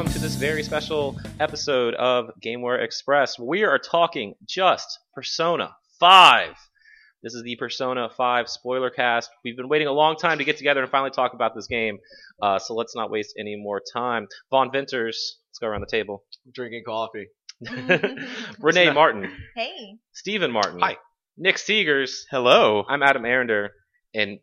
gentlemen, welcome to this very special episode of GameWare Express. We are talking just Persona 5. This is the Persona 5 spoiler cast. We've been waiting a long time to get together and finally talk about this game, uh, so let's not waste any more time. Vaughn Venters, let's go around the table. drinking coffee. Renee Martin, Hey. Stephen Martin, Hi. Nick Seegers, Hello, I'm Adam Arender, and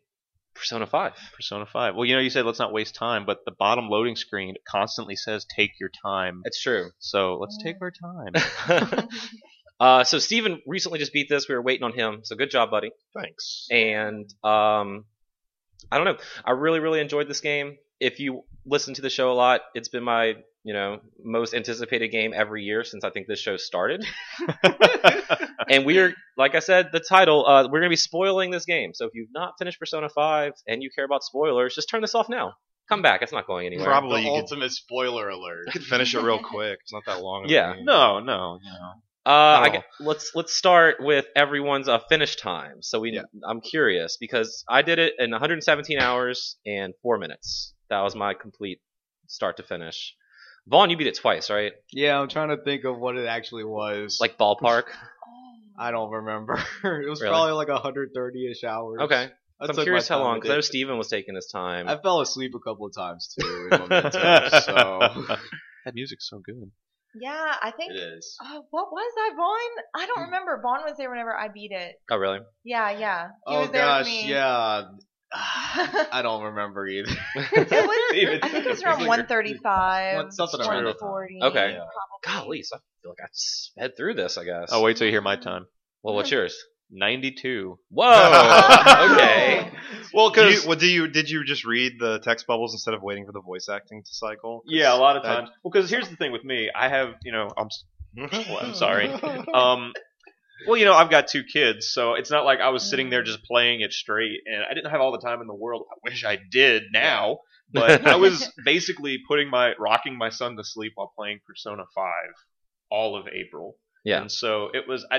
Persona 5. Persona 5. Well, you know, you said let's not waste time, but the bottom loading screen constantly says take your time. It's true. So let's take our time. uh, so Steven recently just beat this. We were waiting on him. So good job, buddy. Thanks. And um, I don't know. I really, really enjoyed this game. If you listen to the show a lot, it's been my you know most anticipated game every year since I think this show started. and we are, like I said, the title. Uh, we're gonna be spoiling this game. So if you've not finished Persona 5 and you care about spoilers, just turn this off now. Come back. It's not going anywhere. Probably the you could- ultimate spoiler alert. You could finish it real quick. It's not that long. Yeah. game. no, no, you. Uh, I Oh. let's let's start with everyone's uh, finish time. So we, Yeah. I'm curious because I did it in 117 hours and four minutes. That was my complete start to finish. Vaughn, you beat it twice, right? Yeah, I'm trying to think of what it actually was. Like ballpark. I don't remember. it was Really? probably like 130ish hours. Okay. I So took I'm curious how long with because I know. Steven was taking his time. I fell asleep a couple of times too. in Memento, so that music's so good. Yeah, I think. it is. Oh, what was I, Vaughn? I don't hmm. remember. Vaughn was there whenever I beat it. oh, really? Yeah, yeah. He Oh was there gosh, with me. yeah. I don't remember either. It was. I think it was around 135. One- something around that time. 140. Okay. Yeah. Probably. Golly, so I feel like I sped through this. I guess. Oh, wait till you hear my time. Well, what's yours? 92. Whoa. okay. Well, Do because well, do you did you just read the text bubbles instead of waiting for the voice acting to cycle? yeah, a lot of times. Well, because here's the thing with me, I have, you know, I'm well, I'm sorry. Um, well, you know, I've got two kids, so it's not like I was sitting there just playing it straight, and I didn't have all the time in the world. I wish I did now, but I was basically putting my rocking my son to sleep while playing Persona Five all of April. Yeah. and so it was. I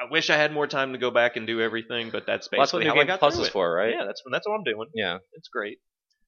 I wish I had more time to go back and do everything, but that's Well, that's what basically New how I got Plus is for, right? Yeah, that's that's what I'm doing. Yeah. It's great.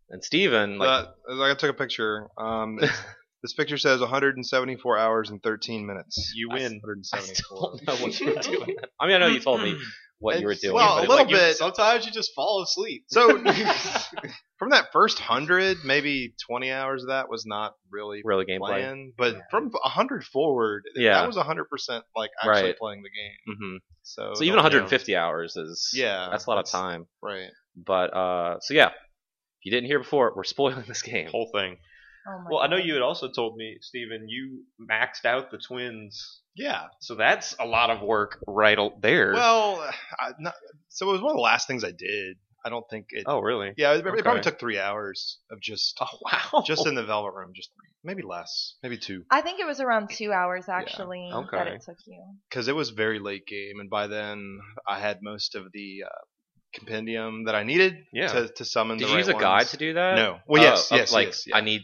And Steven, like, Uh, I took a picture. Um, it's- this picture says 174 hours and 13 minutes. You win. I 174. still don't know what you were doing. I mean, I know you told me what you were doing. Well, but a it- little like, you- bit. Sometimes you just fall asleep. So from that first hundred, maybe 20 hours of that was not really really gameplay. playing, but from 100 forward, Yeah. that was 100 percent like actually Right. playing the game. hmm So, So even don't- 150 hours is Yeah, that's a lot of that's- time. right? But uh, so yeah, if you didn't hear before, we're spoiling this game. Whole thing. Oh my Well, I know you had also told me, Steven, you maxed out the twins. Yeah. So that's a lot of work right there. Well, I, not, so it was one of the last things I did. I don't think it. oh, really? Yeah, it, it probably took three hours of just Oh, wow. just in the velvet room, just three, maybe less, maybe two, I think it was around two hours actually that Okay. it took you. because it was very late game, and by then I had most of the uh, compendium that I needed Yeah. to, to summon. The game. Did the you right use a guide to do that? No. Well, yes, of, yes, like yes, yeah. I need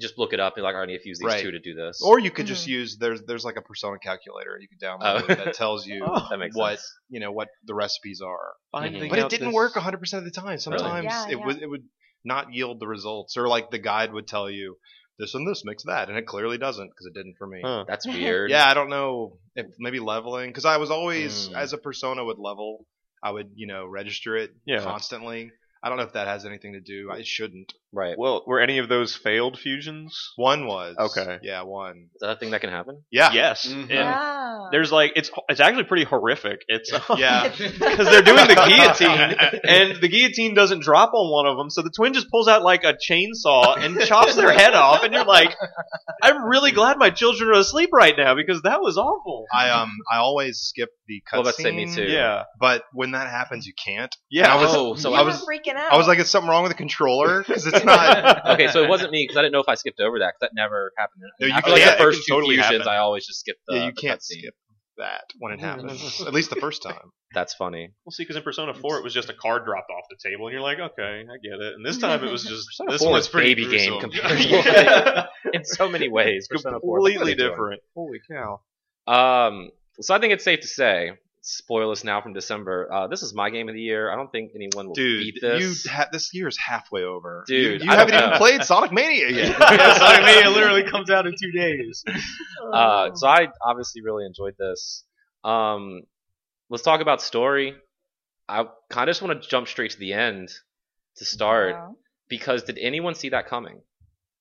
just look it up and like I need to use these Right. two to do this. Or you could just Mhm. use there's there's like a persona calculator you could download Oh. that tells you that makes what sense. you know what the recipes are. Finding But it out didn't this- work 100 percent of the time. Sometimes Yeah, it yeah. would it would not yield the results, or like the guide would tell you this and this makes that, and it clearly doesn't because it didn't for me. Huh. That's weird. Yeah, I don't know if maybe leveling because I was always Mm. as a persona would level, I would you know register it Yeah. constantly. I don't know if that has anything to do. It shouldn't. Right. Well, were any of those failed fusions? One was Okay. Yeah, one. Is that a thing that can happen? Yeah. Yes. Mhm. And yeah. there's like it's it's actually pretty horrific. It's Yeah. because they're doing the guillotine, and the guillotine doesn't drop on one of them, so the twin just pulls out like a chainsaw and chops their head off, and you're like, I'm really glad my children are asleep right now because that was awful. I um I always skip the cutscene. Well, let's me too. Yeah, But when that happens, you can't. yeah. I was- oh, so you I was freaking out. I was like, is something wrong with the controller? Because it's not. okay. So it wasn't me because I didn't know if I skipped over that because that never happened. No, you After can- like yeah, the it first can two totally fusions, happen. I always just skip the. yeah, you the can't cutscene. skip that when it happens. At least the first time. That's funny. We'll see, because in Persona 4 it was just a card dropped off the table, and you're like, okay, I get it. And this time it was just Persona this 4 was is pretty baby game gruesome. compared to yeah. in so many ways. Persona 4 is completely really different. Holy cow! Um, so I think it's safe to say spoilers now from December. Uh, this is my game of the year. I don't think anyone will Dude, beat this. you ha- this year is halfway over. Dude, you, you I haven't don't even played Sonic Mania yet. yeah, Sonic Mania literally comes out in two days. Uh, so I obviously really enjoyed this. Um, let's talk about story. I kind of just want to jump straight to the end to start Yeah. because did anyone see that coming?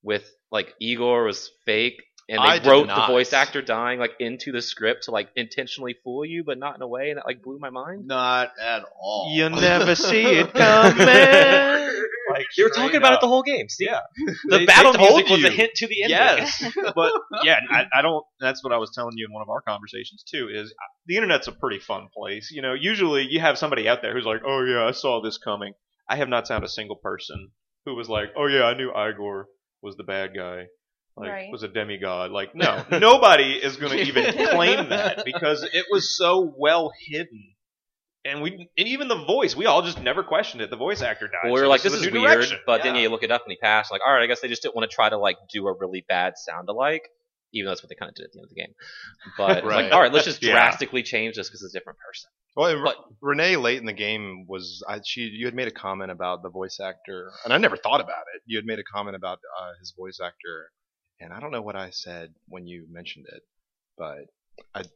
With like Igor was fake and they did wrote the voice actor dying like into the script to like intentionally fool you, but not in a way, and that like blew my mind. Not at all. You never see it coming. Like, They were straight talking about it the whole game. See, Yeah. the They- battle they music told was a hint to the ending. Yes, but yeah, I, I don't. That's what I was telling you in one of our conversations too. Is uh, the internet's a pretty fun place. You know, usually you have somebody out there who's like, "Oh yeah, I saw this coming." I have not found a single person who was like, "Oh yeah, I knew Igor was the bad guy." Like Right. was a demigod. Like no, nobody is going to even claim that because it was so well hidden. And we, and even the voice, we all just never questioned it. The voice actor died. Well, we so were like, this a is new weird, direction. but then Yeah. you look it up and he passed. Like, all right, I guess they just didn't want to try to like do a really bad sound alike, even though that's what they kind of did at the end of the game. But it's Right. like, all right, let's just Yeah. drastically change this because it's a different person. Well, and But- Renee late in the game was I, she. You had made a comment about the voice actor, and I never thought about it. You had made a comment about uh, his voice actor, and I don't know what I said when you mentioned it, but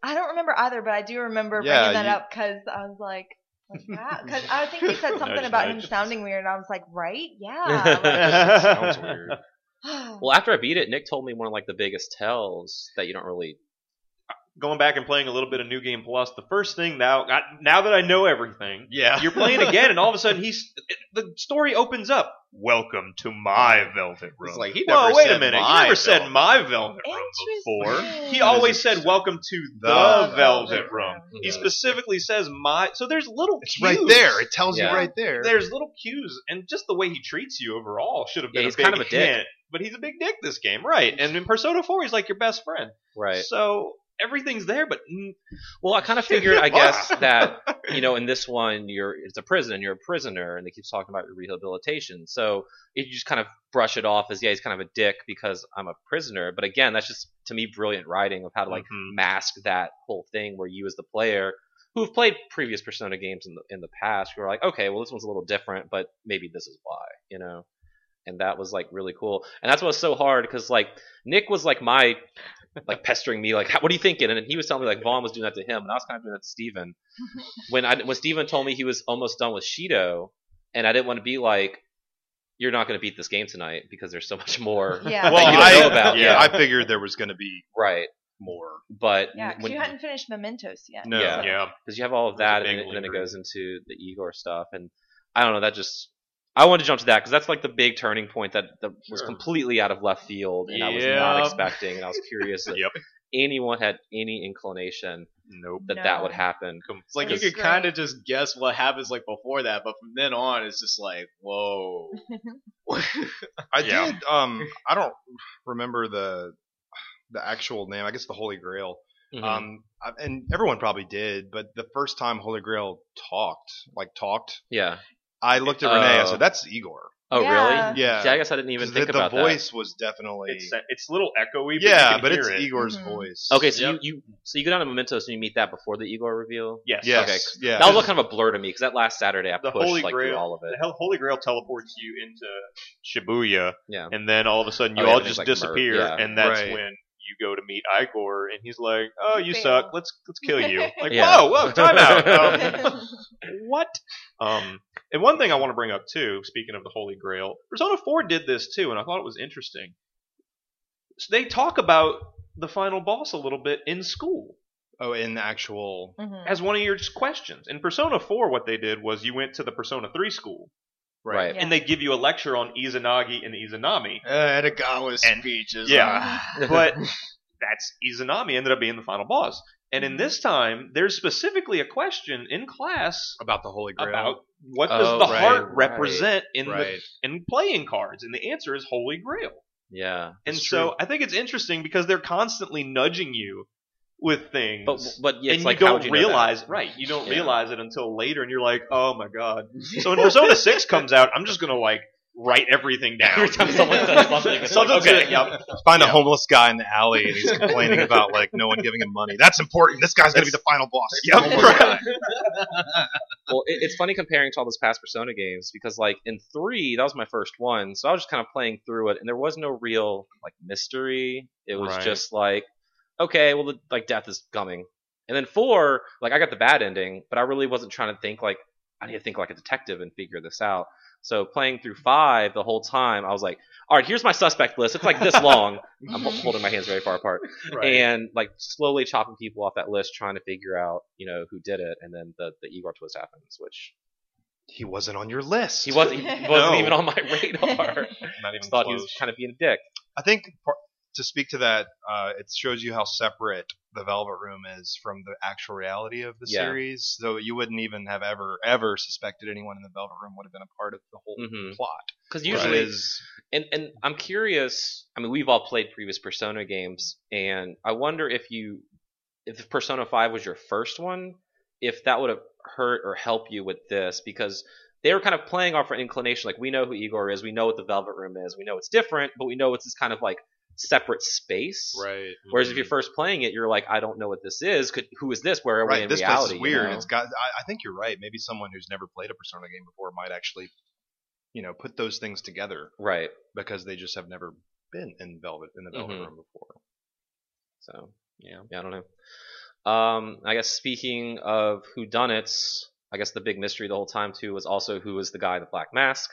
I don't remember either, but I do remember Yeah, bringing that you- up because I was like, because I think he said something Nudge, about him nudge. sounding weird, and I was like, right? Yeah. sounds weird. Well, after I beat it, Nick told me one of like the biggest tells that you don't really. Going back and playing a little bit of New Game Plus, the first thing now, I- now that I know everything, Yeah, you're playing again, and all of a sudden he's the story opens up. Welcome to my velvet room. It's like, he Whoa, never wait a said minute! You my never said velvet my room. velvet room before. He always said welcome to the, The velvet velvet room. room. He specifically says my. So there's little it's cues right there. It tells Yeah. you right there. There's little cues, and just the way he treats you overall should have Yeah, been he's a big kind of a dick. hint. But he's a big dick this game, right? And in Persona 4, he's like your best friend. Right. So everything's there, but mm, Well, I kind of figured, I guess, that you know, in this one, you're it's a prison, you're a prisoner, and they keep talking about your rehabilitation. So you just kind of brush it off as yeah, he's kind of a dick because I'm a prisoner. But again, that's just to me brilliant writing of how to like Mhm. mask that whole thing where you as the player who've played previous Persona games in the in the past, you're like, okay, well this one's a little different, but maybe this is why, you know. And that was like really cool, and that's what was so hard because like Nick was like my like pestering me like, what are you thinking? And he was telling me like Vaughn was doing that to him, and I was kind of doing that to Steven. when I when Steven told me he was almost done with Shido, and I didn't want to be like, you're not going to beat this game tonight because there's so much more Yeah. well, that you don't I, know about. yeah, Yeah, I figured there was going to be right. more. But yeah, 'cause when you hadn't finished Mementos yet. No. Yeah. yeah. because you have all of that, and, then- and then it goes into the Igor stuff, and I don't know. That just I wanted to jump to that because that's like the big turning point that, that was completely out of left field, and I was not expecting, and I was curious if Yep. anyone had any inclination Nope. that that would happen. It's like you could kind of just guess what happens like before that, but from then on, it's just like, whoa. I Yeah. did. Um, I don't remember the the actual name. I guess the Holy Grail. Mhm. Um, and everyone probably did, but the first time Holy Grail talked, like talked, yeah. I looked at Renee. I Oh. said, "That's Igor." Oh, Yeah. really? Yeah. See, I guess I didn't even 'Cause think the, the about voice was definitely It's it's a little echoey, but yeah, you can but hear it's it. Igor's Mhm. voice. that. Okay, so Yep. you, you so you go down to Mementos and you meet that before the Igor reveal. Yes. Yes. Okay. Yeah. That was kind of a blur to me because that last Saturday I The pushed Holy like Grail. all of The it. hell- Holy Grail teleports you into Shibuya, Yeah. and then all of a sudden you Oh, yeah, all then it's just like mer- disappear, yeah. and that's Right. when you go to meet Igor, and he's like, "Oh, you Fail. suck. Let's let's kill you." Like, Yeah. whoa, whoa, time out. Um, what? Um, and one thing I want to bring up too, speaking of the Holy Grail, Persona 4 did this too, and I thought it was interesting. So they talk about the final boss a little bit in school oh, in the actual. Mhm. as one of your questions. In Persona 4, what they did was you went to the Persona 3 school, Right. Yeah. and they give you a lecture on Izanagi and Izanami. Uh, Edogawa's And- speeches. Yeah. but that's Izanami ended up being the final boss. And in this time, there's specifically a question in class About the Holy Grail. about what Oh, does the right, heart right. represent in right. the in playing cards, and the answer is Holy Grail. Yeah. And so true. I think it's interesting because they're constantly nudging you with things. But but yeah, and it's like you how don't would you know that? realize, right? You don't Yeah. realize it until later, and you're like, "Oh my god!" So when Persona Six comes out, I'm just gonna like write everything down. Every time someone says something, it's like, Something's okay. in- yep. Find a homeless guy in the alley and he's complaining about like no one giving him money. That's important. This guy's gonna be the final boss. Yep. Right. well, it, it's funny comparing to all those past Persona games because, like, in three, that was my first one, so I was just kind of playing through it, and there was no real like mystery. It was Right. just like, okay, well, the, like death is coming, and then four, like, I got the bad ending, but I really wasn't trying to think like I need to think like a detective and figure this out. So playing through five the whole time, I was like, all right, here's my suspect list. It's like this long. I'm holding my hands very far apart Right. and like slowly chopping people off that list, trying to figure out, you know, who did it, and then the the Igor twist happens, which He wasn't on your list. he wasn't he wasn't No. even on my radar. Not even Just thought he was kind of being a dick. I think par- to speak to that, uh, it shows you how separate the Velvet Room is from the actual reality of the Yeah. series. So you wouldn't even have ever ever suspected anyone in the Velvet Room would have been a part of the whole hmm plot. Because usually, is and and I'm curious. I mean, we've all played previous Persona games, and I wonder if you, if Persona Five was your first one, if that would have hurt or helped you with this because. They were kind of playing off our inclination, like we know who Igor is, we know what the Velvet Room is, we know it's different, but we know it's this kind of like separate space. right. Whereas if you're first playing it, you're like, I don't know what this is. Could who is this? Where are we Right, in this reality? place is you weird. know? It's got. I, I think you're right. Maybe someone who's never played a Persona game before might actually, you know, put those things together right. because they just have never been in Velvet in the Velvet Mhm. Room before. So yeah, yeah, I don't know. Um, I guess speaking of who done it, I guess the big mystery the whole time too was also who was the guy in the black mask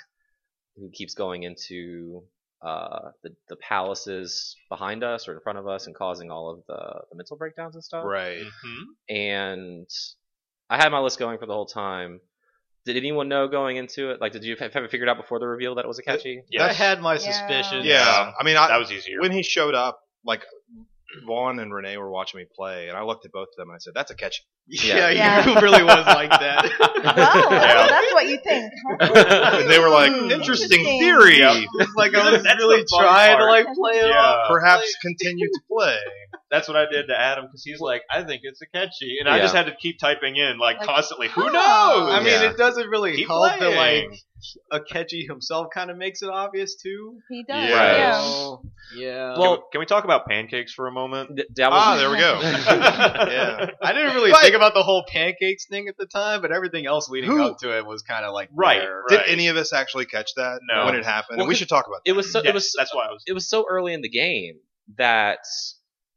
who keeps going into uh, the the palaces behind us or in front of us and causing all of the, the mental breakdowns and stuff. Right. Mhm. And I had my list going for the whole time. Did anyone know going into it? Like, did you have, have it figured out before the reveal that it was Akechi? Yeah. I had my suspicions. Yeah. I mean, I, that was easier. when he showed up, like Vaughn and Renee were watching me play, and I looked at both of them and I said, "That's Akechi." Yeah, Yeah. you really was like that. Wow, Yeah. that's what you think. And they were like, Hmm, "Interesting interesting. theory. Yep. It's like I was That's really the fun trying to like play it Yeah. off. Perhaps continue to play." That's what I did to Adam because he's like, I think it's Akechi, and I just had to keep typing in like, Like, constantly. Who knows? I mean, Yeah. it doesn't really Keep help that playing. like catchy himself kind of makes it obvious too. He does. Yeah. Right. Yeah. So, yeah. Well- can we talk about pancakes for a moment? Th- was Ah, there we go. yeah. yeah. I didn't really But- think about the whole pancakes thing at the time, but everything else leading Who- up to it was kind of like Right, there. Did Right. any of us actually catch that No. when it happened? Well, we should talk about that. it was so it was that's why I was. it was so early in the game that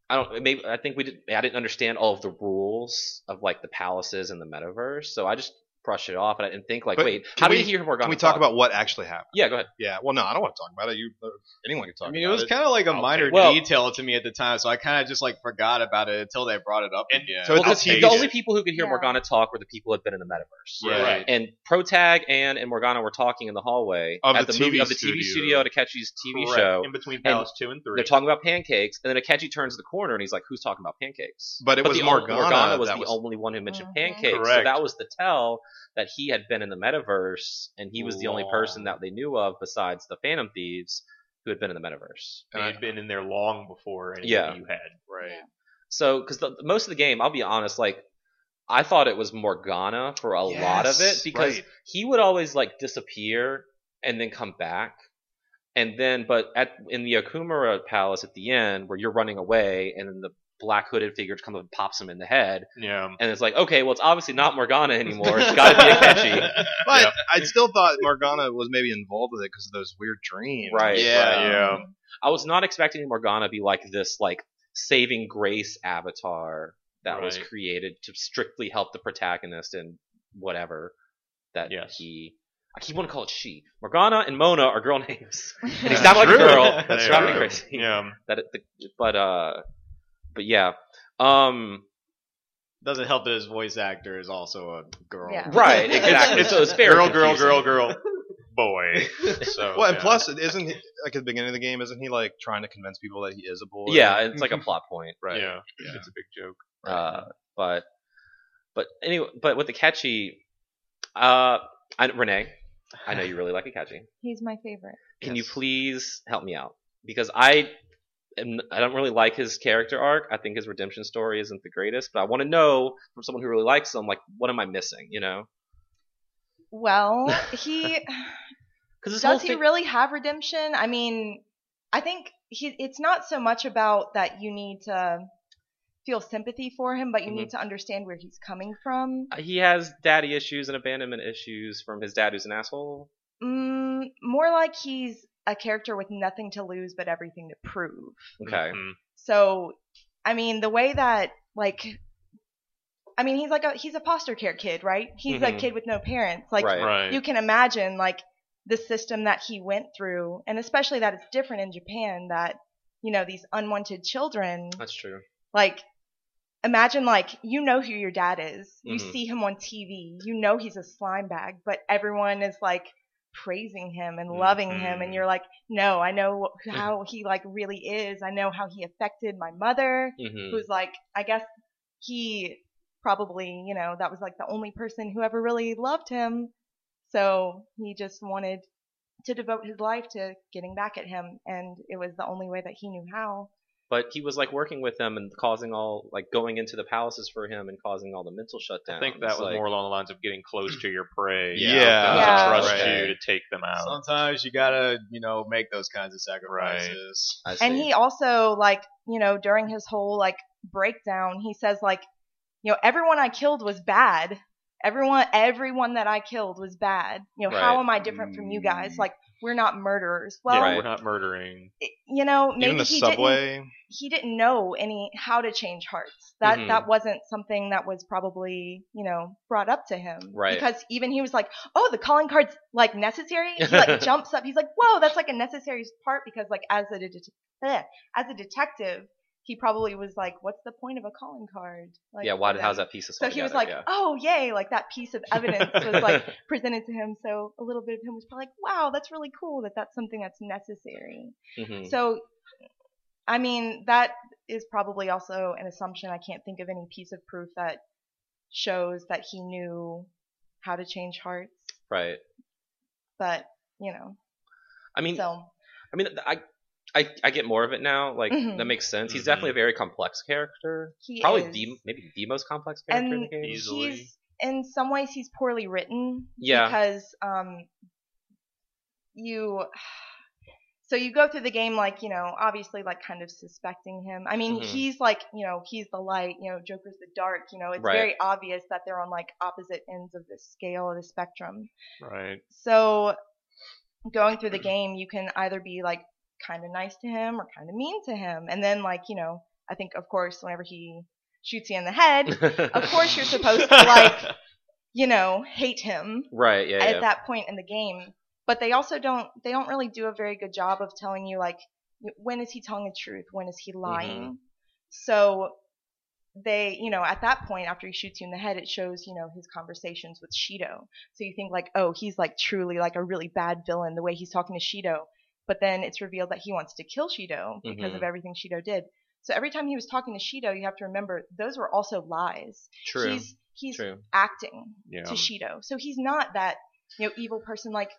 I don't maybe I think we did I didn't understand all of the rules of like the palaces and the metaverse, so I just brushed it off and I didn't think like, But wait, can how do we- you hear Morgana? Can we talk talk? about what actually happened? Yeah, go ahead. Yeah. Well, no, I don't want to talk about it. You, uh, anyone can talk. I mean, it about was kind of like a I'll minor. Well- detail to me at the time, so I kind of just like forgot about it until they brought it up And- again. So Well, I'll 'cause take the it. only people who could hear Yeah. Morgana talk were the people who had been in the metaverse. Right. Right. And Protag and and Morgana were talking in the hallway Of at the the, movie TV of the TV studio. studio at Akechi's TV Correct. show. in between Palace two and three. They're talking about pancakes, and then Akechi turns the corner and he's like, "Who's talking about pancakes?" But it was the only- Morgana Morgana was that the was- only one who mentioned Mhm. pancakes, so Correct. that was the tell that he had been in the metaverse, and he was the only person that they knew of besides the Phantom Thieves who had been in the metaverse. They had been in there long before anybody Yeah. you had. right. So, because most of the game, I'll be honest, like I thought it was Morgana for a lot of it because right. he would always like disappear and then come back. And then, but at in the Okumura Palace at the end, where you're running away, and then the black hooded figure comes up and pops him in the head, Yeah. and it's like, okay, well, it's obviously not Morgana anymore. It's got to be Akechi. But Yeah. I still thought Morgana was maybe involved with it because of those weird dreams. Right. Yeah. right. Yeah. I was not expecting Morgana to be like this, like saving grace avatar that was created to strictly help the protagonist and whatever that Yes. he. I keep wanting to call it she. Morgana and Mona are girl names, and he That's sounded like a girl. That's That's driving me crazy. Yeah. That it, the, but uh, but yeah. Um, Doesn't help that his voice actor is also a girl. Yeah. right, exactly. so it's very girl, girl, girl, girl, boy. So Well, and yeah. plus, isn't he like at the beginning of the game? Isn't he like trying to convince people that he is a boy? Yeah, it's like a plot point. Right. yeah, it's a big joke. Uh, but but anyway, but with the catchy, uh, I, Renee, I know you really like Akechi. He's my favorite. Can you please help me out? Because I am, I don't really like his character arc. I think his redemption story isn't the greatest, but I want to know from someone who really likes him, like, what am I missing? You know? Well, he Does he thing, really have redemption? I mean, I think he. It's not so much about that you need to feel sympathy for him, but you Mhm. need to understand where he's coming from. he has daddy issues and abandonment issues from his dad, who's an asshole. Mm, more like he's a character with nothing to lose but everything to prove. Okay. Mhm. So, I mean, the way that like, I mean, he's like a he's a foster care kid, right? He's a Mhm. kid with no parents. Like, Right. Right. you can imagine like the system that he went through, and especially that it's different in Japan. That you know these unwanted children, That's true. like. Imagine like you know who your dad is. You Mhm. see him on TV. You know he's a slime bag, but everyone is like praising him and loving him and you're like, "No, I know how he like really is. I know how he affected my mother, hmm who's like I guess he probably, you know, that was like the only person who ever really loved him. So he just wanted to devote his life to getting back at him and it was the only way that he knew how. But he was like working with them and causing all like going into the palaces for him and causing all the mental shutdowns. I think that was like, more along the lines of getting close to your prey. Yeah. You know, them Yeah. To trust Right. you to take them out. Sometimes you gotta, you know, make those kinds of sacrifices. I And he also like, you know, during his whole like breakdown, he says like, you know, everyone I killed was bad. Everyone everyone that I killed was bad. You know, how am I different from you guys? Mm. Like we're not murderers. Well, yeah, Right. we're not murdering. you know, maybe Even the he didn't subway. he didn't know any how to change hearts. That Mhm. that wasn't something that was probably you know brought up to him. Right. Because even he was like, oh, the calling card's like necessary. He like jumps up. He's like, whoa, that's like a necessary part because like as a det- eh, as a detective, he probably was like, what's the point of a calling card? Like, yeah, why did how's that piece of So he was like, oh yay, like that piece of evidence was like presented to him. So a little bit of him was probably like, wow, that's really cool that that's something that's necessary. hmm So, I mean, that is probably also an assumption. I can't think of any piece of proof that shows that he knew how to change hearts. right. But, you know, I mean, so, I mean, I, I, I get more of it now. Like Mhm. that makes sense. He's Mhm. definitely a very complex character. he Probably is. the maybe the most complex character in the game. Easily. he's, in some ways, he's poorly written. Yeah. Because, um, you, so you go through the game like, you know, obviously like kind of suspecting him. I mean, Mhm. he's like, you know, he's the light, you know, Joker's the dark, you know, it's Right. very obvious that they're on like opposite ends of the scale of the spectrum. Right. So going through the game, you can either be like kind of nice to him or kind of mean to him. And then like, you know, I think of course whenever he shoots you in the head, of course you're supposed to like, you know, hate him right. Yeah. at Yeah. that point in the game. But they also don't they don't really do a very good job of telling you like when is he telling the truth, when is he lying. Mm-hmm. So they, you know, at that point after he shoots you in the head, it shows, you know, his conversations with Shido. So you think like, oh, he's like truly like a really bad villain the way he's talking to Shido. But then it's revealed that he wants to kill Shido because Mhm. of everything Shido did. So every time he was talking to Shido, you have to remember those were also lies. True. He's he's True. acting Yeah. to Shido. So he's not that, you know, evil person like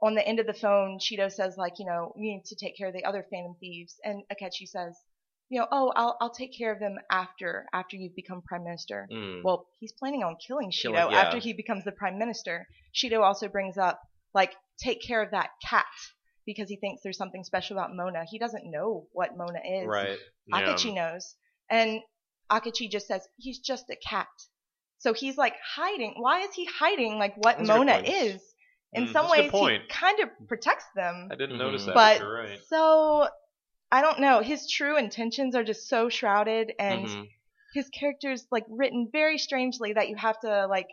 on the end of the phone, Shido says like, you know, you need to take care of the other Phantom Thieves and Akechi says, you know, oh, I'll I'll take care of them after after you've become prime minister. Mm. Well, he's planning on killing Shido yeah. after he becomes the prime minister. Shido also brings up like take care of that cat because he thinks there's something special about Mona. He doesn't know what Mona is. right. Yeah. Akechi knows. And Akechi just says, he's just a cat. So he's like hiding. Why is he hiding like what That's Mona is? In Mm, some ways, he kind of protects them. I didn't notice that. But you're right. so, I don't know. His true intentions are just so shrouded and Mhm. his character's like written very strangely that you have to like,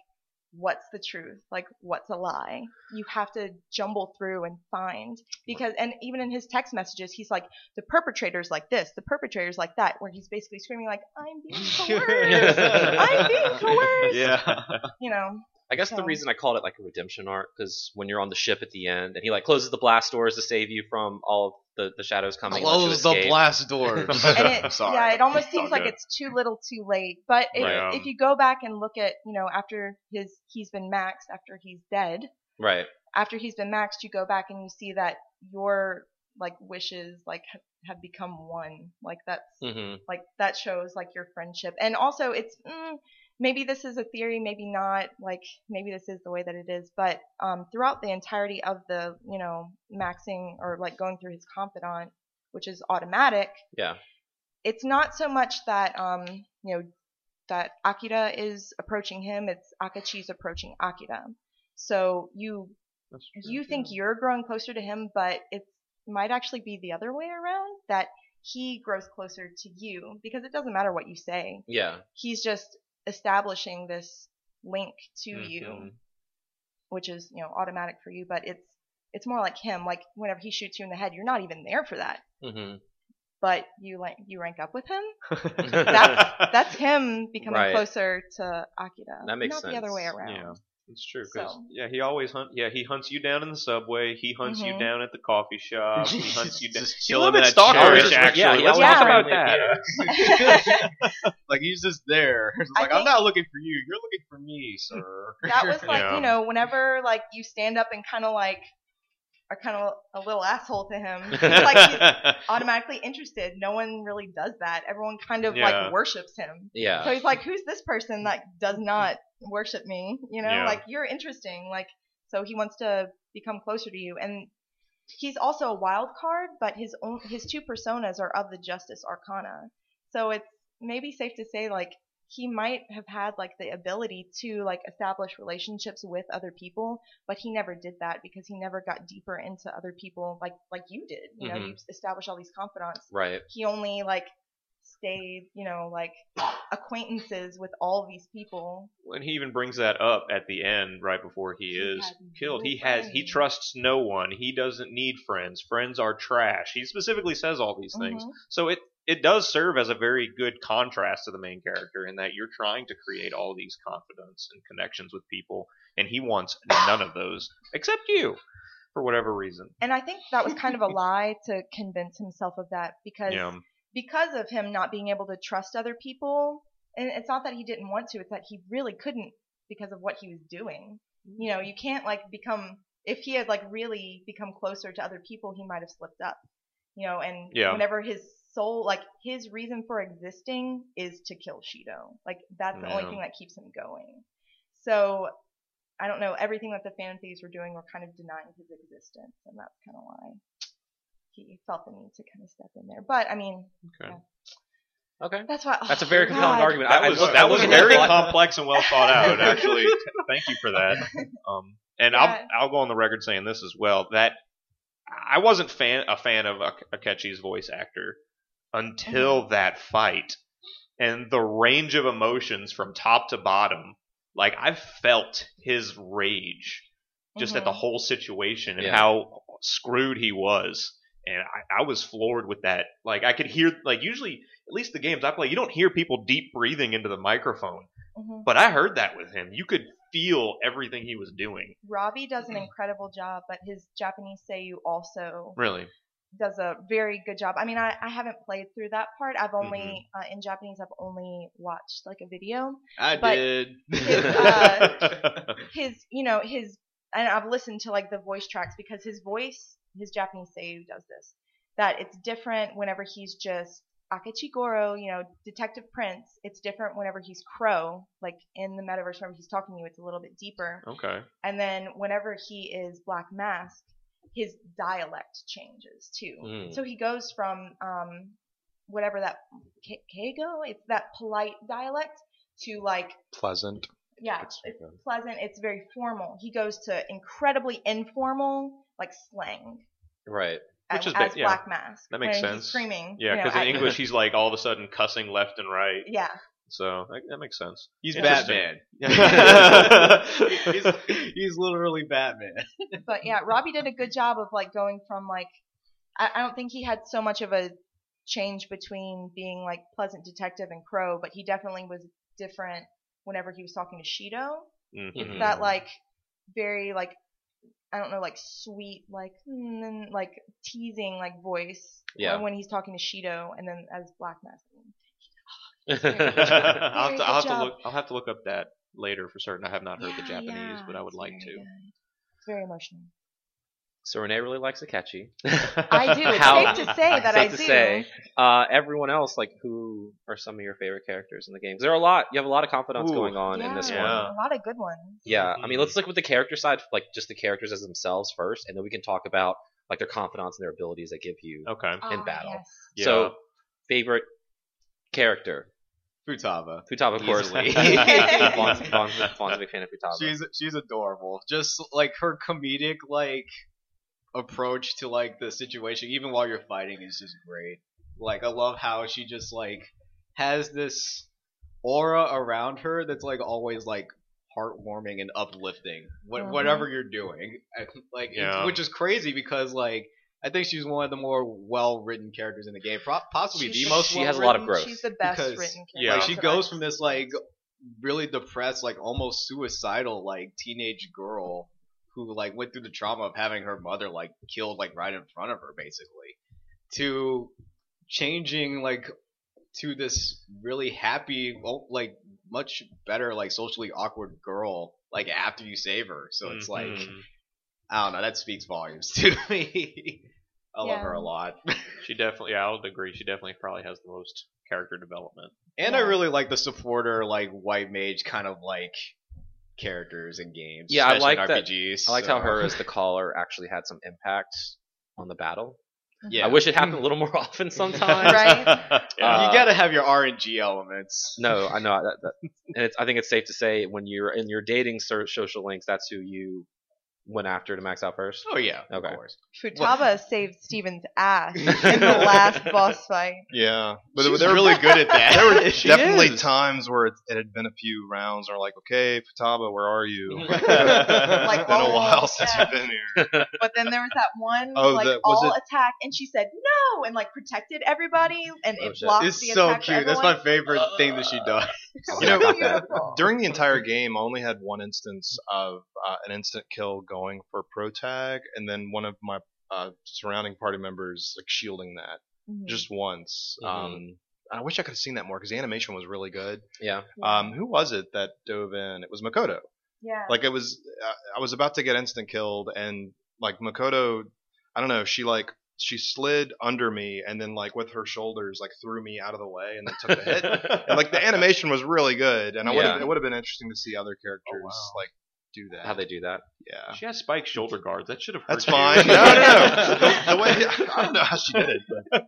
what's the truth? Like, what's a lie? You have to jumble through and find because, and even in his text messages, he's like, the perpetrator's like this, the perpetrator's like that, where he's basically screaming like, I'm being coerced, I'm being coerced. Yeah. You know, I guess the reason I called it like a redemption arc because when you're on the ship at the end and he like closes the blast doors to save you from all of the, the shadows coming. and Close the blast doors. and it, Sorry. yeah, it almost seems like good. it's too little, too late. But if, Right. if you go back and look at, you know, after his he's been maxed, after he's dead, Right. after he's been maxed, you go back and you see that your like wishes like ha- have become one. Like that's hmm like that shows like your friendship, and also it's mm, maybe this is a theory, maybe not. Like maybe this is the way that it is. But um, throughout the entirety of the you know maxing or like going through his confidant, which is automatic, Yeah. it's not so much that um you know that Akira is approaching him. It's Akechi's approaching Akira. So you true, you think you're growing closer to him, but it might actually be the other way around that he grows closer to you because it doesn't matter what you say. Yeah. He's just establishing this link to Mhm. you, which is, you know, automatic for you, but it's it's more like him. Like whenever he shoots you in the head, you're not even there for that, hmm but you like you rank up with him. That's that's him becoming Right. closer to Akira. That makes not the other way around. Yeah, it's true. Cause So- yeah, he always hunt. Yeah, he hunts you down in the subway. He hunts you Mhm. down at the coffee shop. He hunts you down. He's a little bit that stalkerish, actually. Yeah, he Let's always talk about to- that. like he's just there. It's like I'm not looking for you. You're looking for me, sir. that was like Yeah. you know whenever like you stand up and kind of like are kind of a little asshole to him. Like he's automatically interested. No one really does that. Everyone kind of Yeah. like worships him. Yeah. so he's like who's this person that does not worship me? You know? Yeah. like you're interesting. Like so he wants to become closer to you. And he's also a wild card but his own his two personas are of the justice arcana. So it's maybe safe to say like he might have had like the ability to like establish relationships with other people but he never did that because he never got deeper into other people like like you did you know Mhm. you established all these confidants Right. he only like stayed you know like acquaintances with all these people when he even brings that up at the end, right before he, He is killed, no he has he trusts no one. He doesn't need friends. Friends are trash. He specifically says all these things. Mhm. So it it does serve as a very good contrast to the main character in that you're trying to create all these confidants and connections with people, and he wants none of those except you, for whatever reason. and i think that was kind of a lie to convince himself of that because Yeah, because of him not being able to trust other people and it's not that he didn't want to it's that he really couldn't because of what he was doing you know you can't like become if he had like really become closer to other people he might have slipped up you know and Yeah. whenever his soul like his reason for existing is to kill shido like that's the only thing that keeps him going so i don't know everything that the fan thieves were doing were kind of denying his existence and that's kind of why he felt the need to kind of step in there but i mean okay. Okay. that's why That's a oh, very compelling God. argument. That I, was, I that I was very complex and well thought out. Actually, thank you for that. Um, and Yeah. I'll I'll go on the record saying this as well that I wasn't fan a fan of Ak- Akechi's voice actor until that fight, and the range of emotions from top to bottom. Like I felt his rage just at the Mhm. whole situation and Yeah. how screwed he was. And I, I was floored with that. Like I could hear, like usually, at least the games I play, you don't hear people deep breathing into the microphone. Mhm. But I heard that with him. You could feel everything he was doing. Robbie does an incredible job, but his Japanese Seiyu also Really. Does a very good job. I mean, I, I haven't played through that part. I've only Mm-hmm. uh, in Japanese. I've only watched like a video. I But did. his, uh, His, you know, his, and I've listened to like the voice tracks because his voice, his Japanese Seiyu does this. That it's different whenever he's just Akechi Goro, you know, Detective Prince. It's different whenever he's Crow, like in the metaverse. Whenever he's talking to you, it's a little bit deeper. okay. And then whenever he is Black Mask, his dialect changes too. Mm. So he goes from um, whatever that K- Keigo, it's that polite dialect to like Pleasant. yeah, It's it's pleasant. It's very formal. He goes to incredibly informal, like slang. Right. Which as, is as yeah, Black Mask. that makes sense. Screaming. Yeah, you know, because in English he's like all of a sudden cussing left and right. Yeah, So that, that makes sense. He's Batman. he's, he's literally Batman. but yeah, Robbie did a good job of like going from like I, I don't think he had so much of a change between being like pleasant detective and Crow, but he definitely was different whenever he was talking to Shido. Mhm. It's that like very like I don't know like sweet like mm, like teasing like voice Yeah. when he's talking to Shido and then as Black Mask. I'll, have to, I'll have to look. I'll have to look up that later for certain. I have not heard the Japanese, yeah, but I would it's like to. good. It's very emotional. So Renee really likes Akechi. I do. It's How- safe to say that safe I to do. say. Uh, everyone else, like, who are some of your favorite characters in the games? There are a lot. You have a lot of confidants Ooh. going on in this Yeah. one. a lot of good ones. Yeah, I mean, Mhm. let's look with the character side, like just the characters as themselves first, and then we can talk about like their confidants and their abilities they give you. Okay. in Ah, battle. yes. Yeah. So, favorite character, Futaba. Futaba, of course. Easily. A big fan of Futaba. She's she's adorable. Just like her comedic like approach to like the situation, even while you're fighting, is just great. Like I love how she just like has this aura around her that's like always like heartwarming and uplifting. What Mhm. whatever you're doing, I- like it- Yeah. which is crazy because like. I think she's one of the more well-written characters in the game, Pro- possibly She's- the most. she has a lot of growth. She's the best Because- written character. Yeah. Like she goes from this like really depressed, like almost suicidal, like teenage girl who like went through the trauma of having her mother like killed like right in front of her, basically, to changing like to this really happy, like much better, like socially awkward girl, like after you save her. So it's like Mhm. I don't know, that speaks volumes to me. I love Yeah. her a lot. she definitely. Yeah, I would agree. She definitely probably has the most character development. And I Yeah. really like the supporter, like white mage kind of like characters in games. Yeah, I especially like in that- RPGs. I liked so- how her as the caller actually had some impact on the battle. Yeah, I wish it happened a little more often sometimes. Right? yeah. Uh, you gotta have your RNG elements. No, I know that, that and it's, I think it's safe to say when you're in your dating ser- social links, that's who you went after to max out first. Oh yeah, Okay. of course. Futaba saved Steven's ass in the last boss fight. Yeah, but She's there were really good at that. there were She definitely is. times where it, it had been a few rounds, or like, okay, Futaba, where are you? Like, it's been a oh, while since yeah. you've been here. But then there was that one Oh, like the- was all it- attack, and she said no, and like protected everybody, and Oh, it shit. blocked It's the so attack. for cute. That's my everyone. favorite thing that she uh, does. So You know. During the entire game, I only had one instance of uh, an instant kill going for pro tag, and then one of my uh, surrounding party members like shielding that Mhm. just once. Mhm. Um, I wish I could have seen that more because the animation was really good. Yeah. Um, who was it that dove in? It was Makoto. yeah. Like it was, uh, I was about to get instant killed, and like Makoto, I don't know, she like she slid under me, and then like with her shoulders like threw me out of the way, and then took the hit. and like the animation was really good, and I would Yeah. it would have been interesting to see other characters oh, wow. like do that. How they do that? yeah. She has spike shoulder guards. That should have. That's hurt you. fine. No, no, no. The, the way I don't know how she did it, but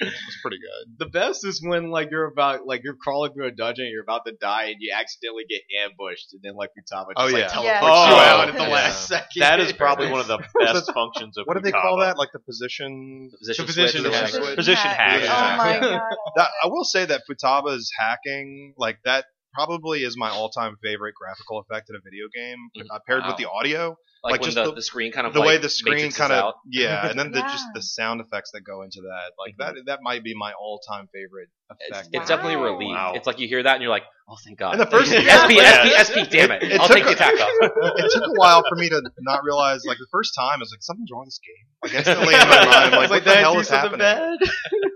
it was pretty good. The best is when like you're about like you're crawling through a dungeon, you're about to die, and you accidentally get ambushed, and then like Futaba just Oh, like teleports Yeah. you Oh, out at the yeah. last second. That is probably one of the best functions of. What do they call that? Like the position. The position, The position switch. hack. Position hack. Yeah. Oh my god. That, I will say that Futaba's hacking, like that, probably is my all-time favorite graphical effect in a video game, Mhm. uh, paired with the audio. Like, Like, when just the, the- the screen kind of the like way the screen kind of yeah, and then the, just the sound effects that go into that, like that that might be my all-time favorite It's, effect. it's definitely a Wow. relief. Wow. It's like you hear that and you're like, oh thank God. And the first- SP, SP, SP, damn it. It- it I'll took take the a- attack off. it took a while for me to not realize. Like the first time, I was like, something's wrong with this game. Like instantly in my mind, I'm like, what the hell is happening?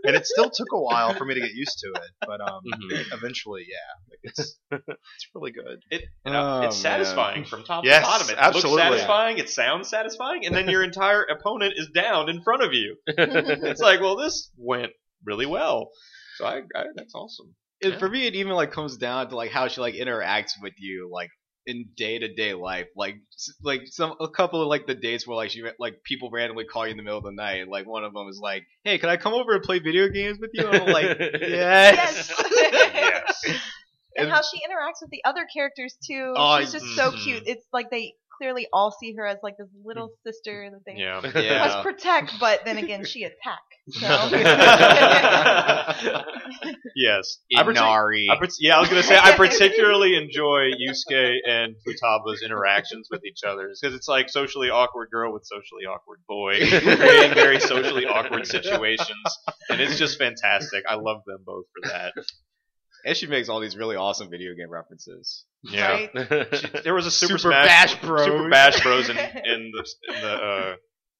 And it still took a while for me to get used to it, but um, Mhm. eventually, yeah, like it's it's really good. It, you know, Oh, it's satisfying from top Yes, to bottom. It absolutely. looks satisfying. It sounds satisfying, and then your entire opponent is down in front of you. It's like, well, this went really well. So I, I that's awesome. It, Yeah. for me, it even like comes down to like how she like interacts with you, like in day to day life. Like like some a couple of like the dates where like she like people randomly call you in the middle of the night. And, like one of them is like, "Hey, can I come over and play video games with you?" And I'm like, "Yes." Yes. Yes. and how she interacts with the other characters too. Oh, She's just so mhm. cute. It's like they clearly all see her as like this little mm. sister that they Yeah. Yeah. must protect, but then again, she attack. So. yes. I partic- Inari. I partic- yeah, I was gonna say I particularly enjoy Yusuke and Futaba's interactions with each other because it's like socially awkward girl with socially awkward boy creating very socially awkward situations, and it's just fantastic. I love them both for that. And she makes all these really awesome video game references. Yeah, Right? there was a Super, Super Smash Bash Bros. Super Bash Bros in, in the in the uh,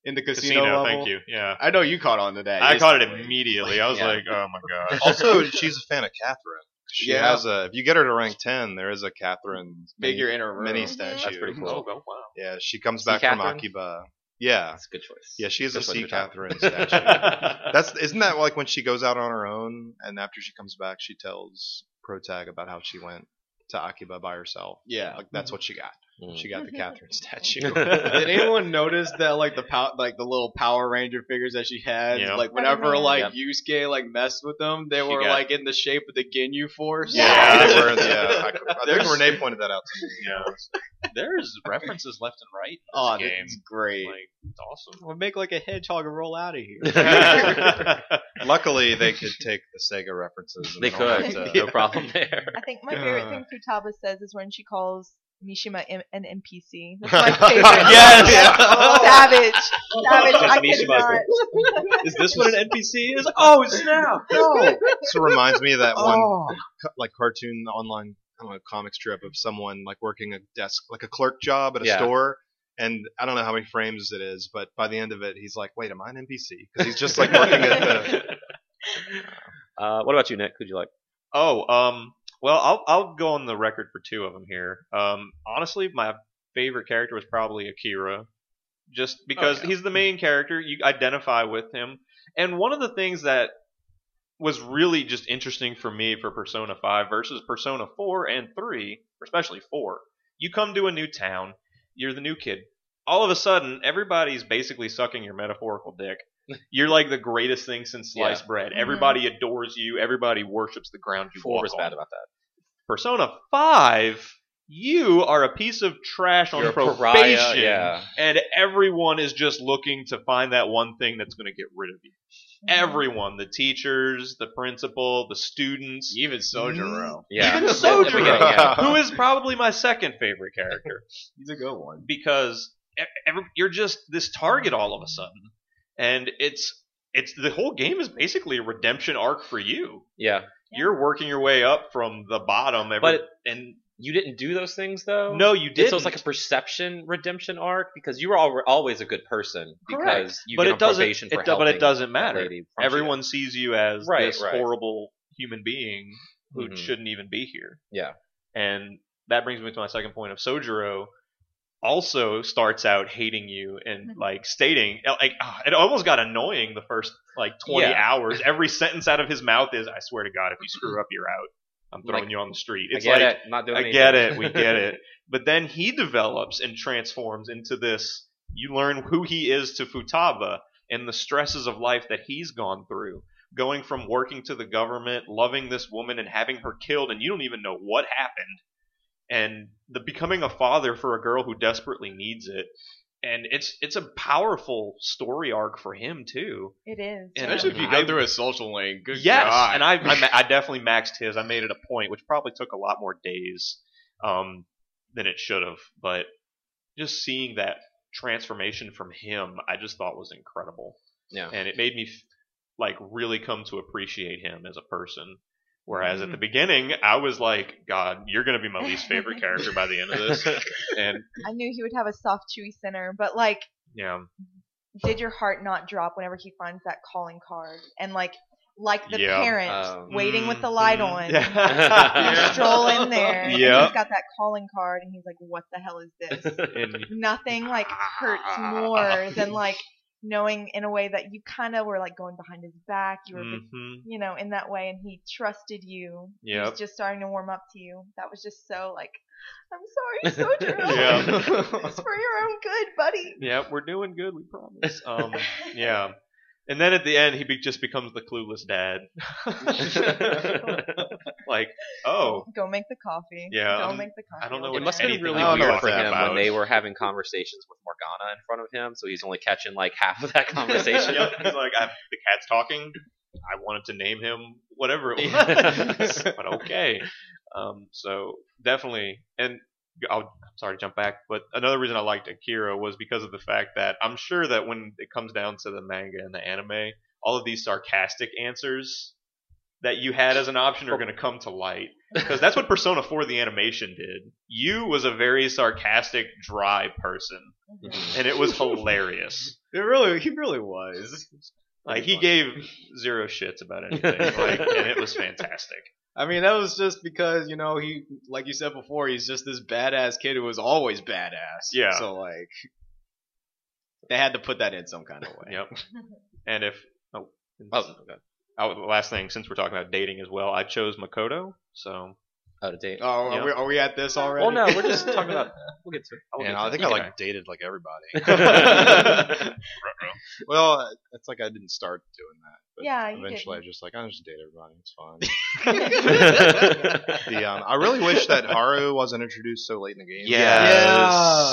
In the casino, casino. level. Thank you. Yeah, I know you caught on to that. I caught it instantly. immediately. I was Yeah. like, oh my god. Also, she's a fan of Catherine. She Yeah. has a. If you get her to rank ten, there is a Catherine Figure in her room. mini statue. That's pretty cool. Oh, wow. Yeah, she comes See back from Catherine? Akiba. Yeah, That's a good choice. yeah, she is Good a choice sea for Tom. Catherine statue. That's isn't that like when she goes out on her own and after she comes back, she tells Protag about how she went to Akiba by herself. Yeah. Like that's mm-hmm. what she got. Mm. She got the Catherine statue. Did anyone notice that like the pow- like the little Power Ranger figures that she had? Yeah. Like whenever like Yep. Yusuke like messed with them, they She were got- like in the shape of the Ginyu Force. yeah, they were. Yeah, I, I There's- think Renee pointed that out to me. Yeah. There's references left and right in this Oh, game. that's great. Like, it's awesome. We'll make like a hedgehog and roll out of here. Luckily, they could take the Sega references. And They don't could. have to- No problem there. I think my favorite Uh. thing Futaba says is when she calls Mishima im- an NPC. That's my favorite. Yes! Savage. Savage. I Because could Is this what an NPC is? Oh snap! No. This reminds me of that one Oh. co- like cartoon online I don't know comic strip of someone like working a desk like a clerk job at a Yeah. store. And I don't know how many frames it is, but by the end of it, he's like, "Wait, am I an NPC?" Because he's just like working at the. Uh, what about you, Nick? Who'd you like? Oh, um, well, I'll I'll go on the record for two of them here. Um, honestly, my favorite character was probably Akira, just because yeah. he's the main character. You identify with him, and one of the things that was really just interesting for me for Persona 5 versus Persona 4 and 3, especially 4. You come to a new town, you're the new kid. All of a sudden, everybody's basically sucking your metaphorical dick. You're like the greatest thing since sliced bread. Mhm. Everybody adores you. Everybody worships the ground you Four walk was on. bad about that. Persona 5, you are a piece of trash on You're probation. pariah, yeah. And everyone is just looking to find that one thing that's going to get rid of you. Everyone, the teachers, the principal, the students, Even Sojiro. Yeah. even At Sojiro, yeah. who is probably my second favorite character He's a good one. because every, you're just this target all of a sudden, and it's it's the whole game is basically a redemption arc for you. Yeah. You're working your way up from the bottom, every, But- and You didn't do those things though. no, you Did did. so it's like a perception redemption arc because you were al- always a good person because Correct. you but get it on doesn't. probation for It, do- but it doesn't matter. lady from Everyone sees you as Right, this right. horrible human being who Mhm. shouldn't even be here. Yeah. And that brings me to my second point of Sojiro also starts out hating you and Mhm. like stating like ah, it almost got annoying the first like 20 Yeah. hours every sentence out of his mouth is i swear to god if you screw up you're out i'm throwing Like, you on the street I it's get like it. Not doing I anything. get it. We get it. But then he develops and transforms into this. You learn who he is to Futaba and the stresses of life that he's gone through. Going from working to the government, loving this woman, and having her killed, and you don't even know what happened. And the becoming a father for a girl who desperately needs it. And it's it's a powerful story arc for him too. It is. And. Especially if you go through a social link. Good yes, God. and I, I I definitely maxed his. I made it a point, which probably took a lot more days um, than it should have. But just seeing that transformation from him, I just thought was incredible, Yeah. and it made me like really come to appreciate him as a person. Whereas Mm-hmm. at the beginning, I was like, "God, you're gonna be my least favorite character by the end of this." And I knew he would have a soft, chewy center, but like, yeah, did your heart not drop whenever he finds that calling card and like, like the Yeah. parent Um, waiting with the light Mhm. on? Yeah. Stroll in there, and Yeah. he's got that calling card, and he's like, "What the hell is this?" And Nothing like hurts more than like knowing in a way that you kind of were like going behind his back. You were, mhm. you know, in that way, and he trusted you. He Yep. was just starting to warm up to you. That was just so like, I'm sorry, Soldier. Yeah. it's for your own good, buddy. Yeah, we're doing good. We promise. Um, yeah, and then at the end, he be- just becomes the clueless dad. like, oh, Go make the coffee. Yeah, Go um, make the coffee. I don't know over It what must there. have been anything really I don't know weird for him about. when they were having conversations with Morgana in front of him, so he's only catching like half of that conversation. Yep, He's like, I, the cat's talking. I wanted to name him whatever it was, but okay. Um, so definitely, and I'll, I'm sorry to jump back, but another reason I liked Akira was because of the fact that I'm sure that when it comes down to the manga and the anime, all of these sarcastic answers that you had as an option are going to come to light because that's what Persona 4 the animation did. You was a very sarcastic, dry person, Mhm. and it was hilarious. It really, he really was. Like he gave zero shits about anything, like, and it was fantastic. I mean, that was just because you know he, like you said before, he's just this badass kid who was always badass. Yeah. So like, They had to put that in some kind of way. Yep. And if oh, Oh, okay. oh, last thing since we're talking about dating as well, I chose Makoto. So Out of date. Oh, Yeah. are, we, are we at this already? well, no, we're just talking about. We'll get to. We'll Yeah, get to I think it. I Okay. like dated like everybody. well, it's like I didn't start doing that. But Yeah, eventually didn't. I just like I just date everybody. It's fine. the um, I really wish that Haru wasn't introduced so late in the game. Yeah.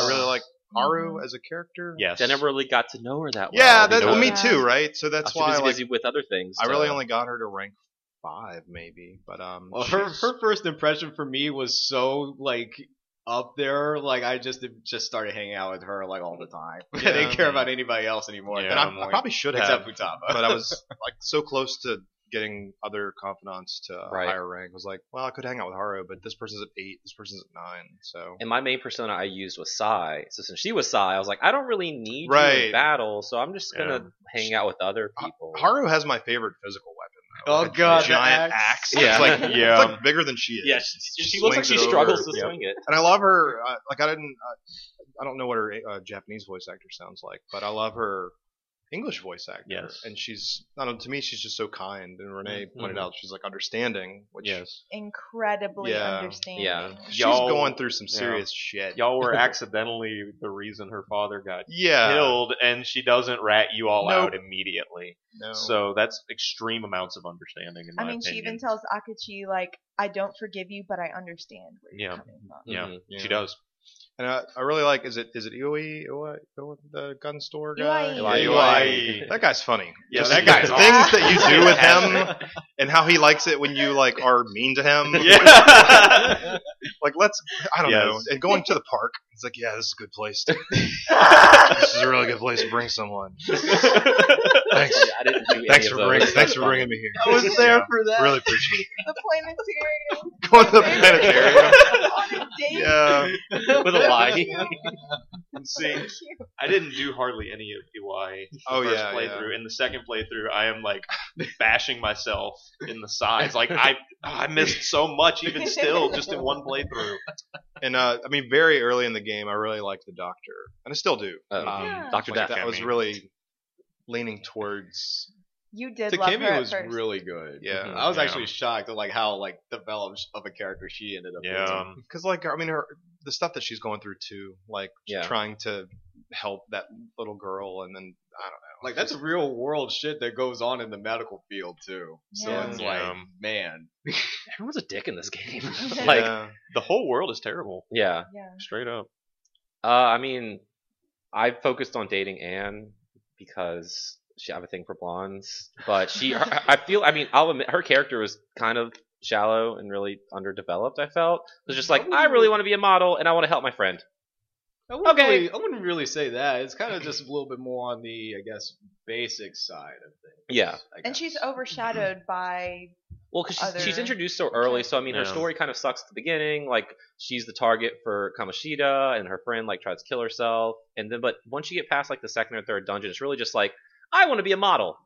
I really like Haru as a character. yes. I never really got to know her that well. Yeah, that, well, me Yeah. too, right? So I that's was why busy, like, busy with other things. I really to- only got her to rank five, maybe. But um, Well, her her first impression for me was so like up there. Like I just just started hanging out with her like all the time. I didn't care about anybody else anymore. Yeah. and I, I probably should have, except Futaba. but I was like so close to getting other confidants to Right. higher rank. I was like, well, I could hang out with Haru, but this person's at eight, this person's at nine. So And my main persona I used was Psi. So since she was Psi, I was like, I don't really need you in battle, so I'm just gonna Yeah. hang out with other people. Haru has my favorite physical. Oh, Like God, the giant axe. axe. Yeah. It's like Yeah. it's like bigger than she is. yeah, she, She she looks like she struggles over. to Yep. swing it. And I love her. Uh, like I didn't, uh, I don't know what her uh, Japanese voice actor sounds like, but I love her English voice actor. Yes. And she's, I don't know, to me, she's just so kind. And Renee Mhm. pointed out she's like understanding, which yes. Incredibly Yeah. understanding. Yeah. she's Y'all- going through some yeah. serious shit. Y'all were accidentally the reason her father got yeah. killed, and she doesn't rat you all Nope. out immediately. No. So that's extreme amounts of understanding. In my I mean, she even tells Akechi like, "I don't forgive you, but I understand where you're Yeah. coming from." Yeah, Mhm. Yeah. she does. And I, I really like, is it, is it Ioi, Ioi, Ioi, the gun store guy? Iwai. Yeah, That guy's funny. Yeah, Just that the guy's things that you do with him and how he likes it when you like are mean to him. Yeah. Like let's I don't Yes. know. And going to the park, it's like, yeah, this is a good place. To, this is a really good place to bring someone. Thanks. Yeah, I didn't do Thanks for bringing thanks for bringing me here. I was there Yeah, for that. Really appreciate The planetarium. it. Going to the planetarium. on a date. Yeah. with a lie. See, I didn't do hardly any of Iwai the Oh, first yeah, playthrough. In the second playthrough, I am like bashing myself in the sides. Like I, I missed so much, even still, just in one playthrough. And uh, I mean, very early in the game, I really liked the Doctor, and I still do. Oh, Um, Yeah. Dr. like, Death. that was Cammy. really leaning towards. You did love her Takemi was first. really good. Yeah. Mhm. I was Yeah. actually shocked at like how like developed of a character she ended up. Yeah, Because like I mean, her the stuff that she's going through too, like Yeah. trying to help that little girl, and then I don't know. Like that's real world shit that goes on in the medical field too. So it's Yeah. like, man, Everyone's a dick in this game. Like, yeah. the whole world is terrible, yeah. Yeah. straight up. Uh, I mean, I focused on dating Anne because she I have a thing for blondes, but she, her, I feel, I mean, I'll admit her character was kind of shallow and really underdeveloped. I felt it was just like I really want to be a model and I want to help my friend. I wouldn't, Okay. really, I wouldn't really say that. It's kind of just a little bit more on the, I guess, basic side of things. Yeah. And she's overshadowed mm-hmm. by Well, because she's, she's introduced so early, so I mean, her story kind of sucks at the beginning. Like she's the target for Kamoshida, and her friend like tries to kill herself, and then but once you get past like the second or third dungeon, it's really just like I want to be a model.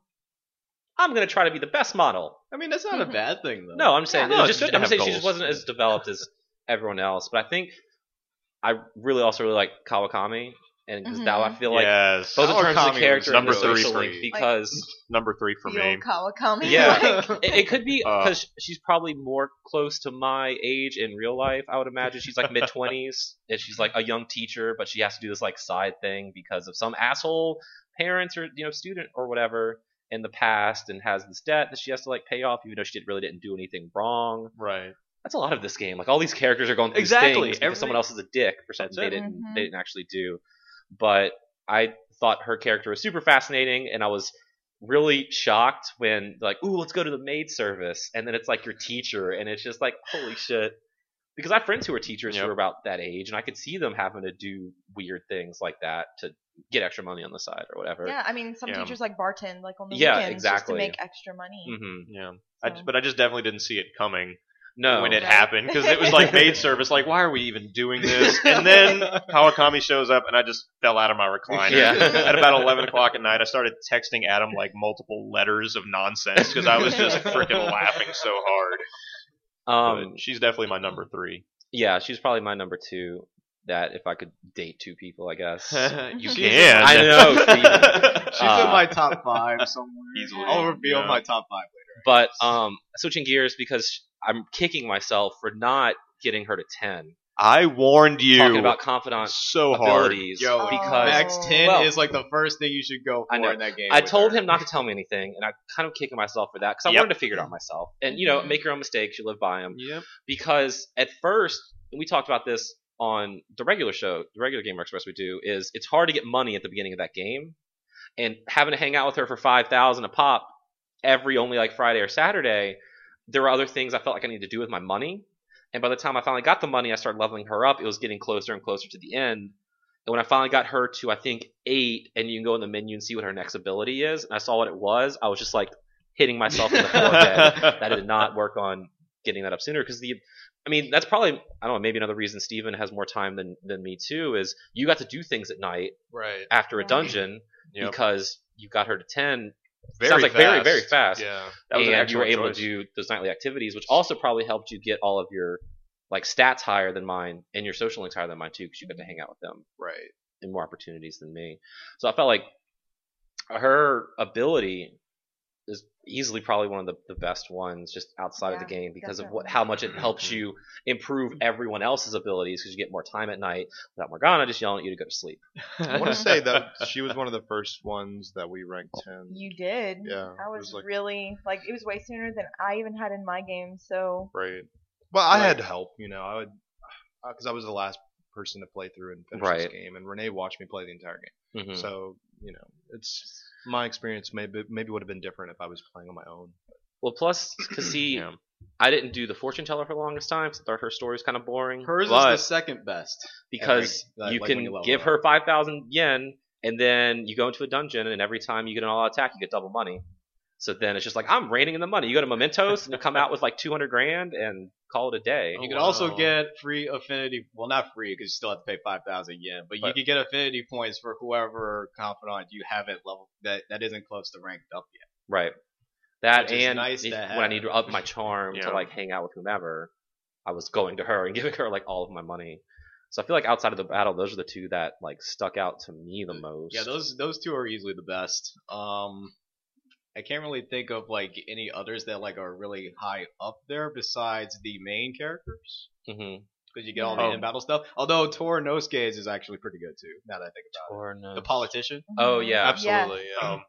I'm gonna try to be the best model. I mean, that's not a bad thing though. No, I'm saying. Yeah, no, it's it's just, good to I'm have saying she just goals. wasn't as developed as everyone else. But I think I really also really like Kawakami, and because now I Mhm. feel like yes, both in terms Kawakami of was character number and three social for link, me. because number three for the me. old Kawakami. Yeah. Like, it, it could be Uh. because she's probably more close to my age in real life. I would imagine she's like mid twenties, and she's like a young teacher, but she has to do this like side thing because of some asshole parents or you know student or whatever in the past, and has this debt that she has to like pay off, even though she did, really didn't do anything wrong. Right. That's a lot of this game. Like all these characters are going through Exactly. things because Every- someone else is a dick for something they didn't Mhm. they didn't actually do. But I thought her character was super fascinating, and I was really shocked when like, ooh, let's go to the maid service, and then it's like your teacher, and it's just like, holy shit. Because I have friends who are teachers Yep. who are about that age, and I could see them having to do weird things like that to get extra money on the side or whatever. yeah, I mean, some Yeah. teachers like bartend like on the Yeah, weekends just to exactly. make extra money. hmm Yeah. I So- just, but I just definitely didn't see it coming No. when it Right. happened because it was like maid service. Like, why are we even doing this? And then Kawakami shows up, and I just fell out of my recliner. Yeah. At about eleven o'clock at night, I started texting Adam like multiple letters of nonsense because I was just freaking laughing so hard. um, But she's definitely my number three. yeah, she's probably my number two. That if I could date two people, I guess. you She's- can. I know, She's Uh, in my top five somewhere. Easily. I'll reveal Yeah. my top five later. But um, switching gears because I'm kicking myself for not getting her to ten. I warned you. Talking about confidant so hard. abilities. Yo, because Max 10 well, is like the first thing you should go I for know. in that game. I told her. him not to tell me anything, and I kind of kicking myself for that because I Yep. wanted to figure it out myself. And you know, Mhm. make your own mistakes. You live by them. Yep. Because at first, and we talked about this on the regular show, the regular Gamer Express we do, is it's hard to get money at the beginning of that game, and having to hang out with her for five thousand a pop every only like Friday or Saturday. There were other things I felt like I needed to do with my money, and by the time I finally got the money, I started leveling her up. It was getting closer and closer to the end. And when I finally got her to I think eight, and you can go in the menu and see what her next ability is, and I saw what it was, I was just like hitting myself in the forehead that I did not work on getting that up sooner because the I mean that's probably I don't know maybe another reason Steven has more time than than me too is you got to do things at night Right. after a dungeon Yep. because you got her to 10 Very sounds like very fast. very fast Yeah. That was an and you were able choice. to do those nightly activities which also probably helped you get all of your like stats higher than mine and your social links higher than mine too because you got to hang out with them Right. and more opportunities than me. So I felt like her ability is easily probably one of the, the best ones just outside of the game because of what how much it helps you improve everyone else's abilities because you get more time at night without Morgana just yelling at you to go to sleep. I want to say that she was one of the first ones that we ranked ten. You did. Yeah, I was, was like- really like it was way sooner than I even had in my game. So Right. Well, I Like- had help. You know, I would because I was the last person to play through and finish this game, and Renee watched me play the entire game. Mhm. So you know, it's my experience. Maybe maybe would have been different if I was playing on my own. Well, plus because see, Yeah. I didn't do the fortune teller for the longest time. 'cause I thought her story was kind of boring. Hers but is the second best. because Every- like- you like when can you level give up. her 5,000 yen, and then you go into a dungeon, and every time you get an all-out attack, you get double money. So then it's just like I'm raining in the money. You go to Mementos, and you come out with like 200 grand, and call it a day. You Oh, can also get free affinity. Well, not free because you still have to pay five thousand yen, but you But- can get affinity points for whoever confidant you haven't level that that isn't close to ranked up yet. Right. That Which and nice if- to when I have. need to up my charm Yeah. to like hang out with whomever, I was going to her and giving her like all of my money. So I feel like outside of the battle, those are the two that like stuck out to me the most. Yeah, those those two are easily the best. Um, I can't really think of like any others that like are really high up there besides the main characters Mm-hmm. because you get all Yeah. the in battle stuff. Although Torinosuke's is actually pretty good too. Now that I think about it, the politician, Oh yeah, Absolutely. Yeah. Um,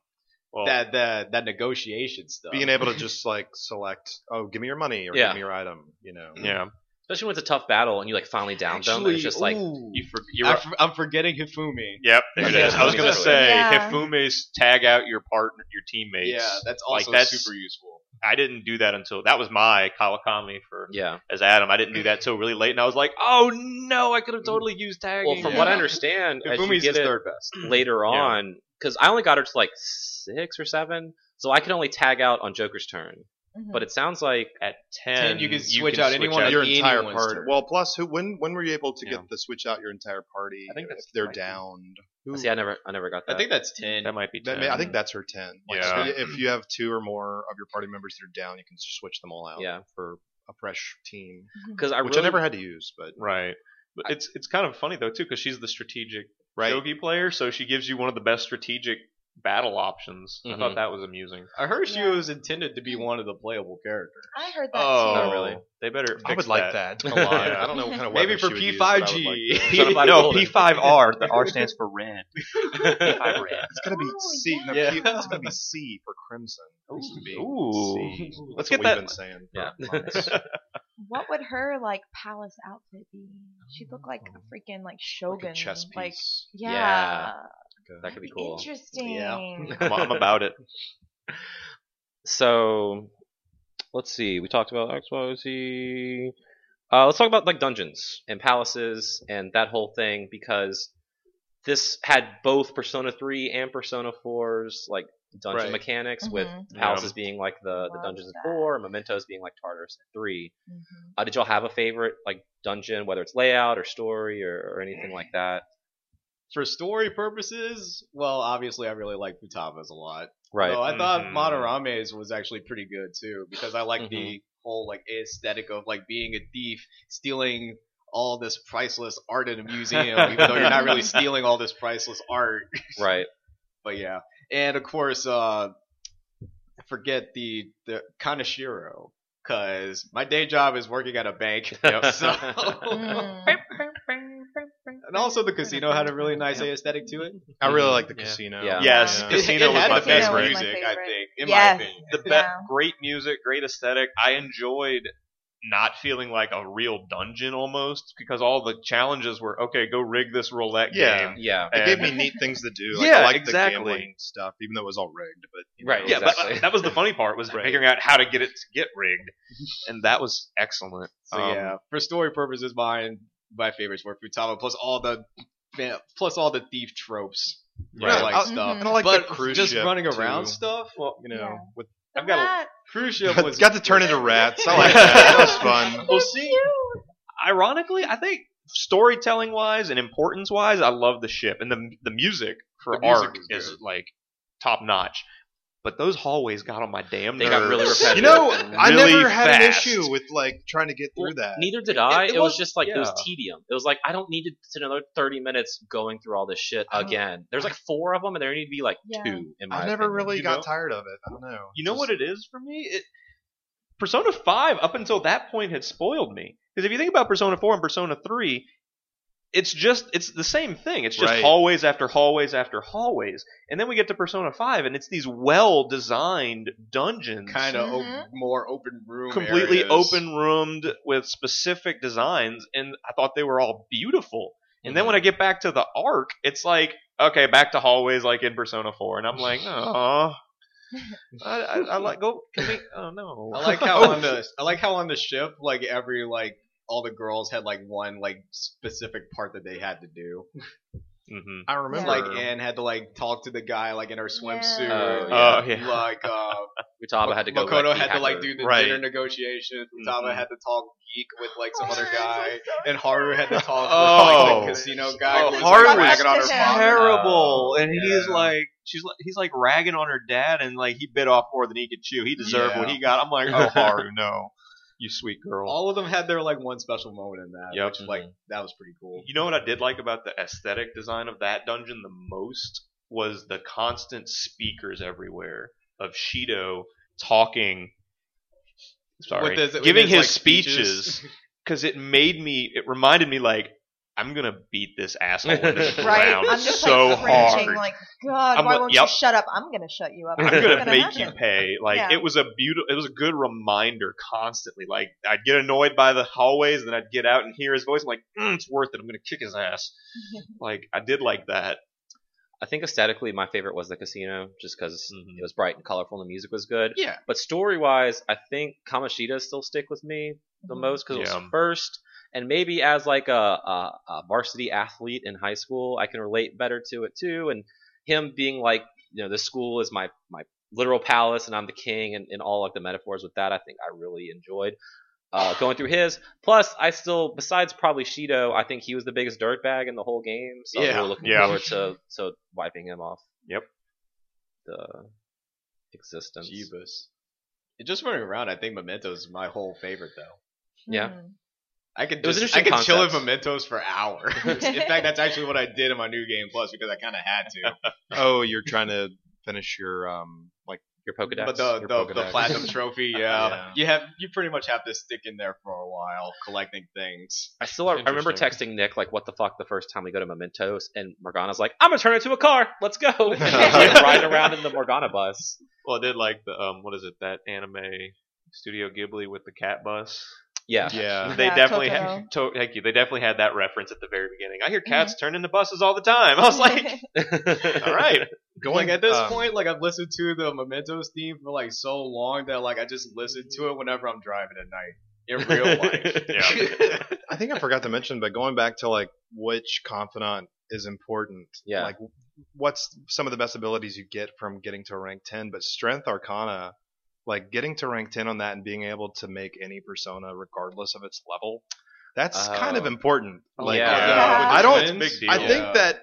well, that that that negotiation stuff. Being able to just like select, oh, give me your money or Yeah. give me your item. You know. yeah. Especially when it's a tough battle and you like finally down them. and It's just like ooh, You for, you're I f- I'm forgetting Hifumi. Yep, there it Yeah. I was gonna say Yeah. Hifumi's tag out your partner, your teammates. Yeah, that's Like, also that's- super useful. I didn't do that until that was my Kawakami for yeah. as Adam. I didn't do that till really late, and I was like, oh no, I could have totally used tagging. Well, from Yeah. what I understand, as you Hifumi's get is it third best. later Yeah. on, because I only got her to like six or seven, so I could only tag out on Joker's turn. Mhm. But it sounds like at ten you can switch out anyone out your entire party. Well, plus, who? When when were you able to Yeah. get the switch out your entire party? I think that's if they're like- downed. Who, see, I never, I never got that. I think that's ten. That might be that ten. may, I think that's her ten. Like, Yeah. so if you have two or more of your party members that are down, you can switch them all out. Yeah. For a fresh team, because I which really, I never had to use, but right. But it's it's kind of funny though too because she's the strategic right. shogi player, so she gives you one of the best strategic battle options. I Mhm. thought that was amusing. I heard she Yeah. was intended to be one of the playable characters. I heard that Oh, Not really. They better. Fix I would like that, a lot. Yeah. I don't know what kind of Maybe for she would use, but I would like P5G. that. Son of a no, golden. P5R. The R stands for red. P5 red. It's gonna be Oh, C. No, yeah. P- it's gonna be C for crimson. It used Ooh. Let's That's get what that- We've been saying. for Yeah. What would her like palace outfit be? She'd look like a freaking like like shogun. a chess piece. Like yeah. Yeah. Okay. that could be cool. Interesting. Yeah. I'm, I'm about it. So, let's see. We talked about X, Y, Z. Uh, let's talk about like dungeons and palaces and that whole thing because this had both Persona 3 and Persona 4's like dungeon Right. mechanics, with Mhm. palaces being like the, the Love dungeons in that. 4 and Mementos being like Tartarus in 3. Mhm. Uh, did y'all have a favorite like dungeon, whether it's layout or story or, or anything like that? For story purposes, well, obviously I really like Futaba's a lot. Right. So I thought Mhm. Madarame's was actually pretty good too because I like Mm-hmm. the whole like aesthetic of like being a thief, stealing all this priceless art in a museum, even though you're not really stealing all this priceless art. right. But yeah, and of course, uh, forget the the Kaneshiro, because my day job is working at a bank. So, Mm. And also the casino had a really nice aesthetic to it. I really like the Yeah. casino. Yeah. Yes, Yeah. Casino it, it was had my the best Casino was my music, I think, in Yes. my opinion. the be- Yeah. great music, great aesthetic. I enjoyed not feeling like a real dungeon almost because all the challenges were okay. Go rig this roulette Yeah. game. Yeah. It gave me neat things to do. Like, Yeah, I like exactly. the gambling stuff, even though it was all rigged. But you know, Right, Yeah, Exactly. but that was the funny part was Right. figuring out how to get it to get rigged, and that was excellent. So Um, yeah, for story purposes, mine my favorites were Futaba plus all the plus all the thief tropes, Right. like I- stuff. and I like but the cruise just ship, running around too. stuff. Well, you know, Yeah. with The I've got a- Cruise ship was got to turn into rats. I like that. That was fun. Well, see, ironically, I think storytelling wise and importance wise, I love the ship and the the music for The music Ark was is like top notch. But those hallways got on my damn They nerves. got really repetitive. You know, and I really never had an issue with like trying to get through that. Neither did I. it It, was was- just like it was tedium. It was like I don't need to sit another thirty minutes going through all this shit uh-huh. again. There's like four of them, and there need to be like Yeah. two. In my I never opinion. really you got know? tired of it. I don't know. You know what it is for me? It, Persona 5, up until that point, had spoiled me. Because if you think about Persona 4 and Persona 3, it's just, it's the same thing. It's just Right. hallways after hallways after hallways. And then we get to Persona 5, and it's these well designed dungeons. kind of Mhm. more open room, completely open roomed with specific designs, and I thought they were all beautiful. And then when I get back to the Ark, it's like, okay, back to hallways like in Persona 4. And I'm like, oh. I, I, I like go. Can we? Oh no! I like how on the I like how on the ship, like every like all the girls had like one like specific part that they had to do. hmm I remember. Like Anne had to like talk to the guy like in her swimsuit. Oh, yeah. Oh, yeah. Like uh, Futaba had to go. Makoto like, had to like do the Right. dinner negotiations. Futaba Mhm. had to talk geek with like some Oh, other guy, and Haru had to talk Oh. with like the casino guy. Oh, who was, Haru like, was ragging on her to mom. terrible, and Yeah. he's like, she's like, he's like ragging on her dad, and like he bit off more than he could chew. He deserved Yeah. what he got. I'm like, oh Haru, no, you sweet girl. All of them had their like one special moment in that. Yep. Which like that was pretty cool. You know what I did like about the aesthetic design of that dungeon the most was the constant speakers everywhere of Shido talking. Sorry, With his- with giving his, his, like, speeches speeches. because it made me. It reminded me like I'm gonna beat this asshole into the Right? ground I'm just so like hard. like, God, I'm why go- won't yep. you shut up? I'm gonna shut you up. I'm What's gonna make happen? you pay. Like Yeah. it was a beautiful, it was a good reminder constantly. Like I'd get annoyed by the hallways, and then I'd get out and hear his voice. I'm like, mm, it's worth it. I'm gonna kick his ass. like I did like that. I think aesthetically, my favorite was the casino, just because Mhm. it was bright and colorful and the music was good. Yeah. But story wise, I think Kamoshida still stick with me the Mhm. most because it was first, and maybe as like a, a, a varsity athlete in high school, I can relate better to it too. And him being like, you know, the school is my my literal palace, and I'm the king, and, and all like the metaphors with that, I think I really enjoyed. Uh, going through his. Plus, I still, besides probably Shido, I think he was the biggest dirtbag in the whole game. So Yeah. I'm really looking Yeah. forward to, to wiping him off. Yep. The existence. Jeebus. Just running around, I think Mementos my whole favorite though. Yeah. Hmm. I could was just, I interesting could chill in. Mementos for hours. in fact, that's actually what I did in my new game plus because I kind of had to. oh, you're trying to finish your um like Your Pokedex. But the Your the, the platinum trophy, yeah, Yeah. you have you pretty much have to stick in there for a while collecting things. I still I remember texting Nick like, "What the fuck?" The first time we go to Mementos, and Morgana's like, "I'm gonna turn it into a car. Let's go!" And he's riding around in the Morgana bus. Well, I did like the um, what is it? That anime Studio Ghibli with the cat bus. Yeah, yeah. They Yeah, definitely Totoro. had. To, thank you. They definitely had that reference at the very beginning. I hear cats turn into buses all the time. I was like, all right. Going like at this um, point, like I've listened to the Mementos theme for like so long that like I just listen to it whenever I'm driving at night in real life. Yeah. I think I forgot to mention, but going back to like which confidant is important. Yeah. Like what's some of the best abilities you get from getting to rank 10, but strength arcana, like getting to rank 10 on that and being able to make any persona regardless of its level. That's kind of Oh. important. Like Yeah. Yeah. I don't- It's a big deal. I Yeah. think that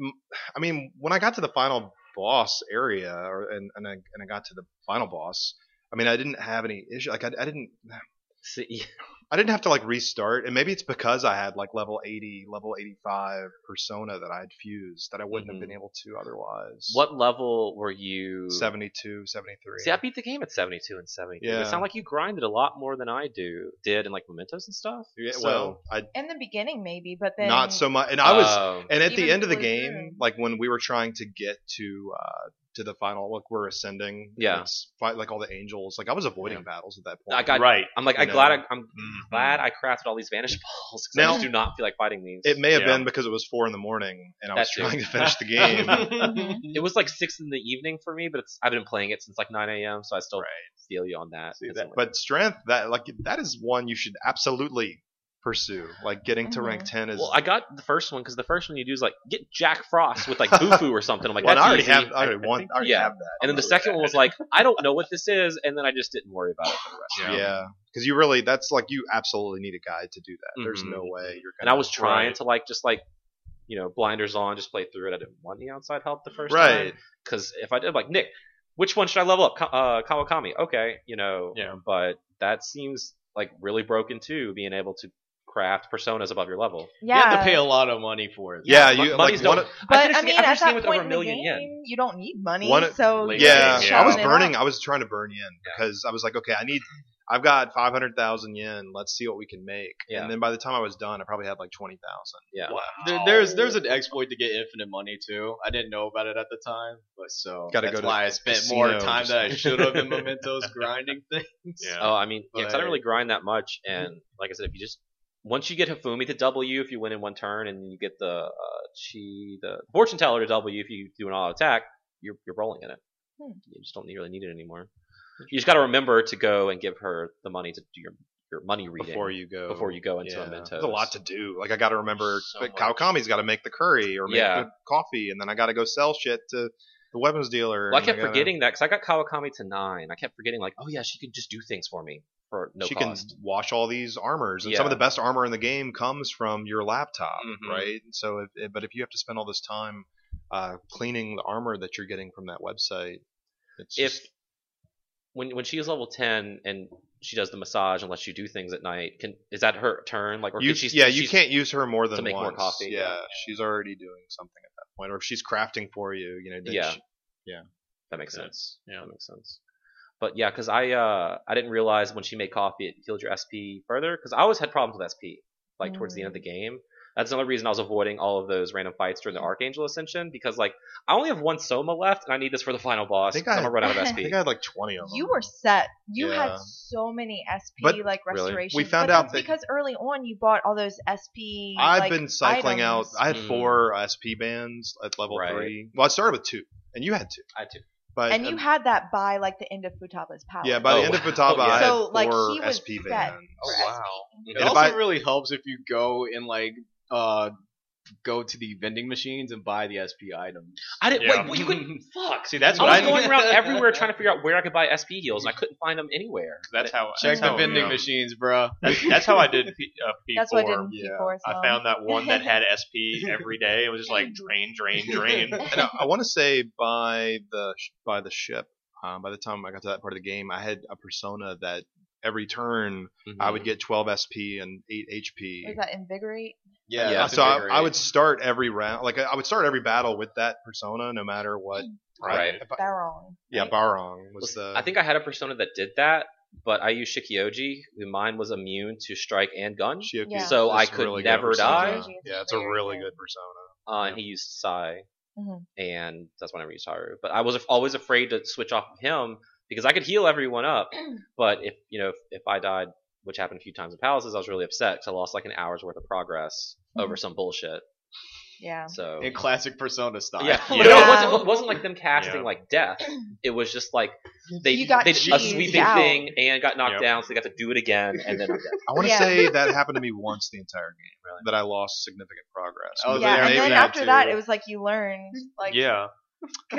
mm, I mean, when I got to the final boss area or and and I, and I got to the final boss, I mean, I didn't have any issue like I, I didn't See, I didn't have to like restart, and maybe it's because I had like level 80, level 85 persona that I had fused that I wouldn't Mhm. have been able to otherwise. What level were you? 72, 73. See, I beat the game at 72 and 72. Yeah. It sounded like you grinded a lot more than I do did in like mementos and stuff. yeah, So- well, I In the beginning, maybe, but then not so much, and I was, Oh. and at the end of the game, through. like when we were trying to get to uh to the final, look, we're ascending. Yeah. let's fight like all the angels. Like I was avoiding Yeah. battles at that point. I got. right. I'm like, I'm glad. I, know. I'm Mhm. glad I crafted all these vanish balls because I Now- just do not feel like fighting these. It may have Yeah. been because it was four in the morning and I was That too. trying to finish the game. It was like six in the evening for me, but it's I've been playing it since like 9 a.m. So I still feel you on that. See that, but strength that like that is one you should absolutely pursue. Like getting to rank Mhm. ten is. well, I got the first one because the first one you do is like get Jack Frost with like Bufu or something. I'm like, well, that's I already easy. have. I already want. I already Yeah. have that. And then the second one was like, I don't know what this is, and then I just didn't worry about it for the rest. of it. Yeah, because you really that's like you absolutely need a guide to do that. There's Mhm. no way you're. And Gonna, I was trying Right. to like just like you know blinders on, just play through it. I didn't want the outside help the first right. time because if I did, like Nick, which one should I level up? Ka- Uh, Kawakami, okay, you know. Yeah. But that seems like really broken too, being able to craft personas above your level. yeah. You have to pay a lot of money for it. Yeah, Mon- you like money's one. no- of- I But finished I mean, I at finished the game that with point over a in the million game, yen. you don't need money. One- so Late you're yeah, I was burning. I was trying to burn yen because I was like, okay, I need. I've got five hundred thousand yen. Let's see what we can make. Yeah. And then by the time I was done, I probably had like twenty thousand. Yeah. There, there's there's an exploit to get infinite money too. I didn't know about it at the time, but so Gotta that's go to why I spent more time just- than I should have in mementos grinding things. Yeah. Oh, I mean, yeah, 'cause I But- don't really grind that much, and mm-hmm. like I said, if you just once you get Hifumi to W if you win in one turn, and you get the uh, Chi, the fortune teller to W if you do an auto attack, you're you're rolling in it. Hmm. You just don't really need it anymore. You just got to remember to go and give her the money to do your your money reading before you go. before you go into yeah. Mementos. There's a lot to do. Like I got to remember, so but Kawakami's got to make the curry or make Yeah. the coffee, and then I got to go sell shit to the weapons dealer. Well, I and kept gotta- forgetting that because I got Kawakami to nine. I kept forgetting like, oh yeah, she could just do things for me for no she cost. can wash all these armors, and some of the best armor in the game comes from your laptop, Mhm. right? So, if, if- but if you have to spend all this time uh, cleaning the armor that you're getting from that website, it's if just, when when she is level ten and she does the massage and lets you do things at night, can is that her turn? Like, or you, she? yeah, you can't use her more than to make more coffee, Yeah, yeah. she's already doing something at that point, or if she's crafting for you, you know. Then Yeah. she- That makes Yeah. sense. Yeah. that makes sense. But yeah, because I uh I didn't realize when she made coffee it healed your SP further because I always had problems with SP like towards the end of the game. That's another reason I was avoiding all of those random fights during the Archangel Ascension because like I only have one Soma left and I need this for the final boss. I think 'cause I- I'm gonna run out of I SP. think I had like twenty of them. You were set. You Yeah. had so many SP But- like Really? We found but out that's that- because early on you bought all those SP. I've like, been cycling items. out. I had Mm. four SP bands at level Right. three. Well, I started with two, and you had two. I too. But and you had that by like the end of Futaba's power. yeah, by Oh, the end of wow. Futaba, I Yeah. had So, like, four he was SP set. bands. for Oh, wow. SP. It And also I- really helps if you go in like uh go to the vending machines and buy the SP items. I didn't Yeah. wait. You couldn't. Fuck. See, that's I what was I going around everywhere trying to figure out where I could buy SP heals, and I couldn't find them anywhere. That's how. Check that's the how, vending yeah. machines, bro. That's, that's how I did P, uh, P4. That's what I did in yeah. P4 as well. I found that one that had SP every day. It was just like drain, drain, drain. And I, I want to say by the by the ship, um, by the time I got to that part of the game, I had a persona that every turn I would get 12 SP and 8 HP. Was that invigorate? Yeah, Yeah, that's so I, I would start every round, like I would start every battle with that persona, no matter what. Right. If I- Barong. yeah, right? Barong was Listen, the. I think I had a persona that did that, but I used Shiki-Ouji, who mine was immune to strike and gun. Yeah. So is I a could really never die. Yeah, it's a really good. good persona. Uh, and he used Psi, Mhm. and that's when I used Haru. But I was always afraid to switch off of him because I could heal everyone up, but if you know if, if I died, which happened a few times in palaces, I was really upset because I lost like an hour's worth of progress hmm. over some bullshit. Yeah. So in classic Persona style. yeah, Yeah. but no, it wasn't, it wasn't like them casting Yeah. like death. It was just like they You got they did a sweeping out. thing and got knocked Yep. down, so they got to do it again, and then I'm. I want to Yeah. say that happened to me once the entire game. Really? That I lost significant progress. Oh, But yeah, and they then that after too. that, it was like you learned, like, Yeah.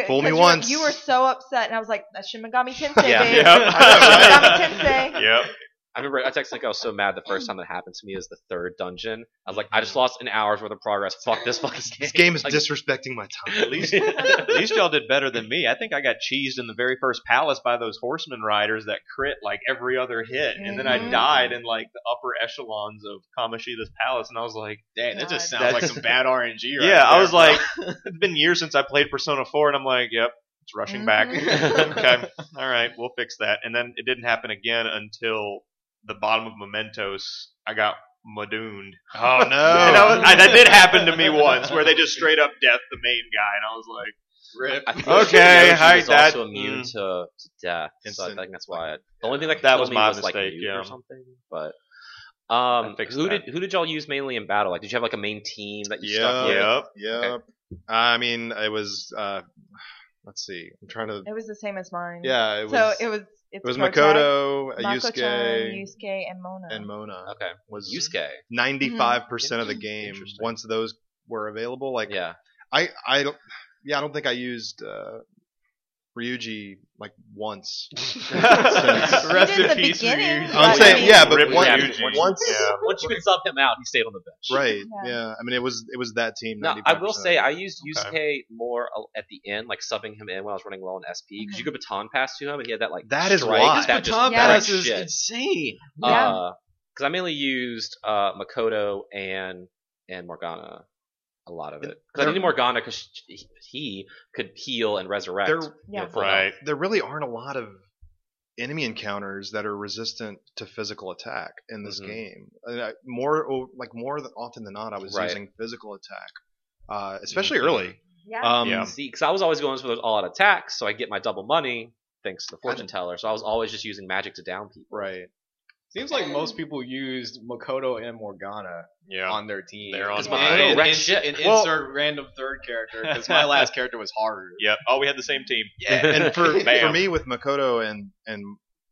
Fool me you were- once. You were so upset, and I was like, "That's Shin Megami Tensei, Yeah. bitch. Yep. Megami Tensei." Yep. I remember I texted like I was so mad the first time that happened to me is the third dungeon. I was like, I just lost an hour's worth of progress. Fuck this fucking game. This game is Like, disrespecting my time. At least, at least y'all did better than me. I think I got cheesed in the very first palace by those horseman riders that crit like every other hit, and then I Mhm. died in like the upper echelons of Kamoshida's palace, and I was like, Dang, that just God. sounds like That's- some bad RNG. Right yeah, I was like, it's been years since I played Persona 4, and I'm like, yep, it's rushing back. Mhm. okay, all right, we'll fix that. And then it didn't happen again until the bottom of Mementos. I got Mudooned. Oh no! And I was, I, that did happen to me once, where they just straight up death the main guy, and I was like, Rip. I think Okay, Yoshi hi, was Dad. also immune Mm. to, to death. So I think that's why. I, the only thing that That kill was me my was like mistake, nuke yeah. or something. But um, who that. did who did y'all use mainly in battle? Like, did you have like a main team that you stuck Yeah. with? yep. Yep. I mean, it was. Uh, let's see. I'm trying to. It was the same as mine. Yeah, it was. so it was. It's it was Protag, Makoto, Yusuke, Yusuke, and Mona. and Mona. Okay, Was Yusuke. 95 percent of the Mhm. game. Once those were available, like Yeah, I, I don't. Yeah, I don't think I used uh, Ryuji like once. Rest in the peace, beginning, Ryuji. I'm I saying, yeah, but Rip once, Ryuji. once, Yeah. once you could sub him out, he stayed on the bench. right? Yeah. Yeah. I mean, it was it was that team. Now, I 95% will say I game. used Okay. Yusuke more uh, at the end, like subbing him in when I was running low on SP, because you could baton pass to him, and he had that like That is strike why. that just baton wrecked pass is shit. insane. Yeah. because I mainly used uh, Makoto and and Morgana a lot of it. Because I needed Morgana because he could heal and resurrect. There- you know, Yeah. Right. there really aren't a lot of enemy encounters that are resistant to physical attack in this Mhm. game. And I- more like more than often than not, I was Right. using physical attack, uh, especially Mhm. early. Yeah. Um, Yeah. See, because I was always going for those all out attacks, so I get my double money thanks to the fortune teller. So I was always just using magic to down people. Right. Seems like most people used Makoto and Morgana Yeah. on their team. They're on Because Yeah. And, wrecked and- shit. and Well- insert random third character because my last character was Haru. Yep. Oh, we had the same team. Yeah. And for for me with Makoto and and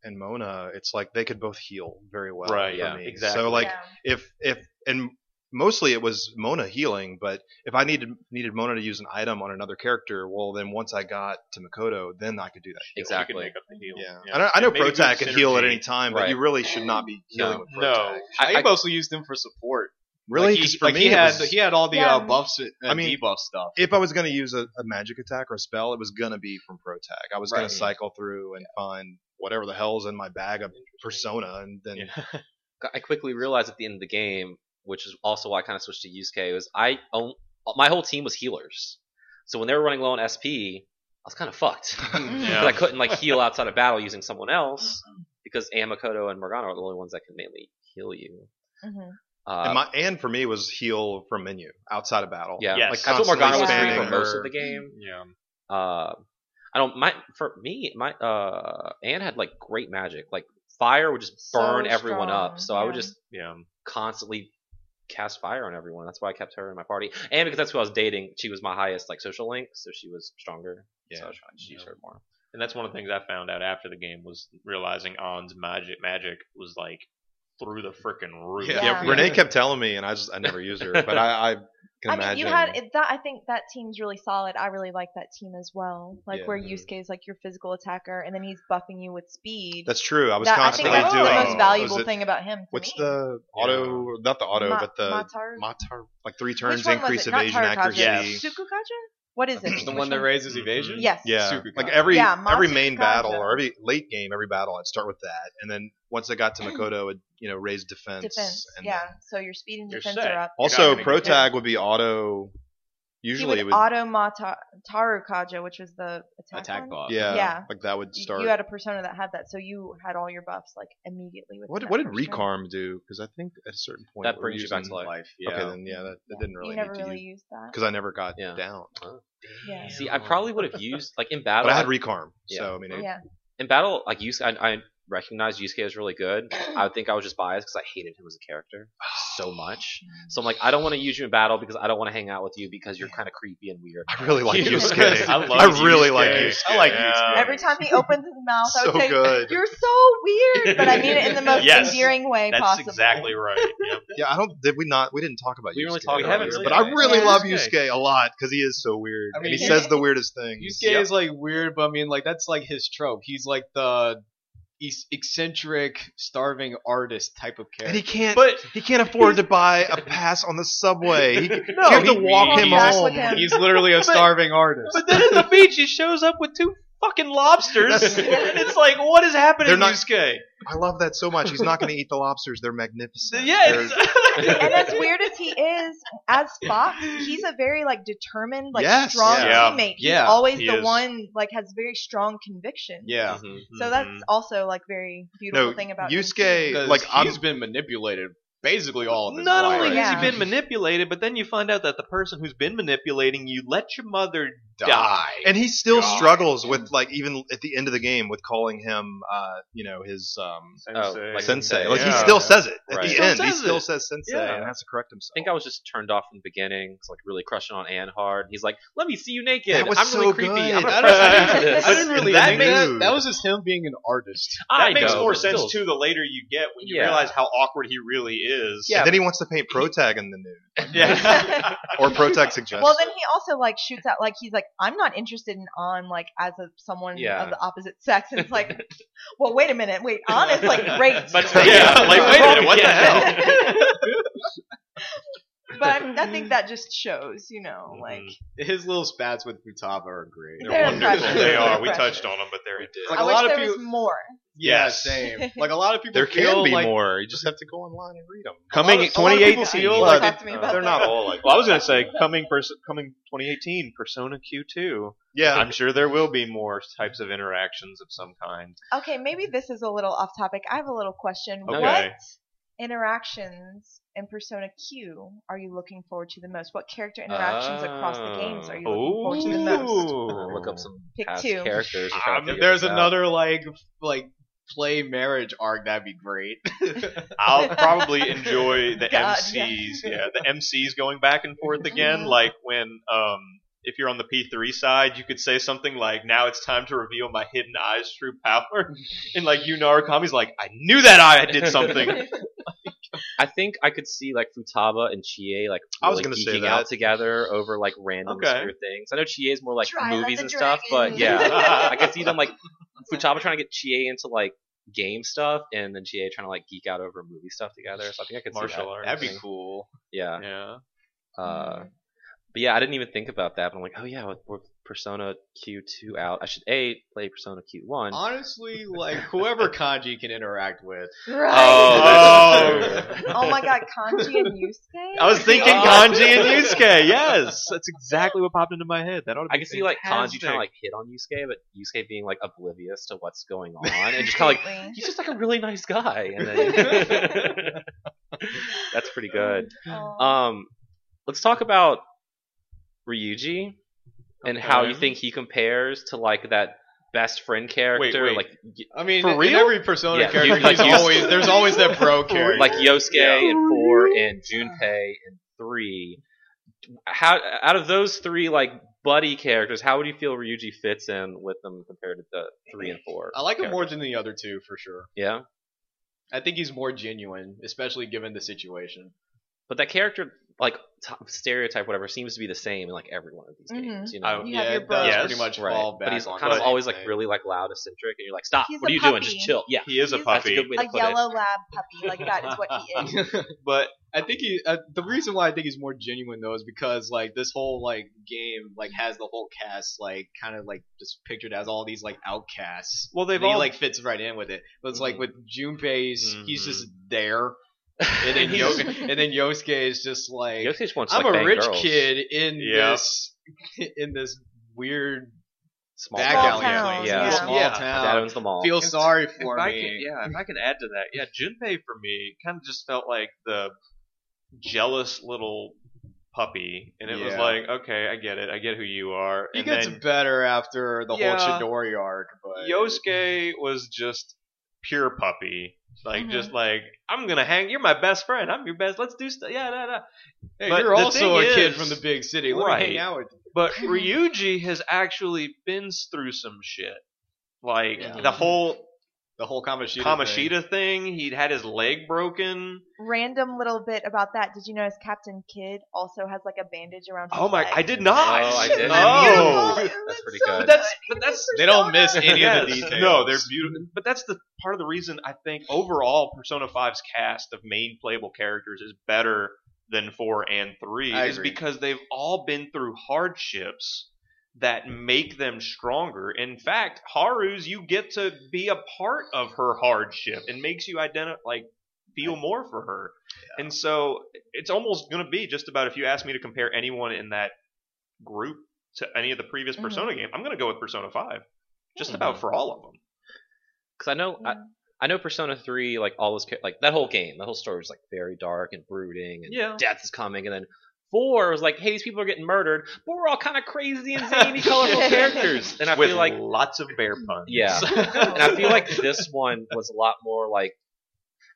and Mona, it's like they could both heal very well. Right, For yeah, me. exactly. So like Yeah. if if and mostly it was Mona healing, but if I needed needed Mona to use an item on another character, well then once I got to Makoto, then I could do that. You Exactly. can make up the heal. Yeah, I know, I know Maybe Protag can heal at any time, but Right. you really should not be healing No. with No. Protag. I, I- mostly used him for support. Really, Like, 'Cause he, for like me, he had was- he had all the Yeah. uh, buffs and I mean, debuff stuff. if I was going to use a, a magic attack or a spell, it was going to be from Protag. I was going to cycle through and find whatever the hell's in my bag of Persona, and then Yeah. I quickly realized at the end of the game, which is also why I kind of switched to Yusuke, was I own, my whole team was healers. So when they were running low on SP, I was kind of fucked because Yeah. I couldn't like heal outside of battle using someone else because Amakoto and Morgana are the only ones that can mainly heal you. Mhm. Uh, and my and for me was heal from menu outside of battle. yeah, Yes. like that's what Morgana was Constantly doing for spamming most of the game. Yeah. Uh, I don't my for me my uh Anne had like great magic. Like fire would just So burn everyone strong, up. So I would yeah. just Yeah. constantly cast fire on everyone. That's why I kept her in my party, and because that's who I was dating. She was my highest like social link, so she was stronger. Yeah. so I was trying to use Yeah. her more. And that's one of the things I found out after the game was realizing On's magic magic was like through the freaking roof. Yeah, Yeah. Renee kept telling me, and I just I never used her, but I, I can I mean, imagine. you had it, that. I think that team's really solid. I really like that team as well. Like Yeah. where Yusuke is like your physical attacker, and then he's buffing you with speed. That's true. I was That- I think constantly that's doing. the most oh. valuable it- thing about him. To What's me. the auto? Not the auto, Ma- but the Matar? Matar, like three turns increase it? Not evasion accuracy. Yes. Sukukaja? What is it? the one that raises mm-hmm. evasion. Yes. Yeah, Sukukaja. like every Yeah, every Matsukaja. main battle or every late game, every battle, I'd start with that, and then once I got to Makoto, it you know raised defense. Defense. and Yeah. So your speed and You're defense set. are up. Also, not Pro Tag would be auto. Usually, he it would would. auto Mata- Tarukaja, which was the attack, Attack one. buff. yeah, Yeah. like that would You- start. You had a persona that had that, so you had all your buffs like immediately with what what did first. Recarm do? Because I think at a certain point That brings you back to life. Life. Yeah. Okay, then yeah, that, that didn't really You never need to really use used that. because I never got Yeah. down. Yeah. See, I probably would have used like in battle. But I had Recarm, Yeah. so I mean, it, Yeah. in battle, like Yusuke, I, I recognized Yusuke as really good. I would think I was just biased because I hated him as a character oh, so much. So I'm like, I don't want to use you in battle because I don't want to hang out with you because you're kind of creepy and weird. I really like You- Yusuke. I love I really Yusuke. like Yusuke. I like Yeah. Yusuke. Every time he opens his mouth, I would say, good. "You're so weird," but I mean it in the most Yes. endearing way That's possible. That's exactly right. Yep. Yeah, I don't. Did we not? We didn't talk about. We Yusuke really talked earlier, about Yusuke. but I really Yeah. love Yusuke. Yusuke a lot because he is so weird, I and mean, he he- says the weirdest things. Yusuke is like weird, but I mean, like that's like his trope. He's like the ec- eccentric, starving artist type of And he can't. But he can't afford to buy a pass on the subway. He, No, you have to walk he- him back home. him. He's literally a starving artist. but then at the beach he shows up with two fucking lobsters, and it's like, what is happening, They're not- Yusuke? I love that so much. He's not going to eat the lobsters. They're magnificent. Yeah, They're- it's, and as weird as he is, as Fox, he's a very like determined, like Yes. strong Yeah. teammate. He's Yeah, always he the is. one like has very strong conviction. yeah. Mhm. So that's also like very beautiful No, thing about him, Yusuke- too. Because like, I'm- he's been manipulated basically all of his Not life. only has Yeah. he been manipulated, but then you find out that the person who's been manipulating you let your mother die. die. and he still God. struggles with like even at the end of the game with calling him, uh, you know, his um, Sensei. like sensei. Like he Yeah. still says it at Right. the He still end. He says still it. says sensei Yeah. and has to correct himself. I think I was just turned off from the beginning. It's like really crushing on Ann hard. He's like, "Let me see you naked. That was I'm really creepy. good. I'm gonna I press don't- into this." I didn't really That think makes- that. That was just him being an artist. That I makes know, more sense still. too the later you get when you Yeah. realize how awkward he really is. And then he wants to paint Protag in the nude, Yeah. or Protag suggests. Well, then he also like shoots out like he's like I'm not interested in on like as a someone Yeah. of the opposite sex. And it's like, well, wait a minute, wait, on is like great, But yeah, like wait a minute, what the hell? but I, I think that just shows, you know, mm-hmm. like His little spats with Futaba are great. They're They're wonderful. precious. They are. We touched on them, but they're Like I a wish lot of there people. was more. Yeah, Yes. same. Like a lot of people there feel can be like more. You just have to go online and read them. coming a lot of- a lot of people 2018. feel like talk to me about They're that. not all like. Well, I was gonna say coming pers- coming 2018 Persona Q2. Yeah, I'm sure there will be more types of interactions of some kind. Okay, maybe this is a little off topic. I have a little question. Okay. What interactions in Persona Q are you looking forward to the most? What character interactions across the games are you looking forward to the most? Uh, look up some Pick past two. characters. and try to Um, there's this out. another like like play marriage arc that'd be great. I'll probably enjoy the God, MCs. Yeah. the MCs going back and forth again. Like when, um, if you're on the P3 side, you could say something like, "Now it's time to reveal my hidden eye's true power," and like you know, Narukami's like, "I knew that eye did something." I think I could see like Futaba and Chie like I was gonna geeking out together over like random Okay. obscure things. I know Chie is more like Try movies the and stuff, but yeah, I could see them like Futaba trying to get Chie into like game stuff, and then Chie trying to like geek out over movie stuff together. So I think I could see Martial that. arts. that'd be cool. Yeah. yeah. Uh, but yeah, I didn't even think about that. But I'm like, oh yeah, with, with Persona Q2 out, I should a play Persona Q1. Honestly, like whoever Kanji can interact with. Right. Oh, that's. Oh my god, Kanji and Yusuke? I was thinking Oh. Kanji and Yusuke. Yes, that's exactly what popped into my head. That ought to be I can see like Kanji trying to like hit on Yusuke, but Yusuke being like oblivious to what's going on and just kind of like he's just like a really nice guy, and then that's pretty good. Aw. Um, let's talk about Ryuji and how you think he compares to like that best friend character, wait. like I mean, For real? every Persona Yeah, character, dude, like, he's always there's always that bro character. like Yosuke Yeah. in four and Junpei in three. How out of those three like buddy characters, how would you feel Ryuji fits in with them compared to the three and four? I like him more than the other two for sure. Yeah, I think he's more genuine, especially given the situation. but that character like t- stereotype whatever seems to be the same in like every one of these Mhm. games. You know. I- You have yeah, your it does pretty much Right, fall back but he's kind of always like thing. really like loud eccentric, and you're like, stop! He's what are you doing? Just chill. Yeah, He is a He's that's a puppy. good way to a put it. yellow lab puppy, like that is what he is. but I think he uh, the reason why I think he's more genuine though is because like this whole like game like has the whole cast like kind of like just pictured as all these like outcasts. Well, they've and he like fits right in with it. But it's like Mhm. with Junpei, he's, he's just there, and then Yo- and then Yosuke is just like Yosuke wants I'm like, a rich girls. kid in Yeah. this in this weird Small back Small alley town, place. yeah. small Yeah. Dad town. owns them all. Feel If- sorry if for I me. could, yeah, if I could add to that, yeah, Junpei for me kind of just felt like the jealous little puppy, and it was like, okay, I get it, I get who you are. He and gets then better after the Yeah. whole Chidori arc, but Yosuke was just pure puppy, like Mhm. just like I'm gonna hang. You're my best friend. I'm your best. Let's do stuff. Yeah, yeah, yeah. Hey, But you're also a thing kid from the big city. Let Right. me hang out with you. But Ryuji has actually been through some shit. Like Yeah. the whole The whole Kamoshida. thing. Kamoshida thing. He'd had his leg broken. Random little bit about that. Did you notice Captain Kidd also has like a bandage around his Oh my! leg? I did not. Oh, I didn't. Oh. That's pretty So good. But that's but that's They don't miss any of the details. No, they're beautiful. But that's the part of the reason I think overall Persona 5's cast of main playable characters is better than 4 and 3 I is agree. because they've all been through hardships that make them stronger. In fact, Haru's you get to be a part of her hardship and makes you identify like feel more for her. And so it's almost going to be just about if you ask me to compare anyone in that group to any of the previous Mhm. Persona game, I'm going to go with Persona 5. Just Mhm. about for all of them. Because I know I, Yeah. I know Persona Three, like all those, cha- like that whole game, the whole story was like very dark and brooding, and Yeah. death is coming, and then four was like, hey, these people are getting murdered, but we're all kind of crazy and zany, colorful characters, and I with feel like lots of bear puns. Yeah. and I feel like this one was a lot more like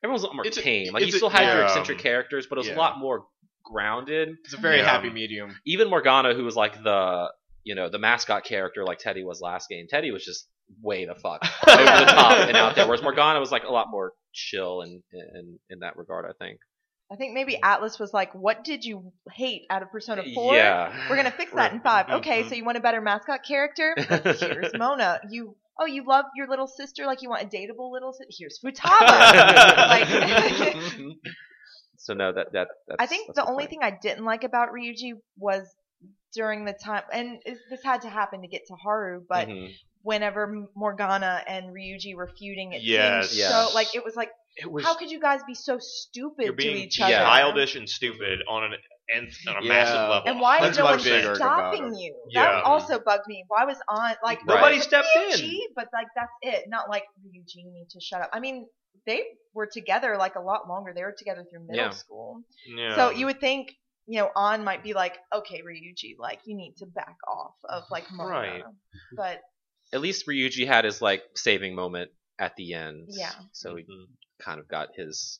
everyone's a lot more It's a- tame. Like you it's a- still had your yeah. eccentric characters, but it was Yeah. a lot more grounded. It's a very Yeah. happy medium. Even Morgana, who was like the you know the mascot character, like Teddy was last game. Teddy was just way the fuck over the top and out there, whereas Morgana was like a lot more chill and in, in that regard. I think. I think maybe Atlus was like, "What did you hate out of Persona 4? Yeah. We're gonna fix that in 5 Okay, Mhm. so you want a better mascot character? Here's Mona. You oh, you love your little sister like you want a dateable little sister. Here's Futaba. like, So no, that that that's, I think the only thing I didn't like about Ryuji was during the time, and this had to happen to get to Haru, but Mhm. whenever Morgana and Ryuji were feuding, it Yes. seemed Yes. so like it was like, It was how could you guys be so stupid you're to each other? Yeah. childish and stupid on an nth on a Yeah. massive level. And why That's is no one big irk about stopping him. you? Yeah. That also bugged me. Why was on like Nobody like, stepped in. Ryuji, But like that's it. Not like Ryuji need to shut up. I mean, they were together like a lot longer. They were together through middle Yeah. school. Yeah. So you would think, you know, Ann might be like, okay, Ryuji, like you need to back off of like Mona. Right. But At least Ryuji had his like saving moment at the end. Yeah. So he Mhm. kind of got his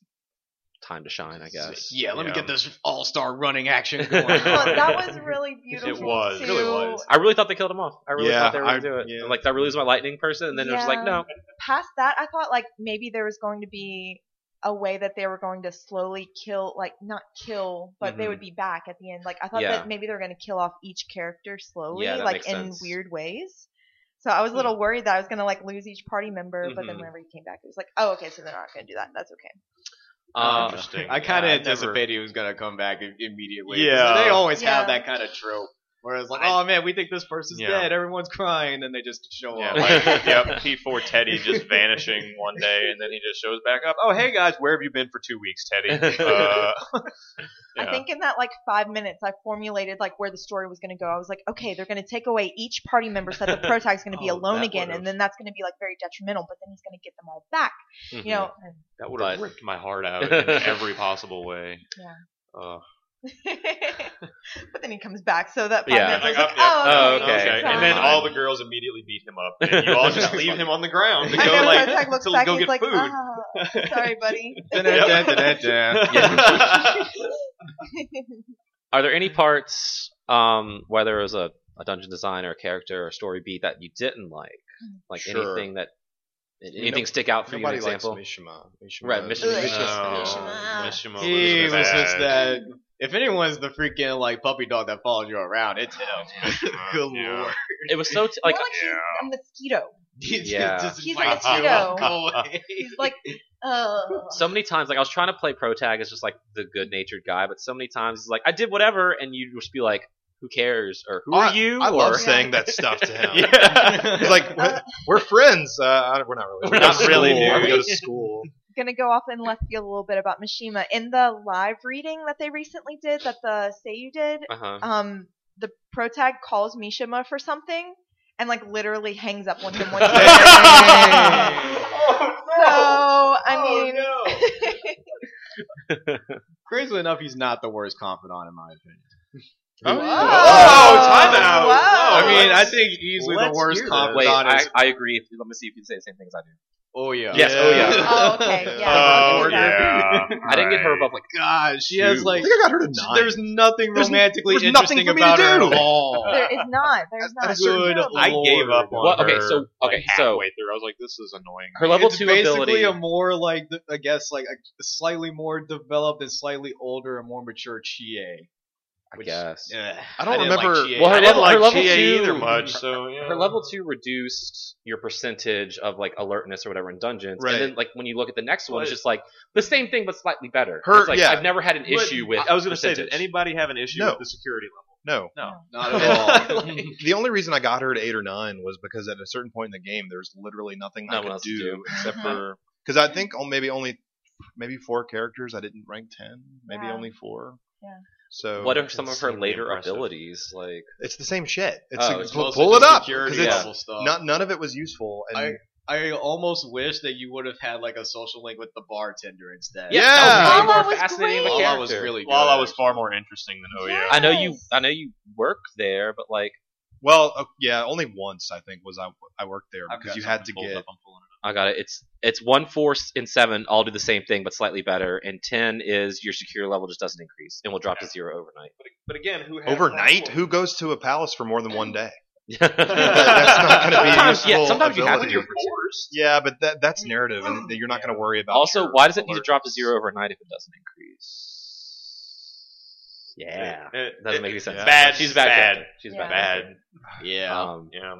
time to shine, I guess. Yeah, let me get this all star running action going. well, that was really beautiful. It was. It really was. I really thought they killed him off. I really Yeah, thought they were gonna do it. yeah. Like I really was my lightning person, and then it was like, no. Past that, I thought like maybe there was going to be a way that they were going to slowly kill, like not kill, but they Mhm. would be back at the end. Like I thought Yeah. that maybe they were going to kill off each character slowly, Yeah, like in sense. weird ways. So I was a little worried that I was going to like lose each party member, but then Mhm. whenever he came back, it was like, oh, okay, so they're not going to do that. That's okay. Um, Interesting. I kind of Yeah, I never- anticipated he was gonna come back immediately. Yeah. they always Yeah. have that kind of trope. Whereas like, I- oh man, we think this person's Yeah. dead, everyone's crying, and then they just show Yeah, up. like, yep, P4 Teddy just vanishing one day, and then he just shows back up. Oh, hey guys, where have you been for two weeks, Teddy? Uh, I think in that like five minutes, I formulated like where the story was going to go. I was like, okay, they're going to take away each party member so that the protag's going to be Oh, alone again, would've- and then that's going to be like very detrimental. But then he's going to get them all back, mhm. you know. and- that would have ripped my heart out in every possible way. Yeah. Uh, but then he comes back, so that five Yeah. minutes I was Like, like, oh, oh, Oh, okay. okay. And then all the girls immediately beat him up, and you all just leave him on the ground to go know, like Protag looks to back, go he's get like, food. ah, sorry, buddy. Are there any parts, um, whether it was a, a dungeon design or a character or a story beat that you didn't like? Like Sure. anything that anything You know, stick out for you? An Nobody likes example. Mishima. Mishima Right, is- Mishima- Ugh. No, Mishima. Mishima He was was just that. If anyone's the freaking like puppy dog that follows you around, it's him. Mishima, Good yeah. lord. It was so t- Like, like he's a mosquito. Yeah. just He's a bites you. mosquito. Go away. He's like, uh. so many times. Like I was trying to play Protag as just like the good natured guy, but so many times he's like, I did whatever, and you'd just be like, Who cares? Or Who are I- you? I love or, saying that stuff to him. Yeah. He's like, "What? we're friends. Uh, we're not really. We're We go not really, school. dude. We go to school. Gonna go off in left field a little bit about Mishima. In the live reading that they recently did, that the Seiyu did, Uh-huh. um, the protag calls Mishima for something and like literally hangs up on him. When Dang. so I Oh, mean, no. Crazily enough, he's not the worst confidant in my opinion. Oh, Whoa. timeout. Whoa. I mean, I let's- think easily the let's worst hear confidant Wait, I, is. I agree. Let me see if you can say the same thing as I do. Oh yeah. Yes, oh, yeah. Oh, okay, yeah. Oh, I'll give you that. yeah. I didn't get her Alright. above like God, she has like. I think I got her to nine. There's nothing There's- romantically there's nothing interesting for me to about her do. at all. There is not. There's At not. a certain Good level. I gave up on Well, okay, her, so- okay, like, so- halfway through. I was like, this is annoying. her level it's two basically ability. a more like I guess like a slightly more developed and slightly older and more mature Chie. I Which, guess. eh, I don't didn't like remember- Well, her I didn't level- like her level two- either much, so yeah. Her level two reduced your percentage of like alertness or whatever in dungeons, Right. and then like when you look at the next one, it's just like the same thing but slightly better. Her- it's like yeah. I've never had an But issue with. I was going to say, did anybody have an issue No. with the security level? no. No. Not at all. The only reason I got her to eight or nine was because at a certain point in the game, there's literally nothing I Nothing could do, do. except for because I think maybe only maybe four characters I didn't rank ten, maybe Yeah. only four. Yeah. So What are some of her later impressive. abilities? Like it's the same shit. It's Oh, like, it's pull, pull it up security because it's level stuff. not, none of it was useful. And I- I almost wish that you would have had like a social link with the bartender instead. Yeah. that was Lala more was fascinating great. Lala was really good. Lala was far more interesting than Oh yeah. Yes. I know you. I know you work there, but like well, uh, yeah, only once I think was I I worked there I've because you had to something pulled get up, I'm pulling it up. I got it. It's it's one, four, and seven all do the same thing, but slightly better. And ten is your secure level just doesn't increase and will drop to zero overnight. But, but again, who has overnight. Who goes to a palace for more than one day? That's not gonna be a sometimes, yeah, useful sometimes you have to ability. do it. Yeah, but that that's narrative, and you're not going to worry about. Also, why does it need to drop to zero overnight if it doesn't increase? Yeah, It- doesn't it- make any sense. Bad. She's bad. Bad. She's Yeah. bad. Bad. Yeah. Um, Yeah.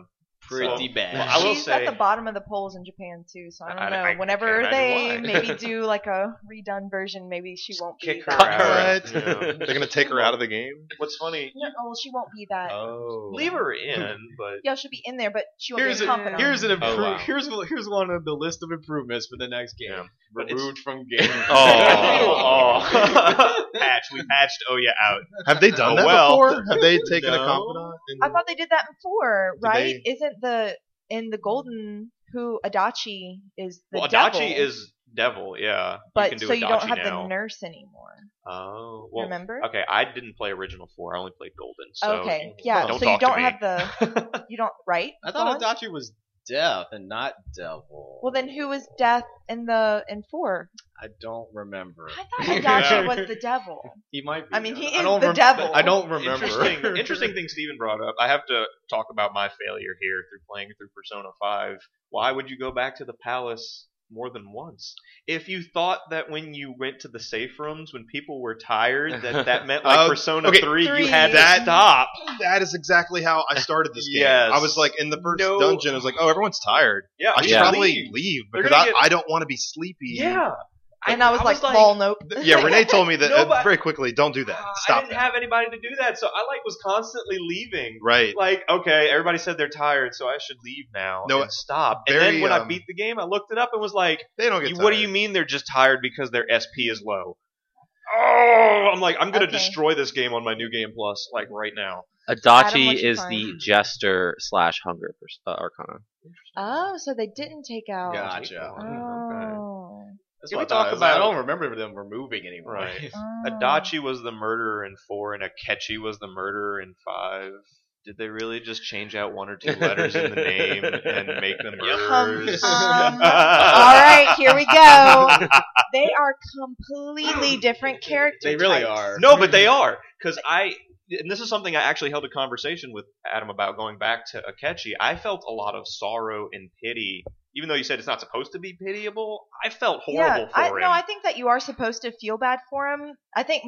Pretty So- bad. Well, I will She's say- at the bottom of the polls in Japan too, so I don't I- know. I- I Whenever imagine they maybe do like a redone version, maybe she won't be Kick her that. out. good. Yeah. They're going to take her out of the game. What's funny? No, oh, she won't be that. Oh, Leave her in, but yeah, she'll be in there, but she won't Here's be a, a confidant. here's an Oh, improve. wow. Here's here's one of the list of improvements for the next game. Yeah. Removed from game. oh, oh. patch. We patched Ohya out. Have they done Oh, that well. before? Have they taken a No. confidant? in- I thought they did that before, right? they- Isn't the in the golden who Adachi is the well, devil, Adachi is devil. Yeah. but you can do so you don't have now. the nurse anymore. Oh, well, Remember? Okay, I didn't play original four. I only played Golden. So okay, yeah. So you don't have the you don't right. I thought Adachi was deaf and not devil. Well, then who was death in the in four? I don't remember. I thought Adachi was the devil. He might be. I mean, he I is the rem- devil. I don't remember. Interesting, interesting thing Steven brought up. I have to talk about my failure here through playing through Persona 5. Why would you go back to the palace more than once? If you thought that when you went to the safe rooms when people were tired, that that meant like Oh, Persona okay, 3, Three. you had That- to stop. that is exactly how I started this game. Yes. I was like in the first No. dungeon. I was like, oh, everyone's tired. Yeah, I should Yeah. probably leave They're because I, get- I don't want to be sleepy. Yeah. And I was, like, Paul, nope. Yeah, Renee told me that No, uh, very quickly. Don't do that. Stop. I didn't that. have anybody to do that, so I like was constantly leaving. Right. Like, okay, everybody said they're tired, so I should leave now No, and stop. And then when I um, beat the game, I looked it up and was like, They don't get. You- what do you mean they're just tired because their SP is low? Oh, I'm like, I'm gonna Okay. destroy this game on my new game plus, like right now. Adachi what'd is the jester slash hunger pers- uh, arcana. Oh, so they didn't take out. Gotcha. Oh. That's Can we I talk thought. I was like, I about- don't remember them removing anyone. Right. Oh. Adachi was the murderer in four, and Akechi was the murderer in five. Did they really just change out one or two letters in the name and make them murderers? Um, All right, here we go. They are completely different characters. They really are. No, but they are because I. And this is something I actually held a conversation with Adam about going back to Akechi. I felt a lot of sorrow and pity, even though you said it's not supposed to be pitiable. I felt horrible yeah, for I, him. No, I think that you are supposed to feel bad for him. I think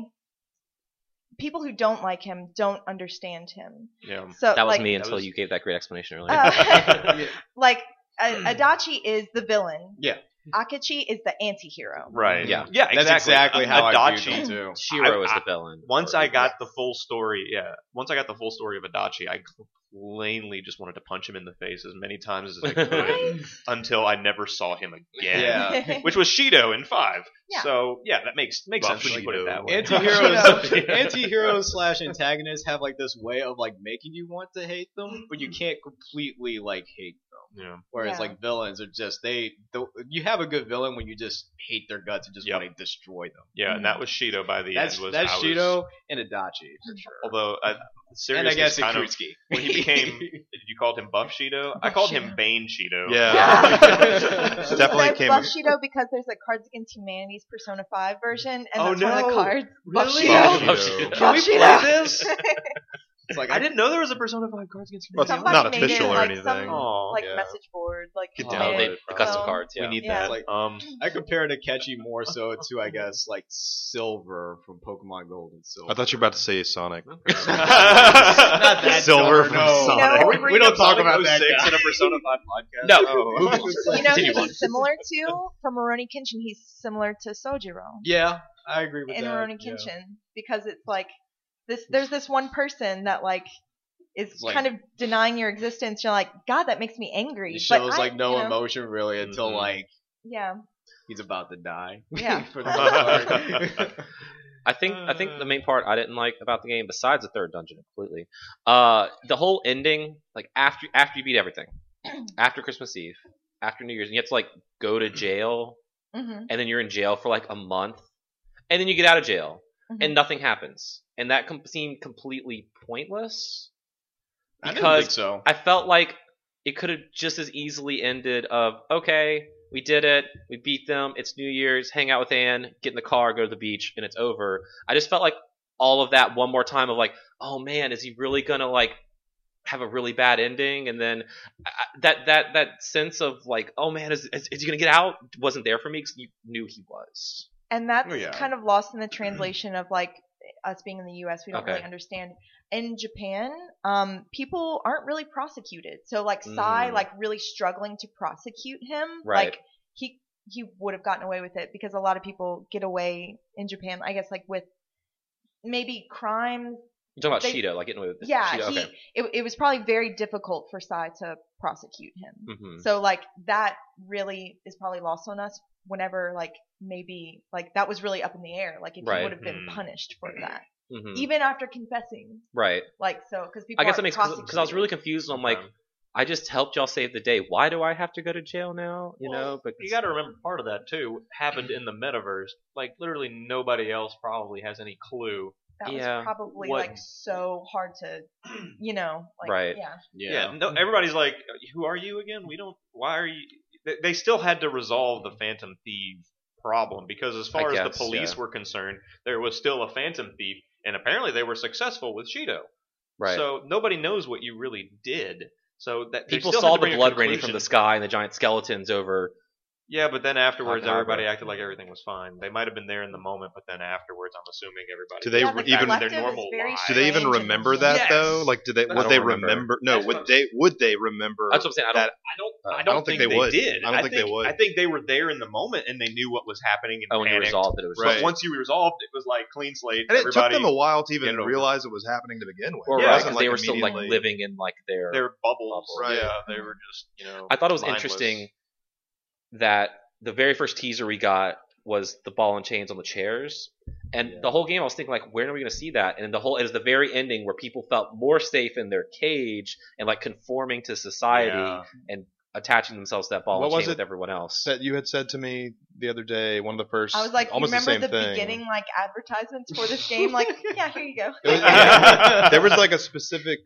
people who don't like him don't understand him. yeah. So That was like, me until was- you gave that great explanation earlier. uh, like uh, Adachi is the villain. Yeah. Akechi is the anti-hero. Right. Yeah. Yeah. That's Exactly. exactly how I Adachi. viewed them too. Shiro I- is the villain. Once I got the full story, yeah. Once I got the full story of Adachi, I plainly just wanted to punch him in the face as many times as I could until I never saw him again. Yeah. Which was Shido in five. Yeah. So yeah, that makes makes Buff sense when you put it that way. Anti-heroes, Yeah. anti-heroes slash antagonists have like this way of like making you want to hate them, but you can't completely like hate them. Yeah. Whereas Yeah. like villains are just they, the, you have a good villain when you just hate their guts and just Yep. want to destroy them. Yeah, and that was Shido by the That's end. Was that's I was- Shido and Adachi for sure. Although Sirius and I guess kind of when he became. you called him Buff Shido. I Buff called him Bane Shido. Yeah. Yeah. Definitely There's came. Buff Shido because there's a Cards Against Humanity's Persona 5 version, and Oh, that's one of the cards. Buff Really? Shido. Buff Shido. Can we play this? It's like I didn't know there was a Persona 5 Cards Against Well, Humanity. it's Somebody not made official it, or like, anything. some, Aw. like Yeah. message board, like Could made download it. it the custom So, cards. Yeah. We need Yeah. that. Like- um, I compare Akechi more so to I guess like Silver from Pokemon Gold and Silver. I thought you were about to say Sonic. Not that Silver dumb, from no. Sonic. You know, we, we don't talk about that. 06 guy. in a Persona 5 podcast. No. Oh. You know who Continue on. he's similar to? From Rurouni Kenshin, he's similar to Sojiro Yeah, I agree with in that. Rurouni yeah. Kenshin because it's like this. There's this one person that like is like- kind of denying your existence. You're like, God, that makes me angry. He but shows I- like no you know, emotion really until Mhm. like Yeah, he's about to die. Yeah. For the most part. I think I think the main part I didn't like about the game, besides the third dungeon completely, uh, the whole ending, like after after you beat everything, after Christmas Eve, after New Year's, and you have to like go to jail, hmm and then you're in jail for like a month, and then you get out of jail, Mhm. and nothing happens, and that com- seemed completely pointless. I didn't Because think so. I felt like it could have just as easily ended of okay, we did it, we beat them, it's New Year's, hang out with Ann, get in the car, go to the beach, and it's over. I just felt like all of that one more time of like, oh man, is he really gonna like have a really bad ending? And then I, I- that that that sense of like, oh man, is is, is he gonna get out? Wasn't there for me because you knew he was. and that's Oh, yeah. kind of lost in the translation of like us being in the U.S. We don't Okay. really understand. In Japan, um, people aren't really prosecuted. So like Sae, Mm. like really struggling to prosecute him, Right. like he he would have gotten away with it because a lot of people get away in Japan. I guess like with maybe crimes. You're talking about They- Shido, like getting away with Yeah, Shido, he okay. it, it was probably very difficult for Sae to prosecute him. hmm So like that really is probably lost on us whenever like maybe like that was really up in the air. Like if Right. he would have been Mm. punished for that, hmm even after confessing. Right. Like so because people. I guess that aren't makes because I was really prosecuted. confused. I'm like, Okay. I just helped y'all save the day. Why do I have to go to jail now? You Well, know, but you got to remember part of that too happened in the metaverse. Like literally nobody else probably has any clue. That yeah, was probably what- like so hard to, you know, like Right. yeah. Yeah. no, everybody's like, "Who are you again? We don't. Why are you?" They, they still had to resolve the Phantom Thief problem because, as far as guess, the police yeah. were concerned, there was still a Phantom Thief, and apparently they were successful with Shido. right. So nobody knows what you really did. So that People still saw the blood raining from the sky and the giant skeletons over. Yeah, but then afterwards, Harbor. everybody acted like everything was fine. They might have been there in the moment, but then afterwards, I'm assuming everybody. Do they Yeah, the even- their is normal very lives. Do they even strange remember that Yes. though? Like, do they I would don't they remember. remember? No, That's would what- they would they remember? That's what I'm saying. I don't. that- I don't. Uh, I don't, think, they, would. did. I don't think they would. I think they were there in the moment and they knew what was happening and oh, when you panicked. resolved that it was Right. But once you resolved, it was like clean slate. and it took everybody, them a while to get even it over. realize it was happening to begin with. or It right, wasn't, they were still like immediately- living in like their. their bubbles. Right. Yeah, they were just you know. I thought it was mindless. interesting that the very first teaser we got was the ball and chains on the chairs, and Yeah. the whole game I was thinking like, when are we going to see that? And the whole it is the very ending where people felt more safe in their cage and like conforming to society Yeah. and attaching themselves to that ball What and was chain it with everyone else. that you had said to me the other day. One of the first. I was like, you almost remember the the, thing. beginning like advertisements for this game? Like, yeah, here you go. Was- yeah, there was like a specific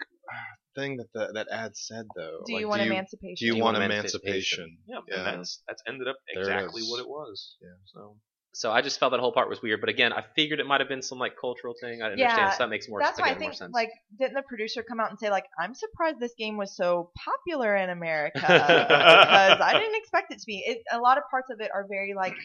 thing that the, that ad said though. Do like, you want do you, emancipation? do you, Do you want want emancipation? Yeah, Yeah. and that's that's ended up exactly what it was. Yeah. So So I just felt that whole part was weird. But again, I figured it might have been some like cultural thing. I didn't Yeah, understand. So that makes more, sense. That's why I think like didn't the producer come out and say like I'm surprised this game was so popular in America because I didn't expect it to be. It, a lot of parts of it are very like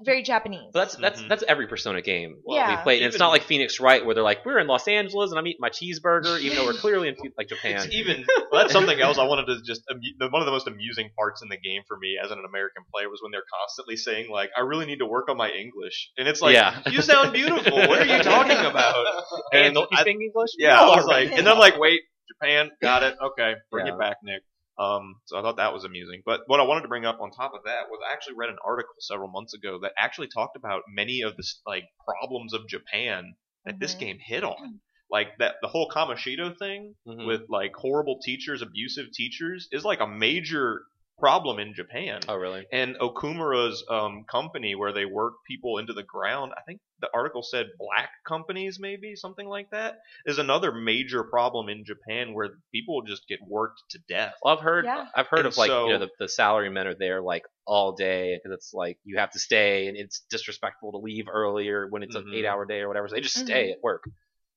very Japanese. But that's that's Mhm. that's every Persona game Yeah. we played, and it's not like Phoenix Wright where they're like we're in Los Angeles and I'm eating my cheeseburger, even though we're clearly in like Japan. It's even well, that's something else I wanted to just one of the most amusing parts in the game for me as an American player was when they're constantly saying like I really need to work on my English and it's like Yeah. you sound beautiful what are you talking about and and you I, speak English? yeah I No, was like and then I'm like wait Japan, got it. Okay, bring Yeah. it back, Nick. Um, so I thought that was amusing. But what I wanted to bring up on top of that was I actually read an article several months ago that actually talked about many of the like problems of Japan that this Mhm. game hit on. Like that, the whole Kamoshida thing Mhm. with like horrible teachers, abusive teachers, is like a major problem in Japan. oh really? And Okumura's um, company, where they work people into the ground, I think the article said black companies, maybe something like that, is another major problem in Japan where people just get worked to death. Well, I've heard Yeah. I've heard And of like you know the, the salary men are there like all day because it's like you have to stay and it's disrespectful to leave earlier when it's Mhm. an eight hour day or whatever. So they just stay at work.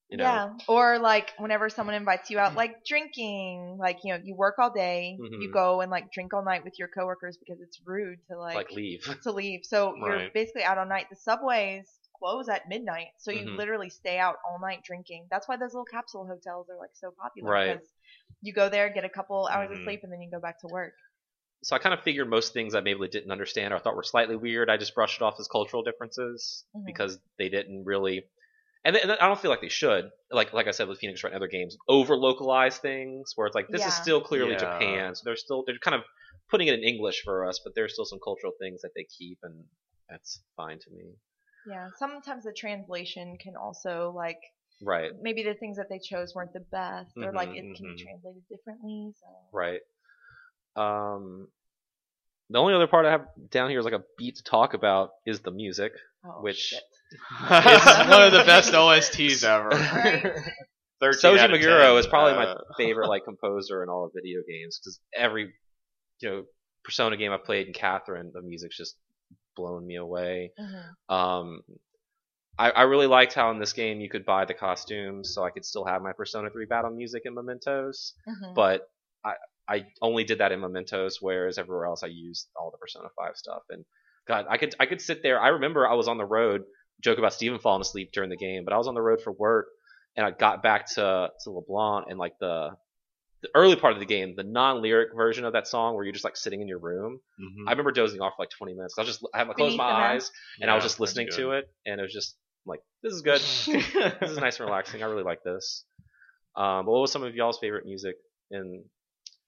You know. Yeah. Or like whenever someone invites you out, like drinking, like you know, you work all day, you Mhm. go and like drink all night with your coworkers because it's rude to like, Like, leave. to leave. So you're Right. basically out all night. The subways close at midnight, so you Mhm. literally stay out all night drinking. That's why those little capsule hotels are like so popular. Right. Because you go there, get a couple hours Mhm. of sleep, and then you go back to work. So I kind of figured most things I maybe didn't understand or thought were slightly weird. I just brushed it off as cultural differences Mhm. because they didn't really. And, they, and I don't feel like they should. Like like I said with Phoenix Wright and other games, over localize things where it's like this is still clearly Yeah. Japan, so they're still they're kind of putting it in English for us, but there's still some cultural things that they keep, and that's fine to me. Yeah. Sometimes the translation can also like Right. maybe the things that they chose weren't the best, or like Mhm, it can mhm. be translated differently. So. Right. Um, the only other part I have down here is like a beat to talk about is the music, Oh, which shit. it's one of the best OSTs ever. Right. Soji out of Meguro 10, is probably uh, my favorite like composer in all of video games because every you know Persona game I played in Catherine, the music's just blown me away. Mhm. Um, I, I really liked how in this game you could buy the costumes, so I could still have my Persona 3 battle music in Mementos, Mhm. but I I only did that in Mementos, whereas everywhere else I used all the Persona 5 stuff. And God, I could I could sit there. I remember I was on the road. Joke about Steven falling asleep during the game, but I was on the road for work, and I got back to to LeBlanc and like the the early part of the game, the non-lyric version of that song where you're just like sitting in your room. Mhm. I remember dozing off for like 20 minutes. I was just I had closed my eyes and I was just listening to it, and it was just like this is good. this is nice and relaxing. I really like this. Um, but what was some of y'all's favorite music in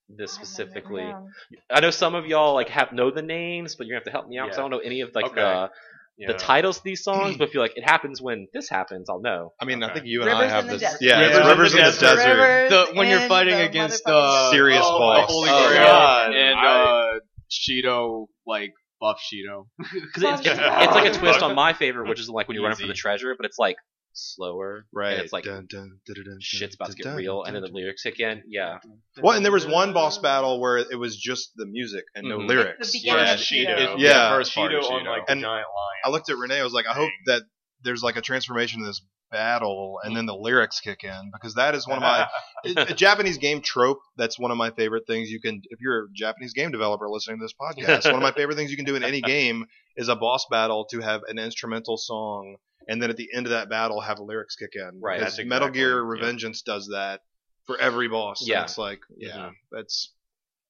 this I specifically? it. I know some of y'all like have know the names, but you're gonna have to help me out because Yeah. I don't know any of like Okay. the Yeah. the titles of these songs. but if you're like it happens when this happens, I'll know. I mean, I think you and I have this. desert. Yeah, Rivers it's in Rivers the in the desert. desert. The- when you're fighting the against motherfucking- the Serious oh, boss. Holy Oh, Grail, God. and I- uh, Shido like buff Shido. Because it's, it's, it's like a twist on my favorite, which is like when you're running for the treasure, but it's like slower. Right. And it's like Dun, dun, dun, dun, dun, shit's about to get dun, real, dun, and then the lyrics kick in. Yeah. Well, and there was one boss battle where it was just the music and no Mhm. lyrics. The beginning Yeah, of Shido. Shido. Yeah. Yeah, first part Shido of on Shido. like the And- giant lion. I looked at Renee. I was like, I hope that there's like a transformation in this battle, and then the lyrics kick in because that is one of my a Japanese game trope. That's one of my favorite things you can. If you're a Japanese game developer listening to this podcast, one of my favorite things you can do in any game is a boss battle to have an instrumental song, and then at the end of that battle have lyrics kick in. Right. That's Metal exactly- Gear yeah. Revengeance does that for every boss. and Yeah. it's like yeah, Mhm. that's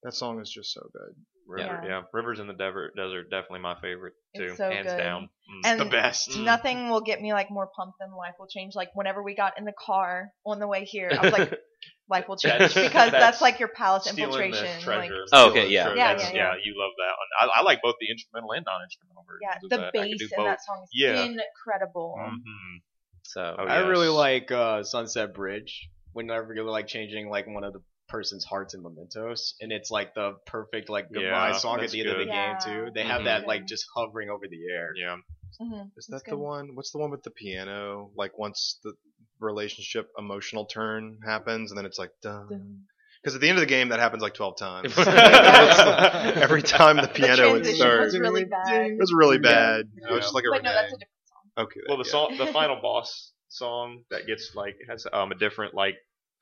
that song is just so good. River, Yeah. yeah. Rivers in the desert, desert, definitely my favorite too, It's so hands good. down. Mm. And the best. Mm. nothing will get me like more pumped than life will change. Like whenever we got in the car on the way here, I was like, life will change That's- because that's that's, like your palace Stealing the infiltration. Like. Oh, okay, the yeah. Yeah, yeah, yeah. you love that one. I, I like both the instrumental and non-instrumental versions. yeah, the that. I could do bass in that song is Yeah. incredible. Mhm. So Oh, I yes. really like uh, Sunset Bridge whenever you're like changing like one of the person's hearts and Mementos, and it's like the perfect like goodbye Yeah, song at that's the end of the good. game too. They have Mhm. that like just hovering over the air. Yeah. Mhm, Is it's that the good. one? What's the one with the piano? Like once the relationship emotional turn happens, and then it's like dun. Dun. Because at the end of the game, that happens like twelve times. Every time the The piano would transition start, was really bad. it was really Yeah. bad. It was just like a But no, that's a different song. okay. Well, the yeah. song, the final boss song that gets like has um, a different like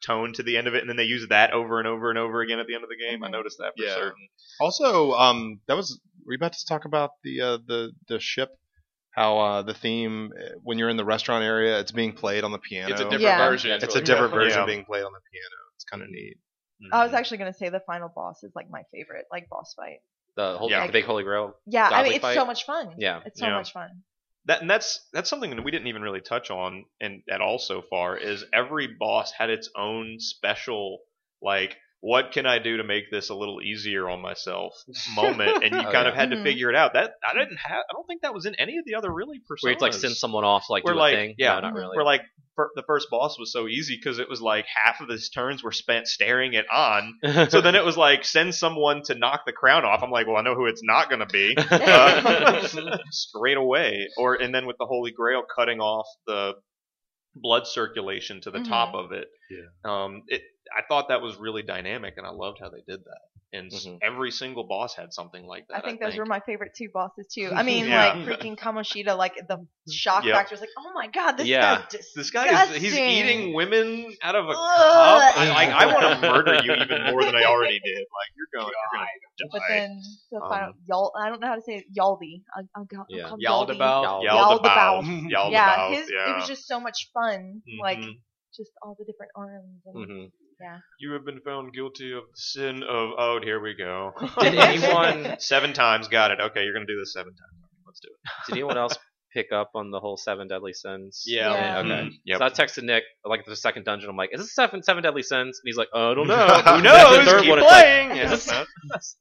tone to the end of it, and then they use that over and over and over again at the end of the game. I Mhm. noticed that for Yeah. certain. Also, um, that was were you about to talk about the uh, the the ship? How uh, the theme uh, when you're in the restaurant area, it's being played on the piano. It's a different Yeah. version. It's a really different cool. version Yeah. being played on the piano. It's kind of neat. I was actually gonna say the final boss is like my favorite, like boss fight. the whole Yeah. the big holy grail. Yeah, I mean it's fight? so much fun. Yeah. it's so Yeah. much fun. That and that's that's something that we didn't even really touch on and at all so far is every boss had its own special like what can I do to make this a little easier on myself moment and you Oh, kind yeah. of had to Mhm. figure it out that I didn't have I don't think that was in any of the other really personas Where you like send someone off to like We're do like- a thing. yeah, no, not really. where like fir- the first boss was so easy because it was like half of his turns were spent staring it on so then it was like send someone to knock the crown off I'm like well I know who it's not going to be uh, straight away. Or and then with the Holy Grail cutting off the blood circulation to the top of it. Yeah. Um, it I thought that was really dynamic, and I loved how they did that. And s Mhm. every single boss had something like that. I think those think. were my favorite two bosses too. I mean, Yeah. like freaking Kamoshida, like the shock Yep. factor was like, oh my god, this Yeah. guy's disgusting. This guy is he's eating women out of a Ugh. cup. I, like I want to murder you even more than I already did. Like you're going, you're But gonna die. But then the final Um, Yal, I don't know how to say it. Yaldi. I, I'll go, Yeah. Yaldabaoth. Yaldabaoth. Yaldabaoth. Yaldabaoth. Yeah, his yeah. it was just so much fun. Like Mhm. just all the different arms and hmm You have been found guilty of the sin of. Oh, here we go. Did anyone seven times? Got it. Okay, you're gonna do this seven times. Let's do it. did anyone else pick up on the whole seven deadly sins? Yeah. Yeah. Okay. Mhm. Yep. So I texted Nick like the second dungeon. I'm like, "Is this seven seven deadly sins?" And he's like, "I don't know. Who knows? Keep one, it's like, playing. Yeah, that,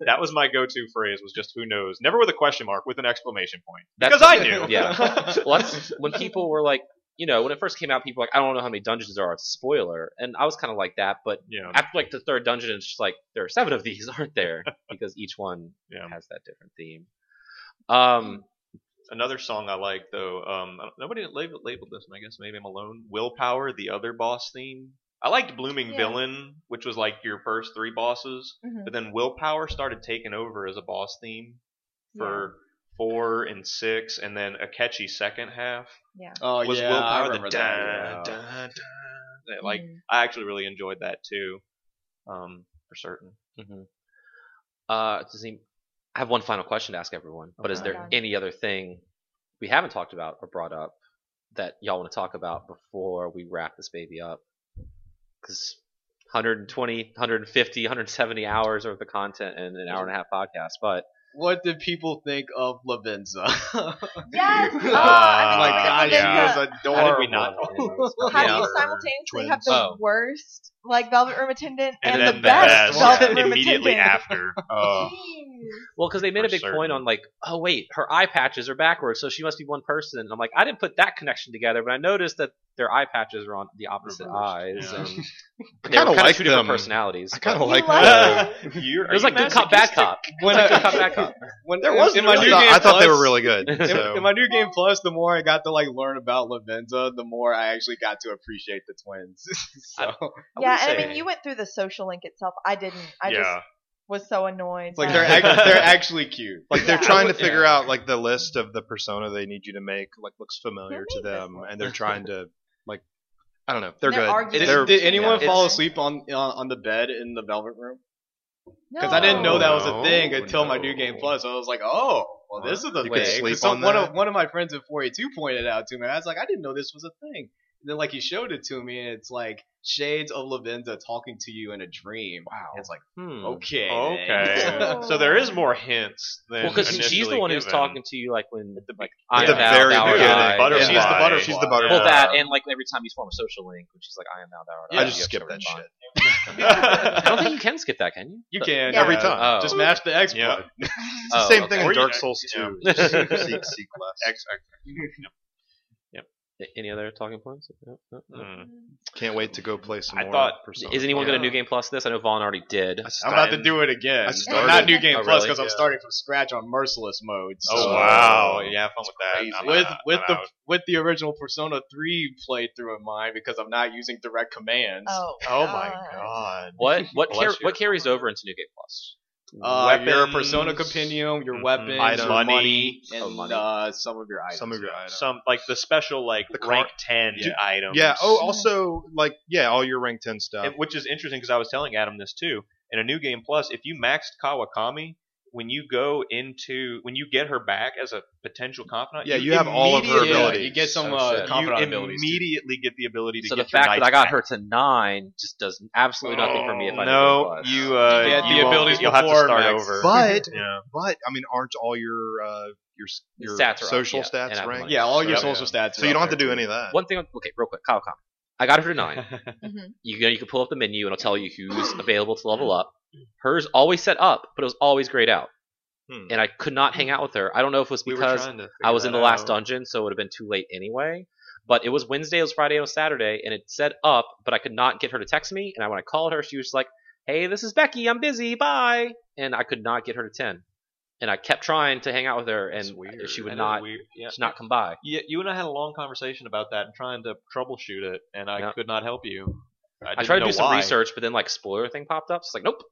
that was my go-to phrase. Was just who knows. Never with a question mark, with an exclamation point. That's- Because I knew. Yeah. well, when people were like, you know, when it first came out, people were like, I don't know how many dungeons there are. It's a spoiler, and I was kind of like that. But Yeah. after like the third dungeon, it's just like there are seven of these, aren't there? Because each one Yeah. has that different theme. Um, Another song I like though. Um, nobody labeled, labeled this, and I guess maybe I'm alone. Willpower, the other boss theme. I liked Blooming Yeah. Villain, which was like your first three bosses, Mhm. but then Willpower started taking over as a boss theme for four and six, and then a catchy second half yeah. Oh was yeah, I Willpower the remember dun, that. yeah. dun, dun. Like Mhm. I actually really enjoyed that too, um, for certain. Mm-hmm. uh, does any, I have one final question to ask everyone. But is there Okay. any other thing we haven't talked about or brought up that y'all want to talk about before we wrap this baby up? Because 120, 150, 170 hours worth of content in an hour and a half podcast. But What did people think of Lavenza? Yes. oh Oh, I my mean, gosh, yeah. she was adorable. How did we not talk about this? How Yeah. do you simultaneously have the Oh. worst like Velvet Room attendant and, And, then the best, Velvet Room immediately attendant? after. Oh. Well, because they made For a big point on like, oh wait, her eye patches are backwards, so she must be one person. And I'm like, I didn't put that connection together, but I noticed that their eye patches are on the opposite eyes, Yeah. and I they were kinda like two different personalities. I kind of like You like that. You're, It was like good cop, bad cop. When It's like good cop, bad cop. When There in- was in my really- new I game thought, I thought they were really good. In, So. in my new game plus, the more I got to like learn about Lavenza, the more I actually got to appreciate the twins. so I Yeah, would and I mean, you went through the social link itself. I didn't. I just was so annoyed. like they're it. act- they're actually cute. like they're Yeah. trying to Yeah. figure out like the list of the persona they need you to make like looks familiar to them, and they're trying to like I don't know. They're They're good. arguing. Did, They're- did anyone yeah, fall asleep on on on the bed in the velvet room? No. Because I didn't know that was a thing oh, until my new game plus. I was like, oh, well, this is a You thing. some, on one of one of my friends at 482 pointed out to me. I was like, I didn't know this was a thing. And then like he showed it to me, and it's like shades of Lavenza talking to you in a dream. Wow. It's like Hmm. okay, Okay. Oh. so there is more hints than Well, because she's the one who's given. talking to you, like when like At I the am thou, very thou art beginning. Butterfly. She's the butterfly. She's the butterfly. Well, that and like every time you form a social link, when she's like, "I am now, thou art Yeah. I I," just you skip that shit. I don't think you can skip that, can you? You can Yeah. Every time. Oh. Just mash the X Yeah. button. It's Oh, the same okay. thing Or in Dark Souls yeah. 2. Just seek, seek, seek less. X, X, Any other talking points? No, no, no. mm. Can't wait to go play some I more. thought- Persona. Is anyone Yeah. going to new game plus this? I know Vaughn already did. I I'm about to do it again. I But started- not New Game Oh, Plus really? because I'm Yeah. starting from scratch on Merciless mode. Oh wow! Yeah, have fun with that. I'm with out. with I'm the out. with the original Persona 3 playthrough in mind because I'm not using direct commands. Oh, Oh my God. god! What what Bless car- you. what carries over into new game plus? Uh, your Persona compendium, your Mhm. weapons, Items. your Money. money, and Oh, money. Uh, some of your items. Some of your items. Some like the special like The car- rank ten Yeah. items. Yeah. Oh, also like yeah, all your rank 10 stuff. And- which is interesting because I was telling Adam this too. In a new game plus, if you maxed Kawakami, when you go into when you get her back as a potential confidant, Yeah, you have all of her immediately- abilities. You get some Oh, uh, shit. confidant you abilities. too. immediately get the ability to get it. So the get your fact that knights I got back. her to nine just does absolutely nothing for me if I no, know what it was. you uh, You get the you won't- abilities You'll have to before, start Max. over. But yeah. but I mean, aren't all your uh, your s- your Stats are up, social yeah, and I stats have ranked? money. Yeah, all your Yep. social stats. So you don't have to do any of that. One thing, okay, real quick, Kyle, comment. I got her to nine. Mhm. You know, you can pull up the menu and it'll tell you who's available to level up. Hers always set up, but it was always grayed out, Hmm. and I could not hang out with her. I don't know if it was because trying to I was in the last out. dungeon, so it would have been too late anyway. But it was Wednesday, it was Friday, it was Saturday, and it said up, but I could not get her to text me. And I, when I called her, she was like, "Hey, this is Becky. I'm busy. Bye." And I could not get her to ten. And I kept trying to hang out with her, and weird. she would is not, weird. Yeah. she not come by. Yeah, you and I had a long conversation about that and trying to troubleshoot it, and I Yeah. could not help you. I, I didn't tried to know do some why. research, but then like spoiler thing popped up. So it's like, nope.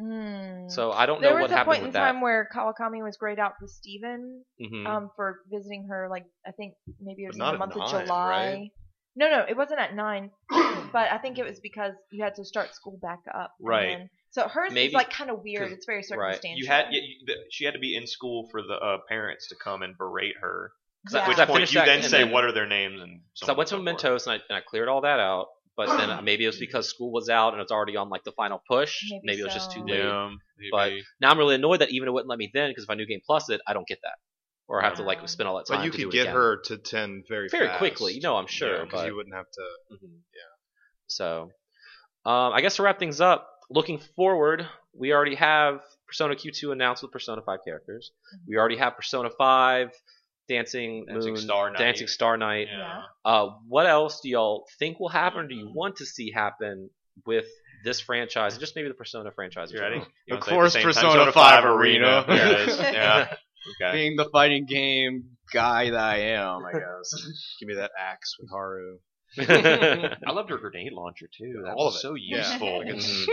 Mm. So I don't there know was what a happened point in with that. time where Kawakami was grayed out for Steven Mhm. um, for visiting her, like I think maybe it was But in not the at month of nine, July. right? No, no, it wasn't at nine, but I think it was because you had to start school back up. and Right. then- so hers Maybe- is like kind of weird. It's very circumstantial. right. circumstantial. You had you, you- the- she had to be in school for the uh, parents to come and berate her. I- At which I point you that then say then- what are their names and so, So I went to and. Mementos and I, and I cleared all that out. But then maybe it was because school was out and it's already on like the final push. Maybe Maybe, it was just too late. Yeah, But. Now I'm really annoyed that even it wouldn't let me then because if I new game plus it, I don't get that, or I have to like spend all that time. But you to could do get her to ten very very fast. quickly. No, I'm sure, because but you wouldn't have to. Mhm. So, um, I guess to wrap things up, looking forward, we already have Persona Q2 announced with Persona 5 characters. We already have Persona 5, Dancing, Dancing Moon, Star Night. Dancing Star Night. Yeah. Uh, what else do y'all think will happen? Or do you want to see happen with this franchise, and just maybe the Persona franchise? You ready? You Of wanna say it at the course, same? Persona 5 Arena. There it is. Yeah. Okay. Being the fighting game guy that I am, I guess. Give me that axe with Haru. I loved her grenade launcher too. That All was of it. so Yeah. useful. Mhm.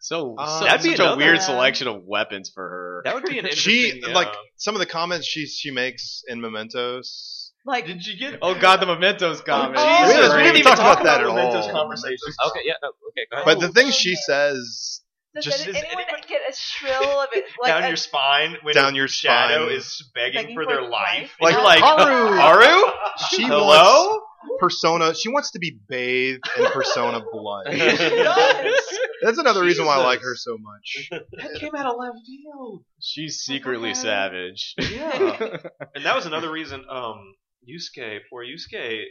so, Uh, so that'd be such a another- weird Yeah. selection of weapons for her. That would be an interesting. She interesting. like uh, some of the comments she she makes in Mementos. like Did you get? oh god, the Mementos comment. Oh, Jesus, Jesus, we didn't even talk about that at Mementos all. conversations. okay, yeah, no, okay, go ahead. But the thing she says, does just- it- does anyone anybody- get a shrill of it? Like down a- your spine when Down your shadow spine. is begging, Begging for for their life. life. Like, you're like Haru! Haru? she Hello? wants Persona. She wants to be bathed in Persona blood. Does. That's another reason why I like her so much. That came out of left field. She's secretly Okay. savage. Yeah. and that was another reason. Um, Yusuke, poor Yusuke.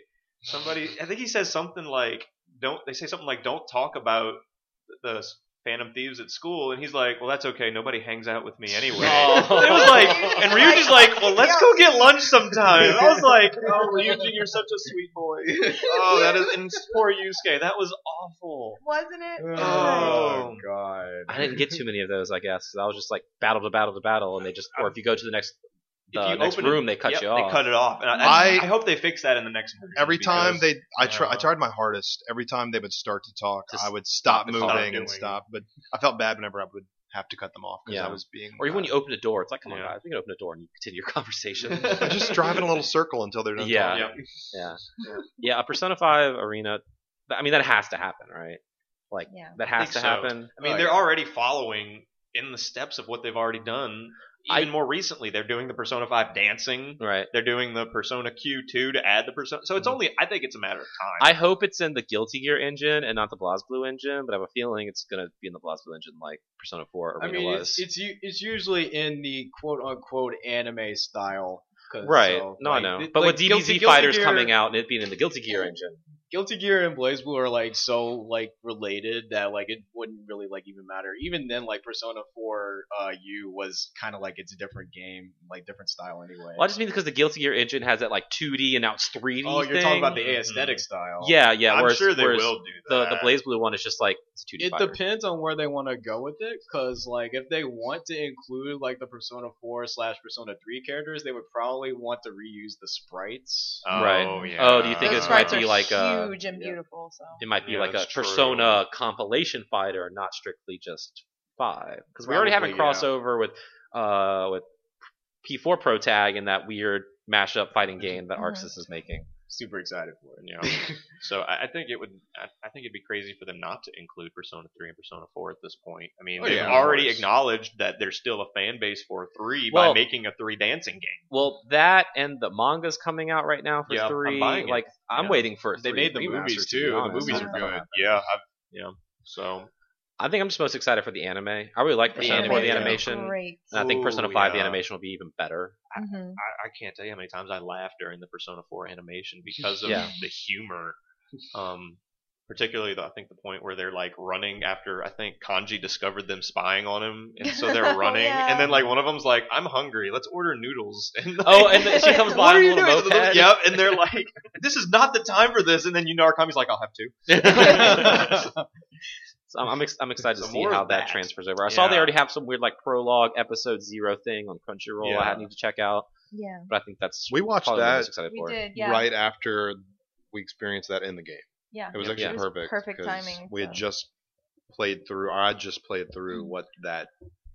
Somebody, I think he says something like, "Don't." They say something like, "Don't talk about the Phantom Thieves at school," and he's like, "Well, that's okay. Nobody hangs out with me anyway." Oh. And it was like, and Ryuji's like, "Well, let's go get lunch sometime." And I was like, "Oh, Ryuji, you're such a sweet boy." Oh, that is, and poor Yusuke. That was awful. Wasn't it? Oh, oh. god. I didn't get too many of those, I guess. I was just like battle to battle to battle, and they just, or if you go to the next, If the you next open it- room, they cut yep, you off. They cut it off. And I, I- I, hope they fix that in the next movie. Every time they, I try, I tried my hardest. Every time they would start to talk, Just I would stop stop moving and it. stop. But I felt bad whenever I would have to cut them off because Yeah. I was being. Or even when uh, you open a door, it's like, come on, guys, we can open a door and you continue your conversation. I just drive in a little circle until they're done. Yeah. talking. Yep. yeah, yeah. A Persona Five arena. I mean, that has to happen, right? Like Yeah. that has to so. happen. I mean, Oh, they're already following in the steps of what they've already done. Even I- more recently, they're doing the Persona 5 dancing. Right. They're doing the Persona Q2 to add the Persona. So it's Mhm. only, I think it's a matter of time. I hope it's in the Guilty Gear engine and not the BlazBlue engine, but I have a feeling it's gonna be in the BlazBlue engine like Persona 4 I mean, was. it's, it's it's usually in the quote unquote anime style. right. so, no, like, I know. But like, with DBZ Guilty- Guilty Fighters Gear- coming out and it being in the Guilty Gear engine, Guilty Gear and BlazBlue are like so like related that like it wouldn't really like even matter. Even then, like Persona 4 uh, U was kind of like it's a different game, like different style anyway. well, I just mean because the Guilty Gear engine has that like 2D and now it's 3D. oh, you're thing. talking about the aesthetic style. Yeah, yeah. I'm whereas, sure they will do The that. the the BlazBlue one is just like it's 2D It fighter. depends on where they want to go with it, because like if they want to include like the Persona 4 slash Persona 3 characters, they would probably want to reuse the sprites. Oh, Right. yeah. Oh, do you think Those this might sprites be are like a- huge and yeah. beautiful. So It might be Yeah, like a true. Persona compilation fighter, not strictly just five. Because we already have a Probably, yeah. crossover with uh with P4 Pro Tag and that weird mashup fighting game that Mhm. ArcSys is making. Super excited for it. You know, so I, I think it would. I, I think it'd be crazy for them not to include Persona 3 and Persona 4 at this point. I mean, Oh, they've yeah, of already course. acknowledged that there's still a fan base for three Well- by making a three dancing game. Well, that and the manga's coming out right now for Yeah, I'm three. buying it. like I'm Yeah. waiting for. a They three made the remaster, movies, to be too. The honest. movies are good. Yeah, I've, yeah. So I think I'm just most excited for the anime. I really like The Persona 4 the animation. Great. And I think Persona Ooh, 5 the animation will be even better. hmm I, I can't tell you how many times I laughed during the Persona 4 animation because of Yeah. the humor. Um, particularly, the, I think the point where they're like running after I think Kanji discovered them spying on him, and so they're running, yeah. and then like one of them's like, "I'm hungry, let's order noodles." And like, Oh, and then she comes by what on are a you moped. Yep, and they're like, "This is not the time for this," and then you know, Kami's like, "I'll have two. So I'm I'm, ex- I'm excited to see how that. that. transfers over. I saw they already have some weird like prologue episode zero thing on Crunchyroll. Yeah. I need to check out, Yeah. but I think that's We watched probably what I'm that excited We for. did. Yeah. right after we experienced that in the game. Yeah. It was Yep. actually Yeah. It was perfect. perfect 'cause timing, We had just played through, or I just played through Mhm. what that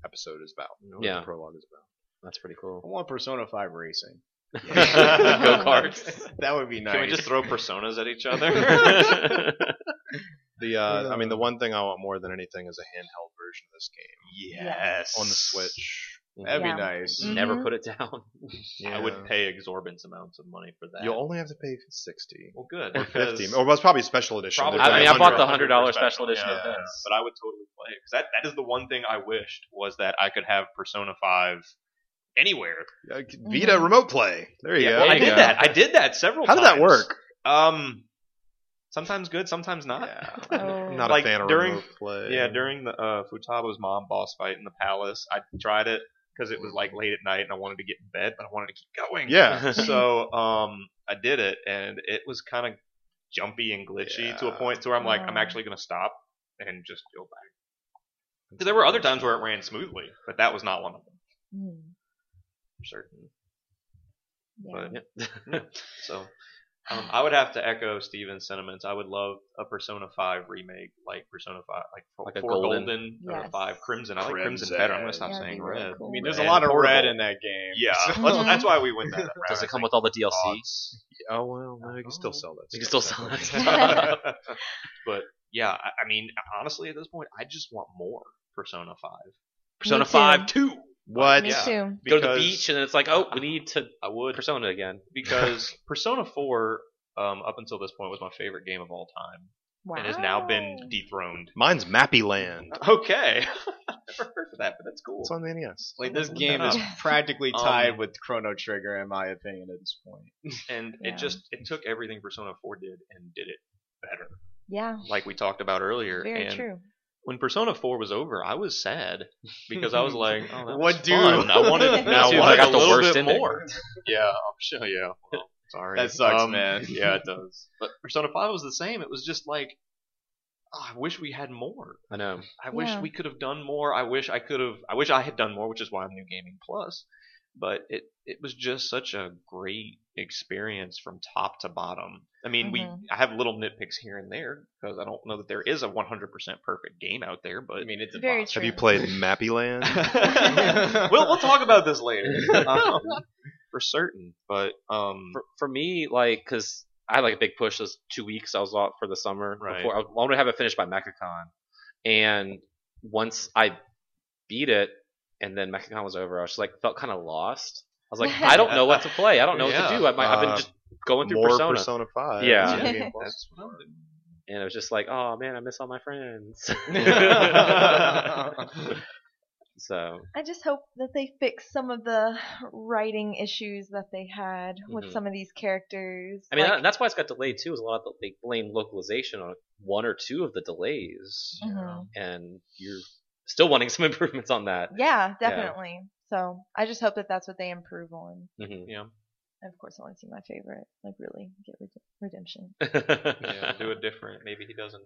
episode is about. what Yeah. the prologue is about. That's pretty cool. I want Persona 5 racing. Go karts. that would be nice. Can we just throw personas at each other? The uh, I mean, the one thing I want more than anything is a handheld version of this game yes, on the Switch. That'd Yeah. be nice. Mhm. Never put it down. I would pay exorbitant amounts of money for that. You'll only have to pay sixty well, good. or because- fifty, or well, it's probably special edition. Probably They're I mean, I bought the 100. $100 special edition yeah. of this. but I would totally play it because that, that is the one thing I wished was that I could have Persona Five anywhere. Uh, Vita remote play. There you Yeah, go. well, I you did go. that. I did that several. Times. How did that work? Um, sometimes good, sometimes not. Oh. Not Like, a fan of during- remote play. Yeah, during the uh, Futaba's mom boss fight in the palace, I tried it because it was like late at night and I wanted to get in bed, but I wanted to keep going. Yeah. so um, I did it, and it was kind of jumpy and glitchy to a point to where I'm like, I'm actually gonna stop and just go back. 'Cause there were other times where it ran smoothly, but that was not one of them Mm. for certain. Yeah. But so. Um, I would have to echo Steven's sentiments. I would love a Persona 5 remake, like Persona 5, like, for, Like a for Golden? Golden, or Yes. 5 Crimson. I like Crimson Crimson. better. I'm going to stop Yeah, saying really red. cool. I mean, there's Red a lot of red in that game. Yeah, that's, that's why we went that route. Does it come think. with all the DLC? Thoughts? Oh well, no, you can still sell that. You can still sell it. separately. but yeah, I, I mean, honestly, at this point, I just want more Persona 5. Persona too. 5 2. What? Me Yeah. too. Go to the beach and then it's like, oh, we need to I would Persona again. because Persona 4, um, up until this point, was my favorite game of all time, Wow. and has now been dethroned. Mine's Mappy Land. Okay, I've never heard of that, but that's cool. It's on the NES. Like this game is up. practically Um, tied with Chrono Trigger in my opinion at this point. and Yeah. it just it took everything Persona 4 did and did it better, Yeah. like we talked about earlier. Very and true. When Persona 4 was over, I was sad because I was like, oh, that What was do? fun. I wanted, Me I too, I got a the worst bit ending. more. Yeah, I'm sure. Yeah, well, sorry. That sucks, Um, man. Yeah, it does. But Persona 5 was the same. It was just like, oh, I wish we had more. I know. I wish Yeah. we could have done more. I wish I could have. I wish I had done more, which is why I'm New Gaming Plus. But it it was just such a great experience from top to bottom. I mean, we Mhm. I have little nitpicks here and there because I don't know that there is a 100% perfect game out there. But I mean, it's a Very box. true. Have you played Mappy Land? we'll we'll talk about this later um, for certain. But um, For, for me, like, because I had like a big push those two weeks I was off for the summer. Right. Before I wanted to have it finished by MechaCon, and once I beat it, and then MechaCon was over, I was just like felt kind of lost. I was like, I don't know what to play. I don't know what to do. I, I've been Uh, just going through More Persona, Persona 5. Yeah. New Game Plus. that's what I'm and it was just like, oh man, I miss all my friends. so I just hope that they fix some of the writing issues that they had with Mhm. some of these characters. I mean, Like- that's why it's got delayed too. Is a lot of the, they blame localization on one or two of the delays, Mhm. and you're still wanting some improvements on that. yeah, definitely. So I just hope that that's what they improve on. hmm Yeah, And of course, I want to see my favorite, like really get red- redemption. yeah, do it different. Maybe he doesn't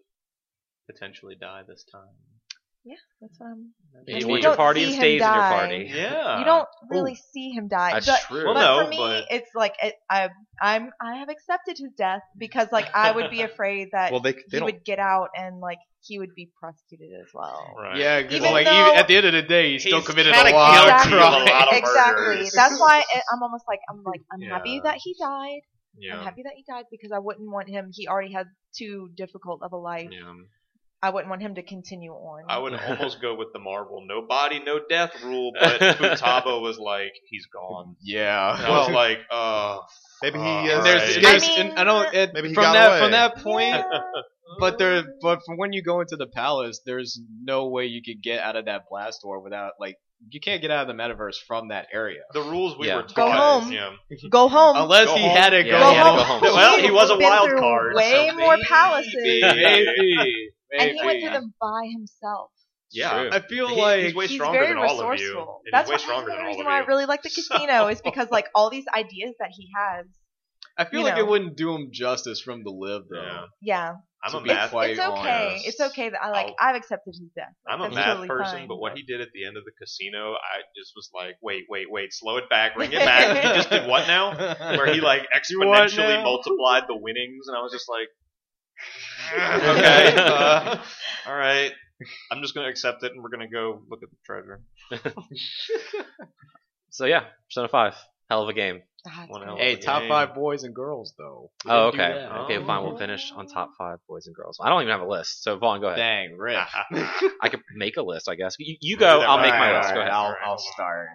potentially die this time. Yeah, that's what I'm. He Like, joins your party and him stays in your party. Yeah, you don't really see him die. That's but, true. Well, but no, for me, but- it's like it, I, I'm, I have accepted his death because like I would be afraid that Well, they, they he don't. would get out and like he would be prosecuted as well. Right. Yeah, because like even at the end of the day, he still committed a lot of a crimes. lot of exactly. murders. That's why I'm almost like I'm like I'm happy that he died, Yeah. I'm happy that he died because I wouldn't want him. He already had too difficult of a life. Yeah. I wouldn't want him to continue on. I would almost go with the Marvel no body, no death rule, but Futaba was like, he's gone. Yeah. And I was like, uh, Maybe he Uh, is. And there's, Alright. there's I mean, and I don't it, Maybe he from got that away. from that point. Yeah. But there, but from when you go into the palace, there's no way you could get out of that blast door without like you can't get out of the metaverse from that area the rules we Yeah. were Go taught. home. Yeah. Go home. unless Go he home. had to Yeah, go, he had to home. go home. Well, he was a wild card. Way so more maybe, palaces. Maybe, and he went through them by himself. Yeah. True. I feel He- like he's way He's very than all of you. resourceful. That's he's way why, stronger that's than the reason why. I really like the casino is because like all these ideas that he has. I feel like know. it wouldn't do him justice from the live though. Yeah. Yeah, I'm a be math. quite it's okay. honest. It's okay that I like. I'll- I've accepted his death. Like, I'm a math totally person, fine. but what he did at the end of the casino, I just was like, wait, wait, wait, slow it back, bring it back. he just did what now? Where he like exponentially multiplied the winnings, and I was just like, okay, uh, all right. I'm just gonna accept it, and we're gonna go look at the treasure. So yeah, Persona Five, hell of a game. Ah, One great. hell Hey, of a top game. five boys and girls though. We Oh, didn't do okay. that. Okay, fine. We'll finish on top five boys and girls. I don't even have a list, so Vaughn, go ahead. Dang, Rick. I could make a list, I guess. You, you go. I'll right make my now. list. Go Alright, ahead. I'll, I'll start.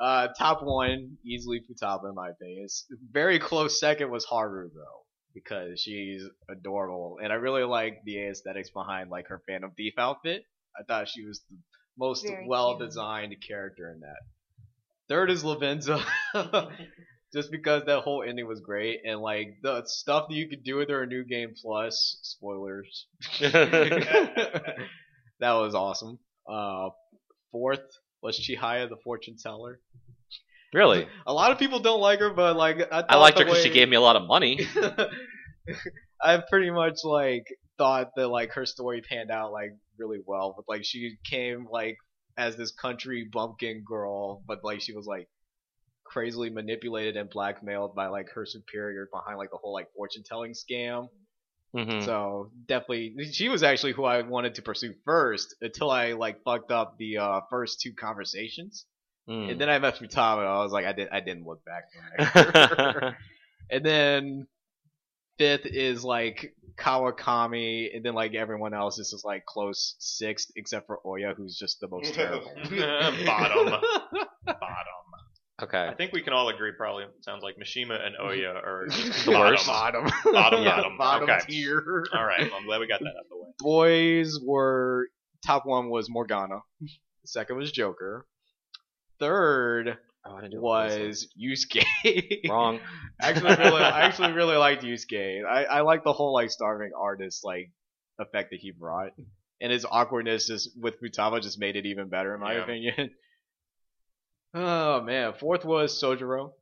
uh, top one, easily Futaba in my opinion. It's- Very close second was Haru though, because she's adorable, and I really like the aesthetics behind like her Phantom Thief outfit. I thought she was the most Very well designed character in that. Third is Lavenza. Just because that whole ending was great, and like the stuff that you could do with her in New Game Plus, spoilers, that was awesome. Uh, fourth was Chihaya, the fortune teller. Really? A lot of people don't like her, but like I, I liked her because because she gave me a lot of money. I pretty much like thought that like her story panned out like really well, but like she came like as this country bumpkin girl, but like she was like crazily manipulated and blackmailed by like her superior behind like the whole like fortune telling scam. hmm So definitely, she was actually who I wanted to pursue first until I like fucked up the uh, first two conversations, Mm. and then I met Futaba. and I was like, I didn't, I didn't look back and then fifth is like Kawakami, and then like everyone else this is just like close sixth, except for Ohya, who's just the most terrible. Bottom. Bottom. okay. I think we can all agree. Probably sounds like Mishima and Ohya are The worst. Bottom, Bottom, Yeah, bottom. bottom Okay. tier. All right, I'm glad we got that out of the way. boys were top one was Morgana, second was Joker, third Oh, I didn't do was Yusuke. wrong. actually, really, I actually really liked Yusuke. I I like the whole like starving artist like effect that he brought, and his awkwardness just with Futaba just made it even better in my Yeah. opinion. oh man, fourth was Sojiro,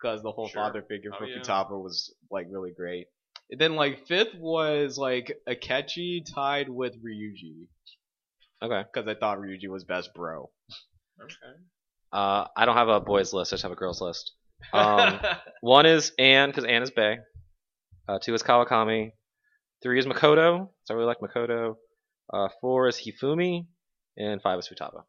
because the whole Sure. father figure Oh, for yeah. Futaba was like really great. And then like fifth was like Akechi tied with Ryuji Okay. because I thought Ryuji was best bro. Okay. Uh, I don't have a boys list. I just have a girls list. Um, one is Ann because Ann is Bay. Uh, two is Kawakami. Three is Makoto. So I really like Makoto. Uh, four is Hifumi, and five is Futaba.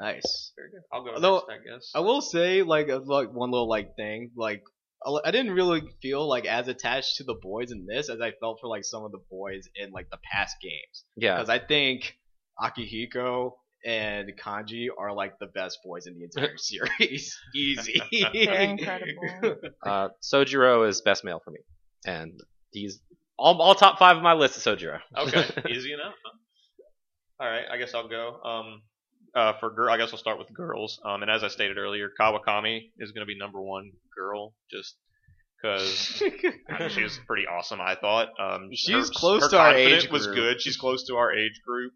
nice. Very good. I'll go Although- next, I guess. I will say like like one little like thing like I I didn't really feel like as attached to the boys in this as I felt for like some of the boys in like the past games Yeah. because I think Akihiko and Kanji are like the best boys in the entire series. Easy. They're incredible. Uh, Sojiro is best male for me, and he's all, all top five of my list is Sojiro. Okay, easy enough. All right, I guess I'll go. Um, uh, for girl, I guess I'll start with girls. Um, and as I stated earlier, Kawakami is going to be number one girl, just because she was pretty awesome. I thought. Um, She's her- close her to our confidence age Was good. She's close to our age group,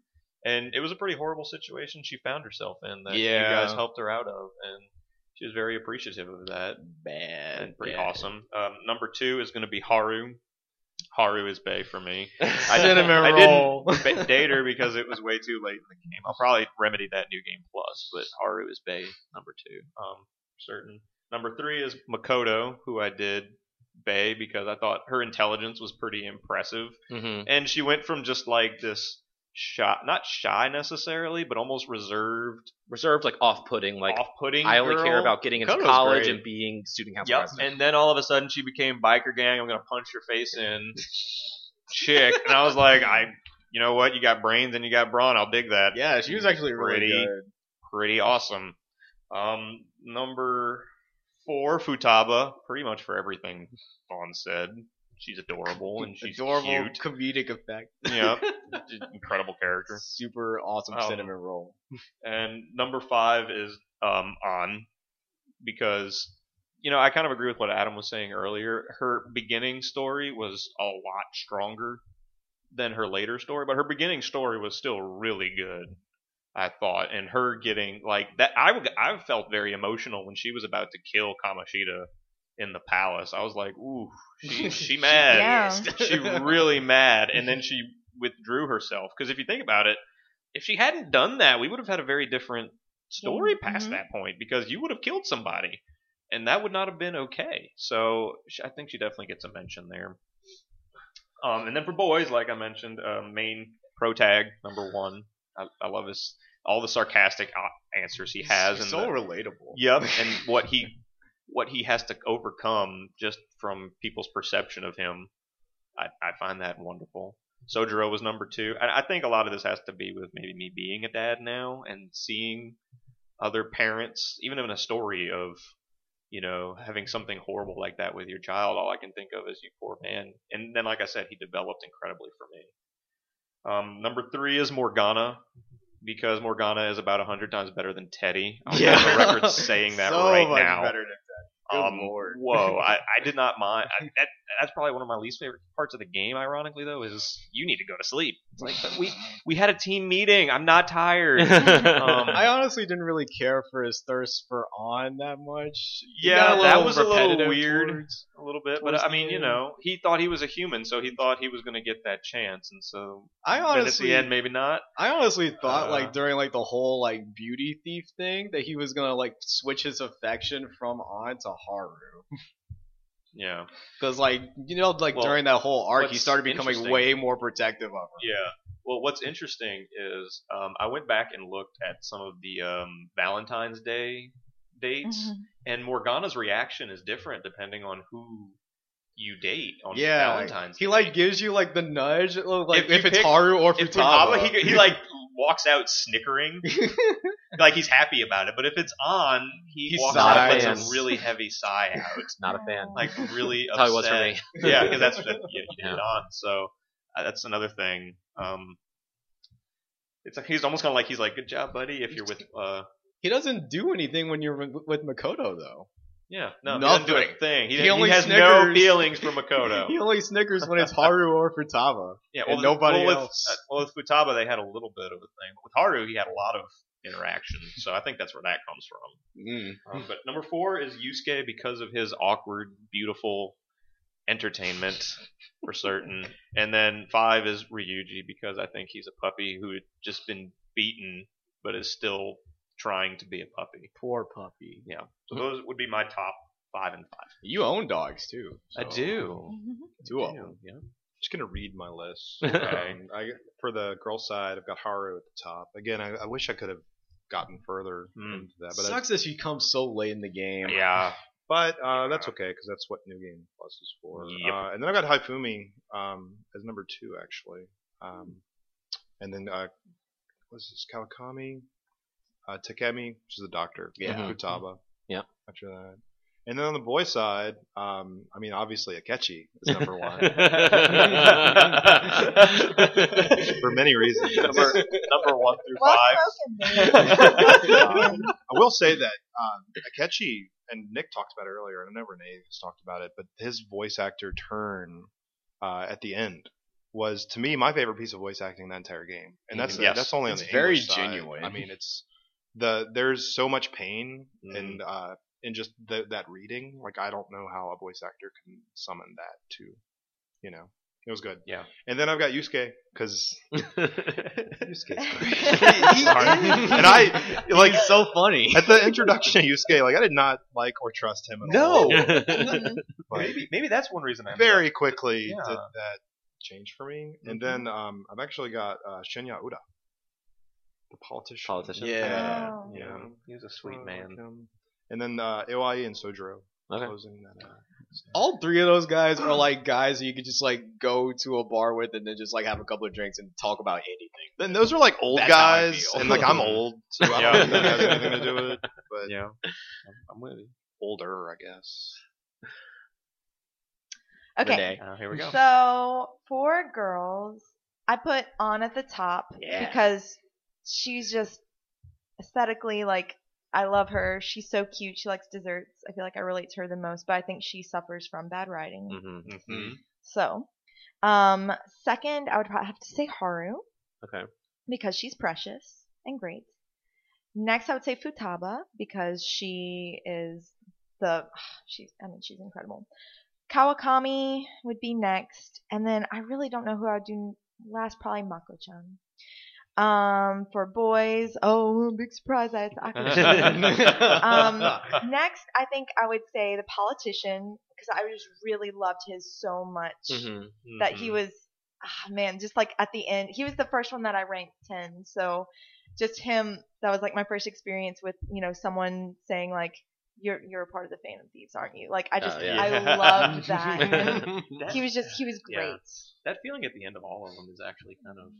and it was a pretty horrible situation she found herself in that Yeah. you guys helped her out of, and she was very appreciative of that Bad. and pretty bad. awesome. Um, number two is going to be Haru. Haru is Bay for me. I didn't I didn't date her because it was way too late in the game. I'll probably remedy that new game plus, but Haru is Bay number two. Um, certain. Number three is Makoto, who I did Bay because I thought her intelligence was pretty impressive, hmm and she went from just like this shy, not shy necessarily, but almost reserved, Reserved, like off-putting, like off-putting. I only care about getting into Makoto's college great. and being student council Yep. president. And then all of a sudden she became biker gang. I'm gonna punch your face in, chick. And I was like, I, you know what? You got brains and you got brawn. I'll dig that. Yeah, she was actually really Pretty. good. pretty awesome. Um, number four, Futaba, pretty much for everything Vaughn said. She's adorable and she's Adorable cute. comedic effect. yeah, incredible character. Super awesome Um, cinnamon roll. And number five is um Ann because you know I kind of agree with what Adam was saying earlier. Her beginning story was a lot stronger than her later story, but her beginning story was still really good. I thought, and her getting like that, I I felt very emotional when she was about to kill Kamoshida in the palace. I was like, ooh, she she mad, Yeah. she really mad, and then she withdrew herself. Because if you think about it, if she hadn't done that, we would have had a very different story past Mhm. that point because you would have killed somebody, and that would not have been okay. So sh- I think she definitely gets a mention there. Um, and then for boys, like I mentioned, uh, main pro tag number one. I, I love his all the sarcastic uh, answers he has, and so the- relatable. Yep, and what he what he has to overcome just from people's perception of him, I, I find that wonderful. Sojiro was number two. I, I think a lot of this has to be with maybe me being a dad now and seeing other parents, even in a story of you know having something horrible like that with your child. All I can think of is you poor man. And then, like I said, he developed incredibly for me. Um, number three is Morgana because Morgana is about a hundred times better than Teddie. I'm Yeah. on the record saying that so right now. better than um. Whoa, I, I did not mind. I, that, that's probably one of my least favorite parts of the game. Ironically, though, is you need to go to sleep. It's like but we we had a team meeting. I'm not tired. um, I honestly didn't really care for his thirst for Ann that much. He yeah, that was a little weird, towards- a little bit. But I mean, you know, he thought he was a human, so he thought he was going to get that chance, and so I then at honestly, the end, maybe not. I honestly thought Uh, like during like the whole like beauty thief thing that he was gonna like switch his affection from Ann to Haru. Yeah. Because like you know like Well, during that whole arc he started becoming way more protective of her. Yeah. Well, what's interesting is um, I went back and looked at some of the um, Valentine's Day dates, Mhm. and Morgana's reaction is different depending on who you date on Valentine's. Yeah, Valentine's. He Day. like gives you like the nudge, like If if, it's pick- Haru or if Futaba. Futaba, he, he like walks out snickering, like he's happy about it. But if it's Ann, he, He walks out and sighs. lets a really heavy sigh out, Not a fan. like really That's how it was for me. yeah, because that's what you, you Yeah. did on. So uh, that's another thing. Um, it's like he's almost kind of like he's like, "Good job, buddy." If you're with, uh, he doesn't do anything when you're with- with Makoto though. Yeah, no, he doesn't do Nothing. a thing. He, He only has no snickers. feelings for Makoto. he only snickers when it's Haru or Futaba. yeah, and well, nobody well, with, else. uh, well, with Futaba, they had a little bit of a thing, but with Haru, he had a lot of interaction. So I think that's where that comes from. Mm. Um, but number four is Yusuke because of his awkward, beautiful entertainment for certain. And then five is Ryuji because I think he's a puppy who had just been beaten but is still trying to be a puppy. Poor puppy. Yeah. So those would be my top five and five. You own dogs too. I so- do. Two of them. Yeah. just gonna read my list. Okay. Um, I, for the girl side, I've got Haru at the top. Again, I, I wish I could have gotten further Hmm. into that, but I, Sucks that she comes so late in the game. Yeah. but uh, that's okay because that's what New Game Plus is for. Yep. Uh, and then I got Hifumi um, as number two actually, um, and then uh, what's this Kawakami, uh, Takemi, which is the doctor. Yeah. Futaba. Yep. After that. And then on the boy side, um, I mean, obviously Akechi is number one for many reasons. number, number one through Well five. spoken, babe. Um, I will say that um, Akechi and Nick talked about it earlier, and I know Renee has talked about it, but his voice actor turn uh, at the end was to me my favorite piece of voice acting in that entire game, and that's Yes. that's only It's on the very English side. genuine. I mean, it's the there's so much pain Mhm. in uh, in just the, that reading. Like I don't know how a voice actor can summon that to, you know. It was good. Yeah. And then I've got Yusuke because Yusuke's great. And I like He's so funny. at the introduction of Yusuke, like I did not like or trust him at No. all. Mhm. But maybe, maybe that's one reason I very quickly Yeah. did that change for me. And Mm-hmm. then um, I've actually got uh, Shinya Uda, the politician. Politician. Yeah. Oh. Yeah. He was a sweet man. like. And then uh, Iwai and Sojiro Okay. closing that out. All three of those guys are like guys you could just like go to a bar with and then just like have a couple of drinks and talk about anything. Then those are like old That's how I guys, feel. and like I'm old, so I don't Yeah. think that has anything to do with it. But Yeah, I'm with you. older, I guess. Okay. Renee. Uh, here we go. So for girls, I put Ann at the top Yeah. because she's just aesthetically like I love her. She's so cute. She likes desserts. I feel like I relate to her the most, but I think she suffers from bad writing. hmm Mm-hmm. So, um, second, I would probably have to say Haru Okay. because she's precious and great. Next, I would say Futaba because she is the she's I mean she's incredible. Kawakami would be next, and then I really don't know who I would do last. Probably Mako-chan. Um, for boys, oh, big surprise! I had Akira. um, next, I think I would say the politician because I just really loved his so much hmm that he was ah, man just like at the end he was the first one that i ranked 10 so just him that was like my first experience with you know someone saying like you're you're a part of the phantom thieves aren't you like i just Oh, yeah. i loved that That- he was just he was Yeah. great that feeling at the end of all of them is actually kind of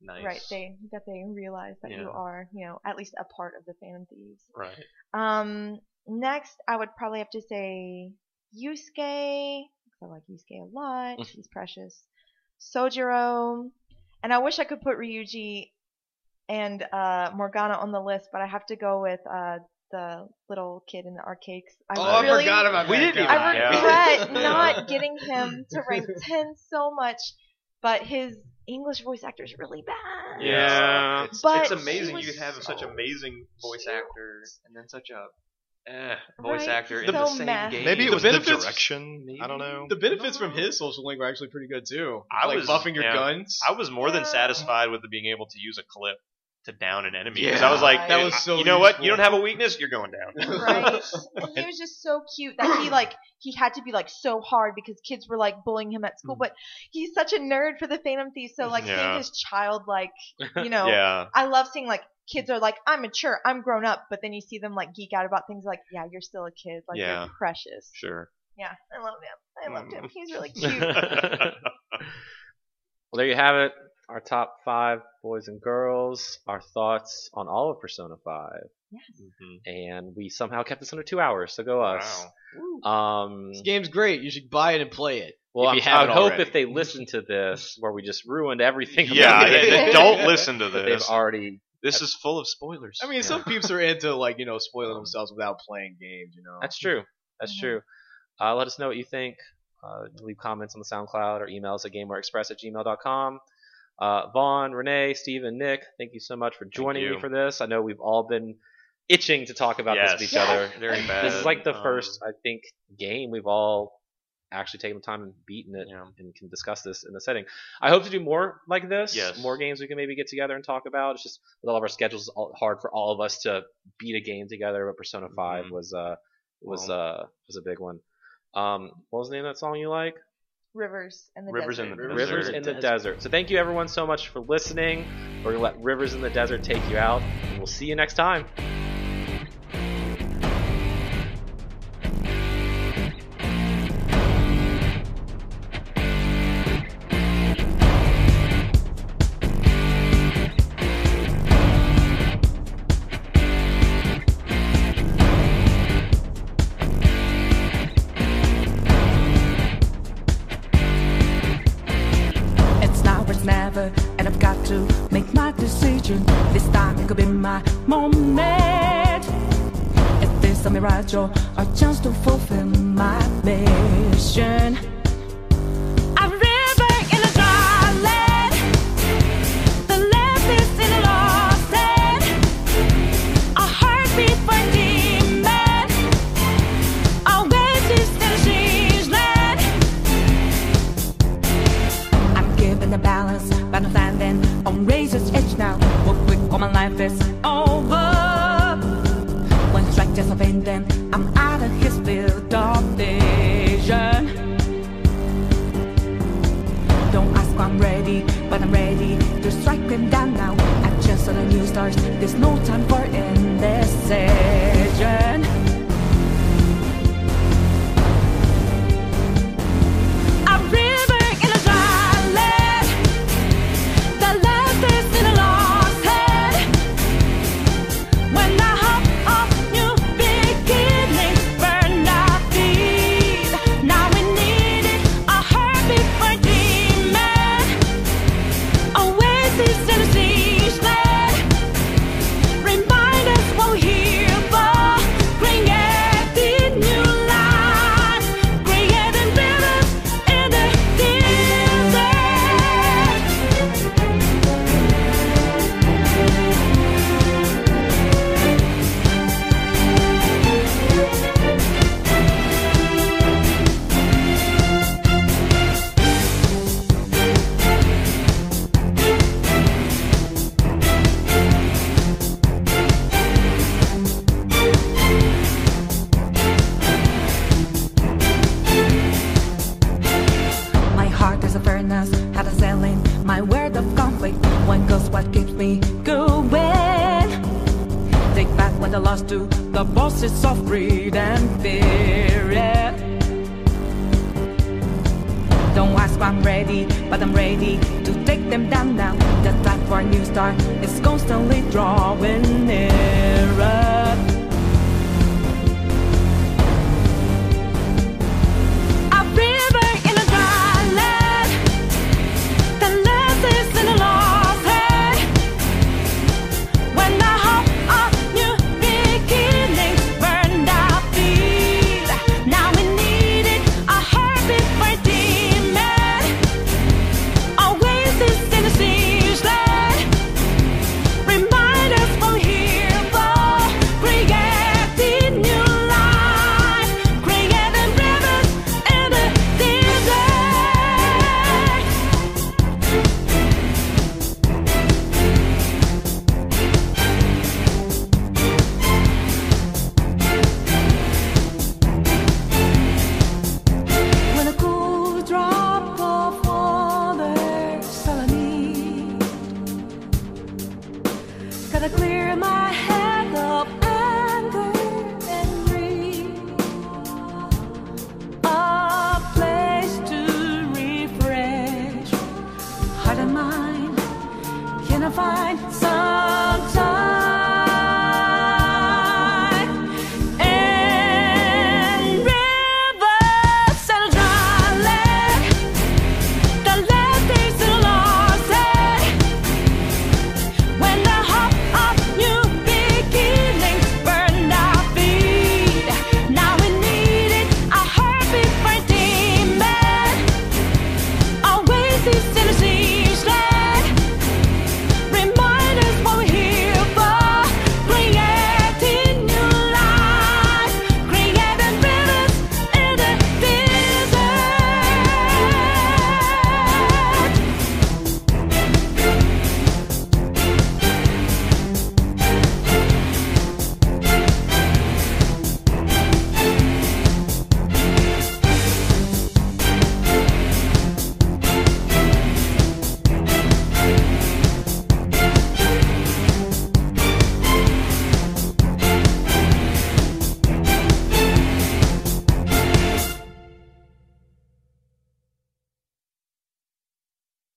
nice. right they that they realize that you are you know at least a part of the phantom thieves Right. um next i would probably have to say Yusuke. i like yusuke a lot he's precious sojiro and i wish i could put ryuji and uh morgana on the list but i have to go with uh the little kid in the arcade 'cause oh, I I really, forgot about We that didn't guy. I regret Yeah. not getting him to rank 10 so much, but his English voice actor is really bad. Yeah. It's, But it's amazing you could have such amazing voice cute. actor and then such a eh, voice Right, actor in the same mad. game. maybe it The was the benefits- direction. I don't know. The benefits from his social link were actually pretty good too. I like was- buffing your yeah. guns. I was more than satisfied with the being able to use a clip to down an enemy because Yeah. I was like, That was so you know what? You don't have a weakness, you're going down. Right? and he was just so cute that he like he had to be like so hard because kids were like bullying him at school, hmm. but he's such a nerd for the Phantom Thief, so like Yeah. seeing his child like you know Yeah. I love seeing like kids are like I'm mature, I'm grown up, but then you see them like geek out about things like yeah, you're still a kid, like Yeah. you're precious. Sure. Yeah, I love him. I loved him. He's really cute. well, there you have it. Our top five boys and girls. Our thoughts on all of Persona 5. yes. Mhm. And we somehow kept this under two hours, so go us. Wow. Um, This game's great. You should buy it and play it. well, if I'm- you I haven't would hope already. if they listen to this, where we just ruined everything. Yeah, about they- they- don't listen to this. They've this. already. This is full of spoilers. I mean, some peeps are into like you know spoiling themselves without playing games. You know. That's true. That's Mhm. true. Uh, let us know what you think. Uh, leave comments on the SoundCloud or email us at gamewareexpress at gmail.com. Uh, Vaughn, Renee, Steve, and Nick, thank you so much for joining me for this. I know we've all been itching to talk about this with each Yes. other. Very bad. This is like the Um, first, I think, game we've all actually taken the time and beaten it Yeah. and can discuss this in the setting. I hope to do more like this. Yes. More games we can maybe get together and talk about. It's just with all of our schedules, it's all- hard for all of us to beat a game together. But Persona 5 Mhm. was uh was Well. uh was a big one. Um, what was the name of that song you like? Rivers in the Rivers in the Rivers Desert. in the Desert. So thank you everyone so much for listening. We're gonna let Rivers in the Desert take you out, and we'll see you next time.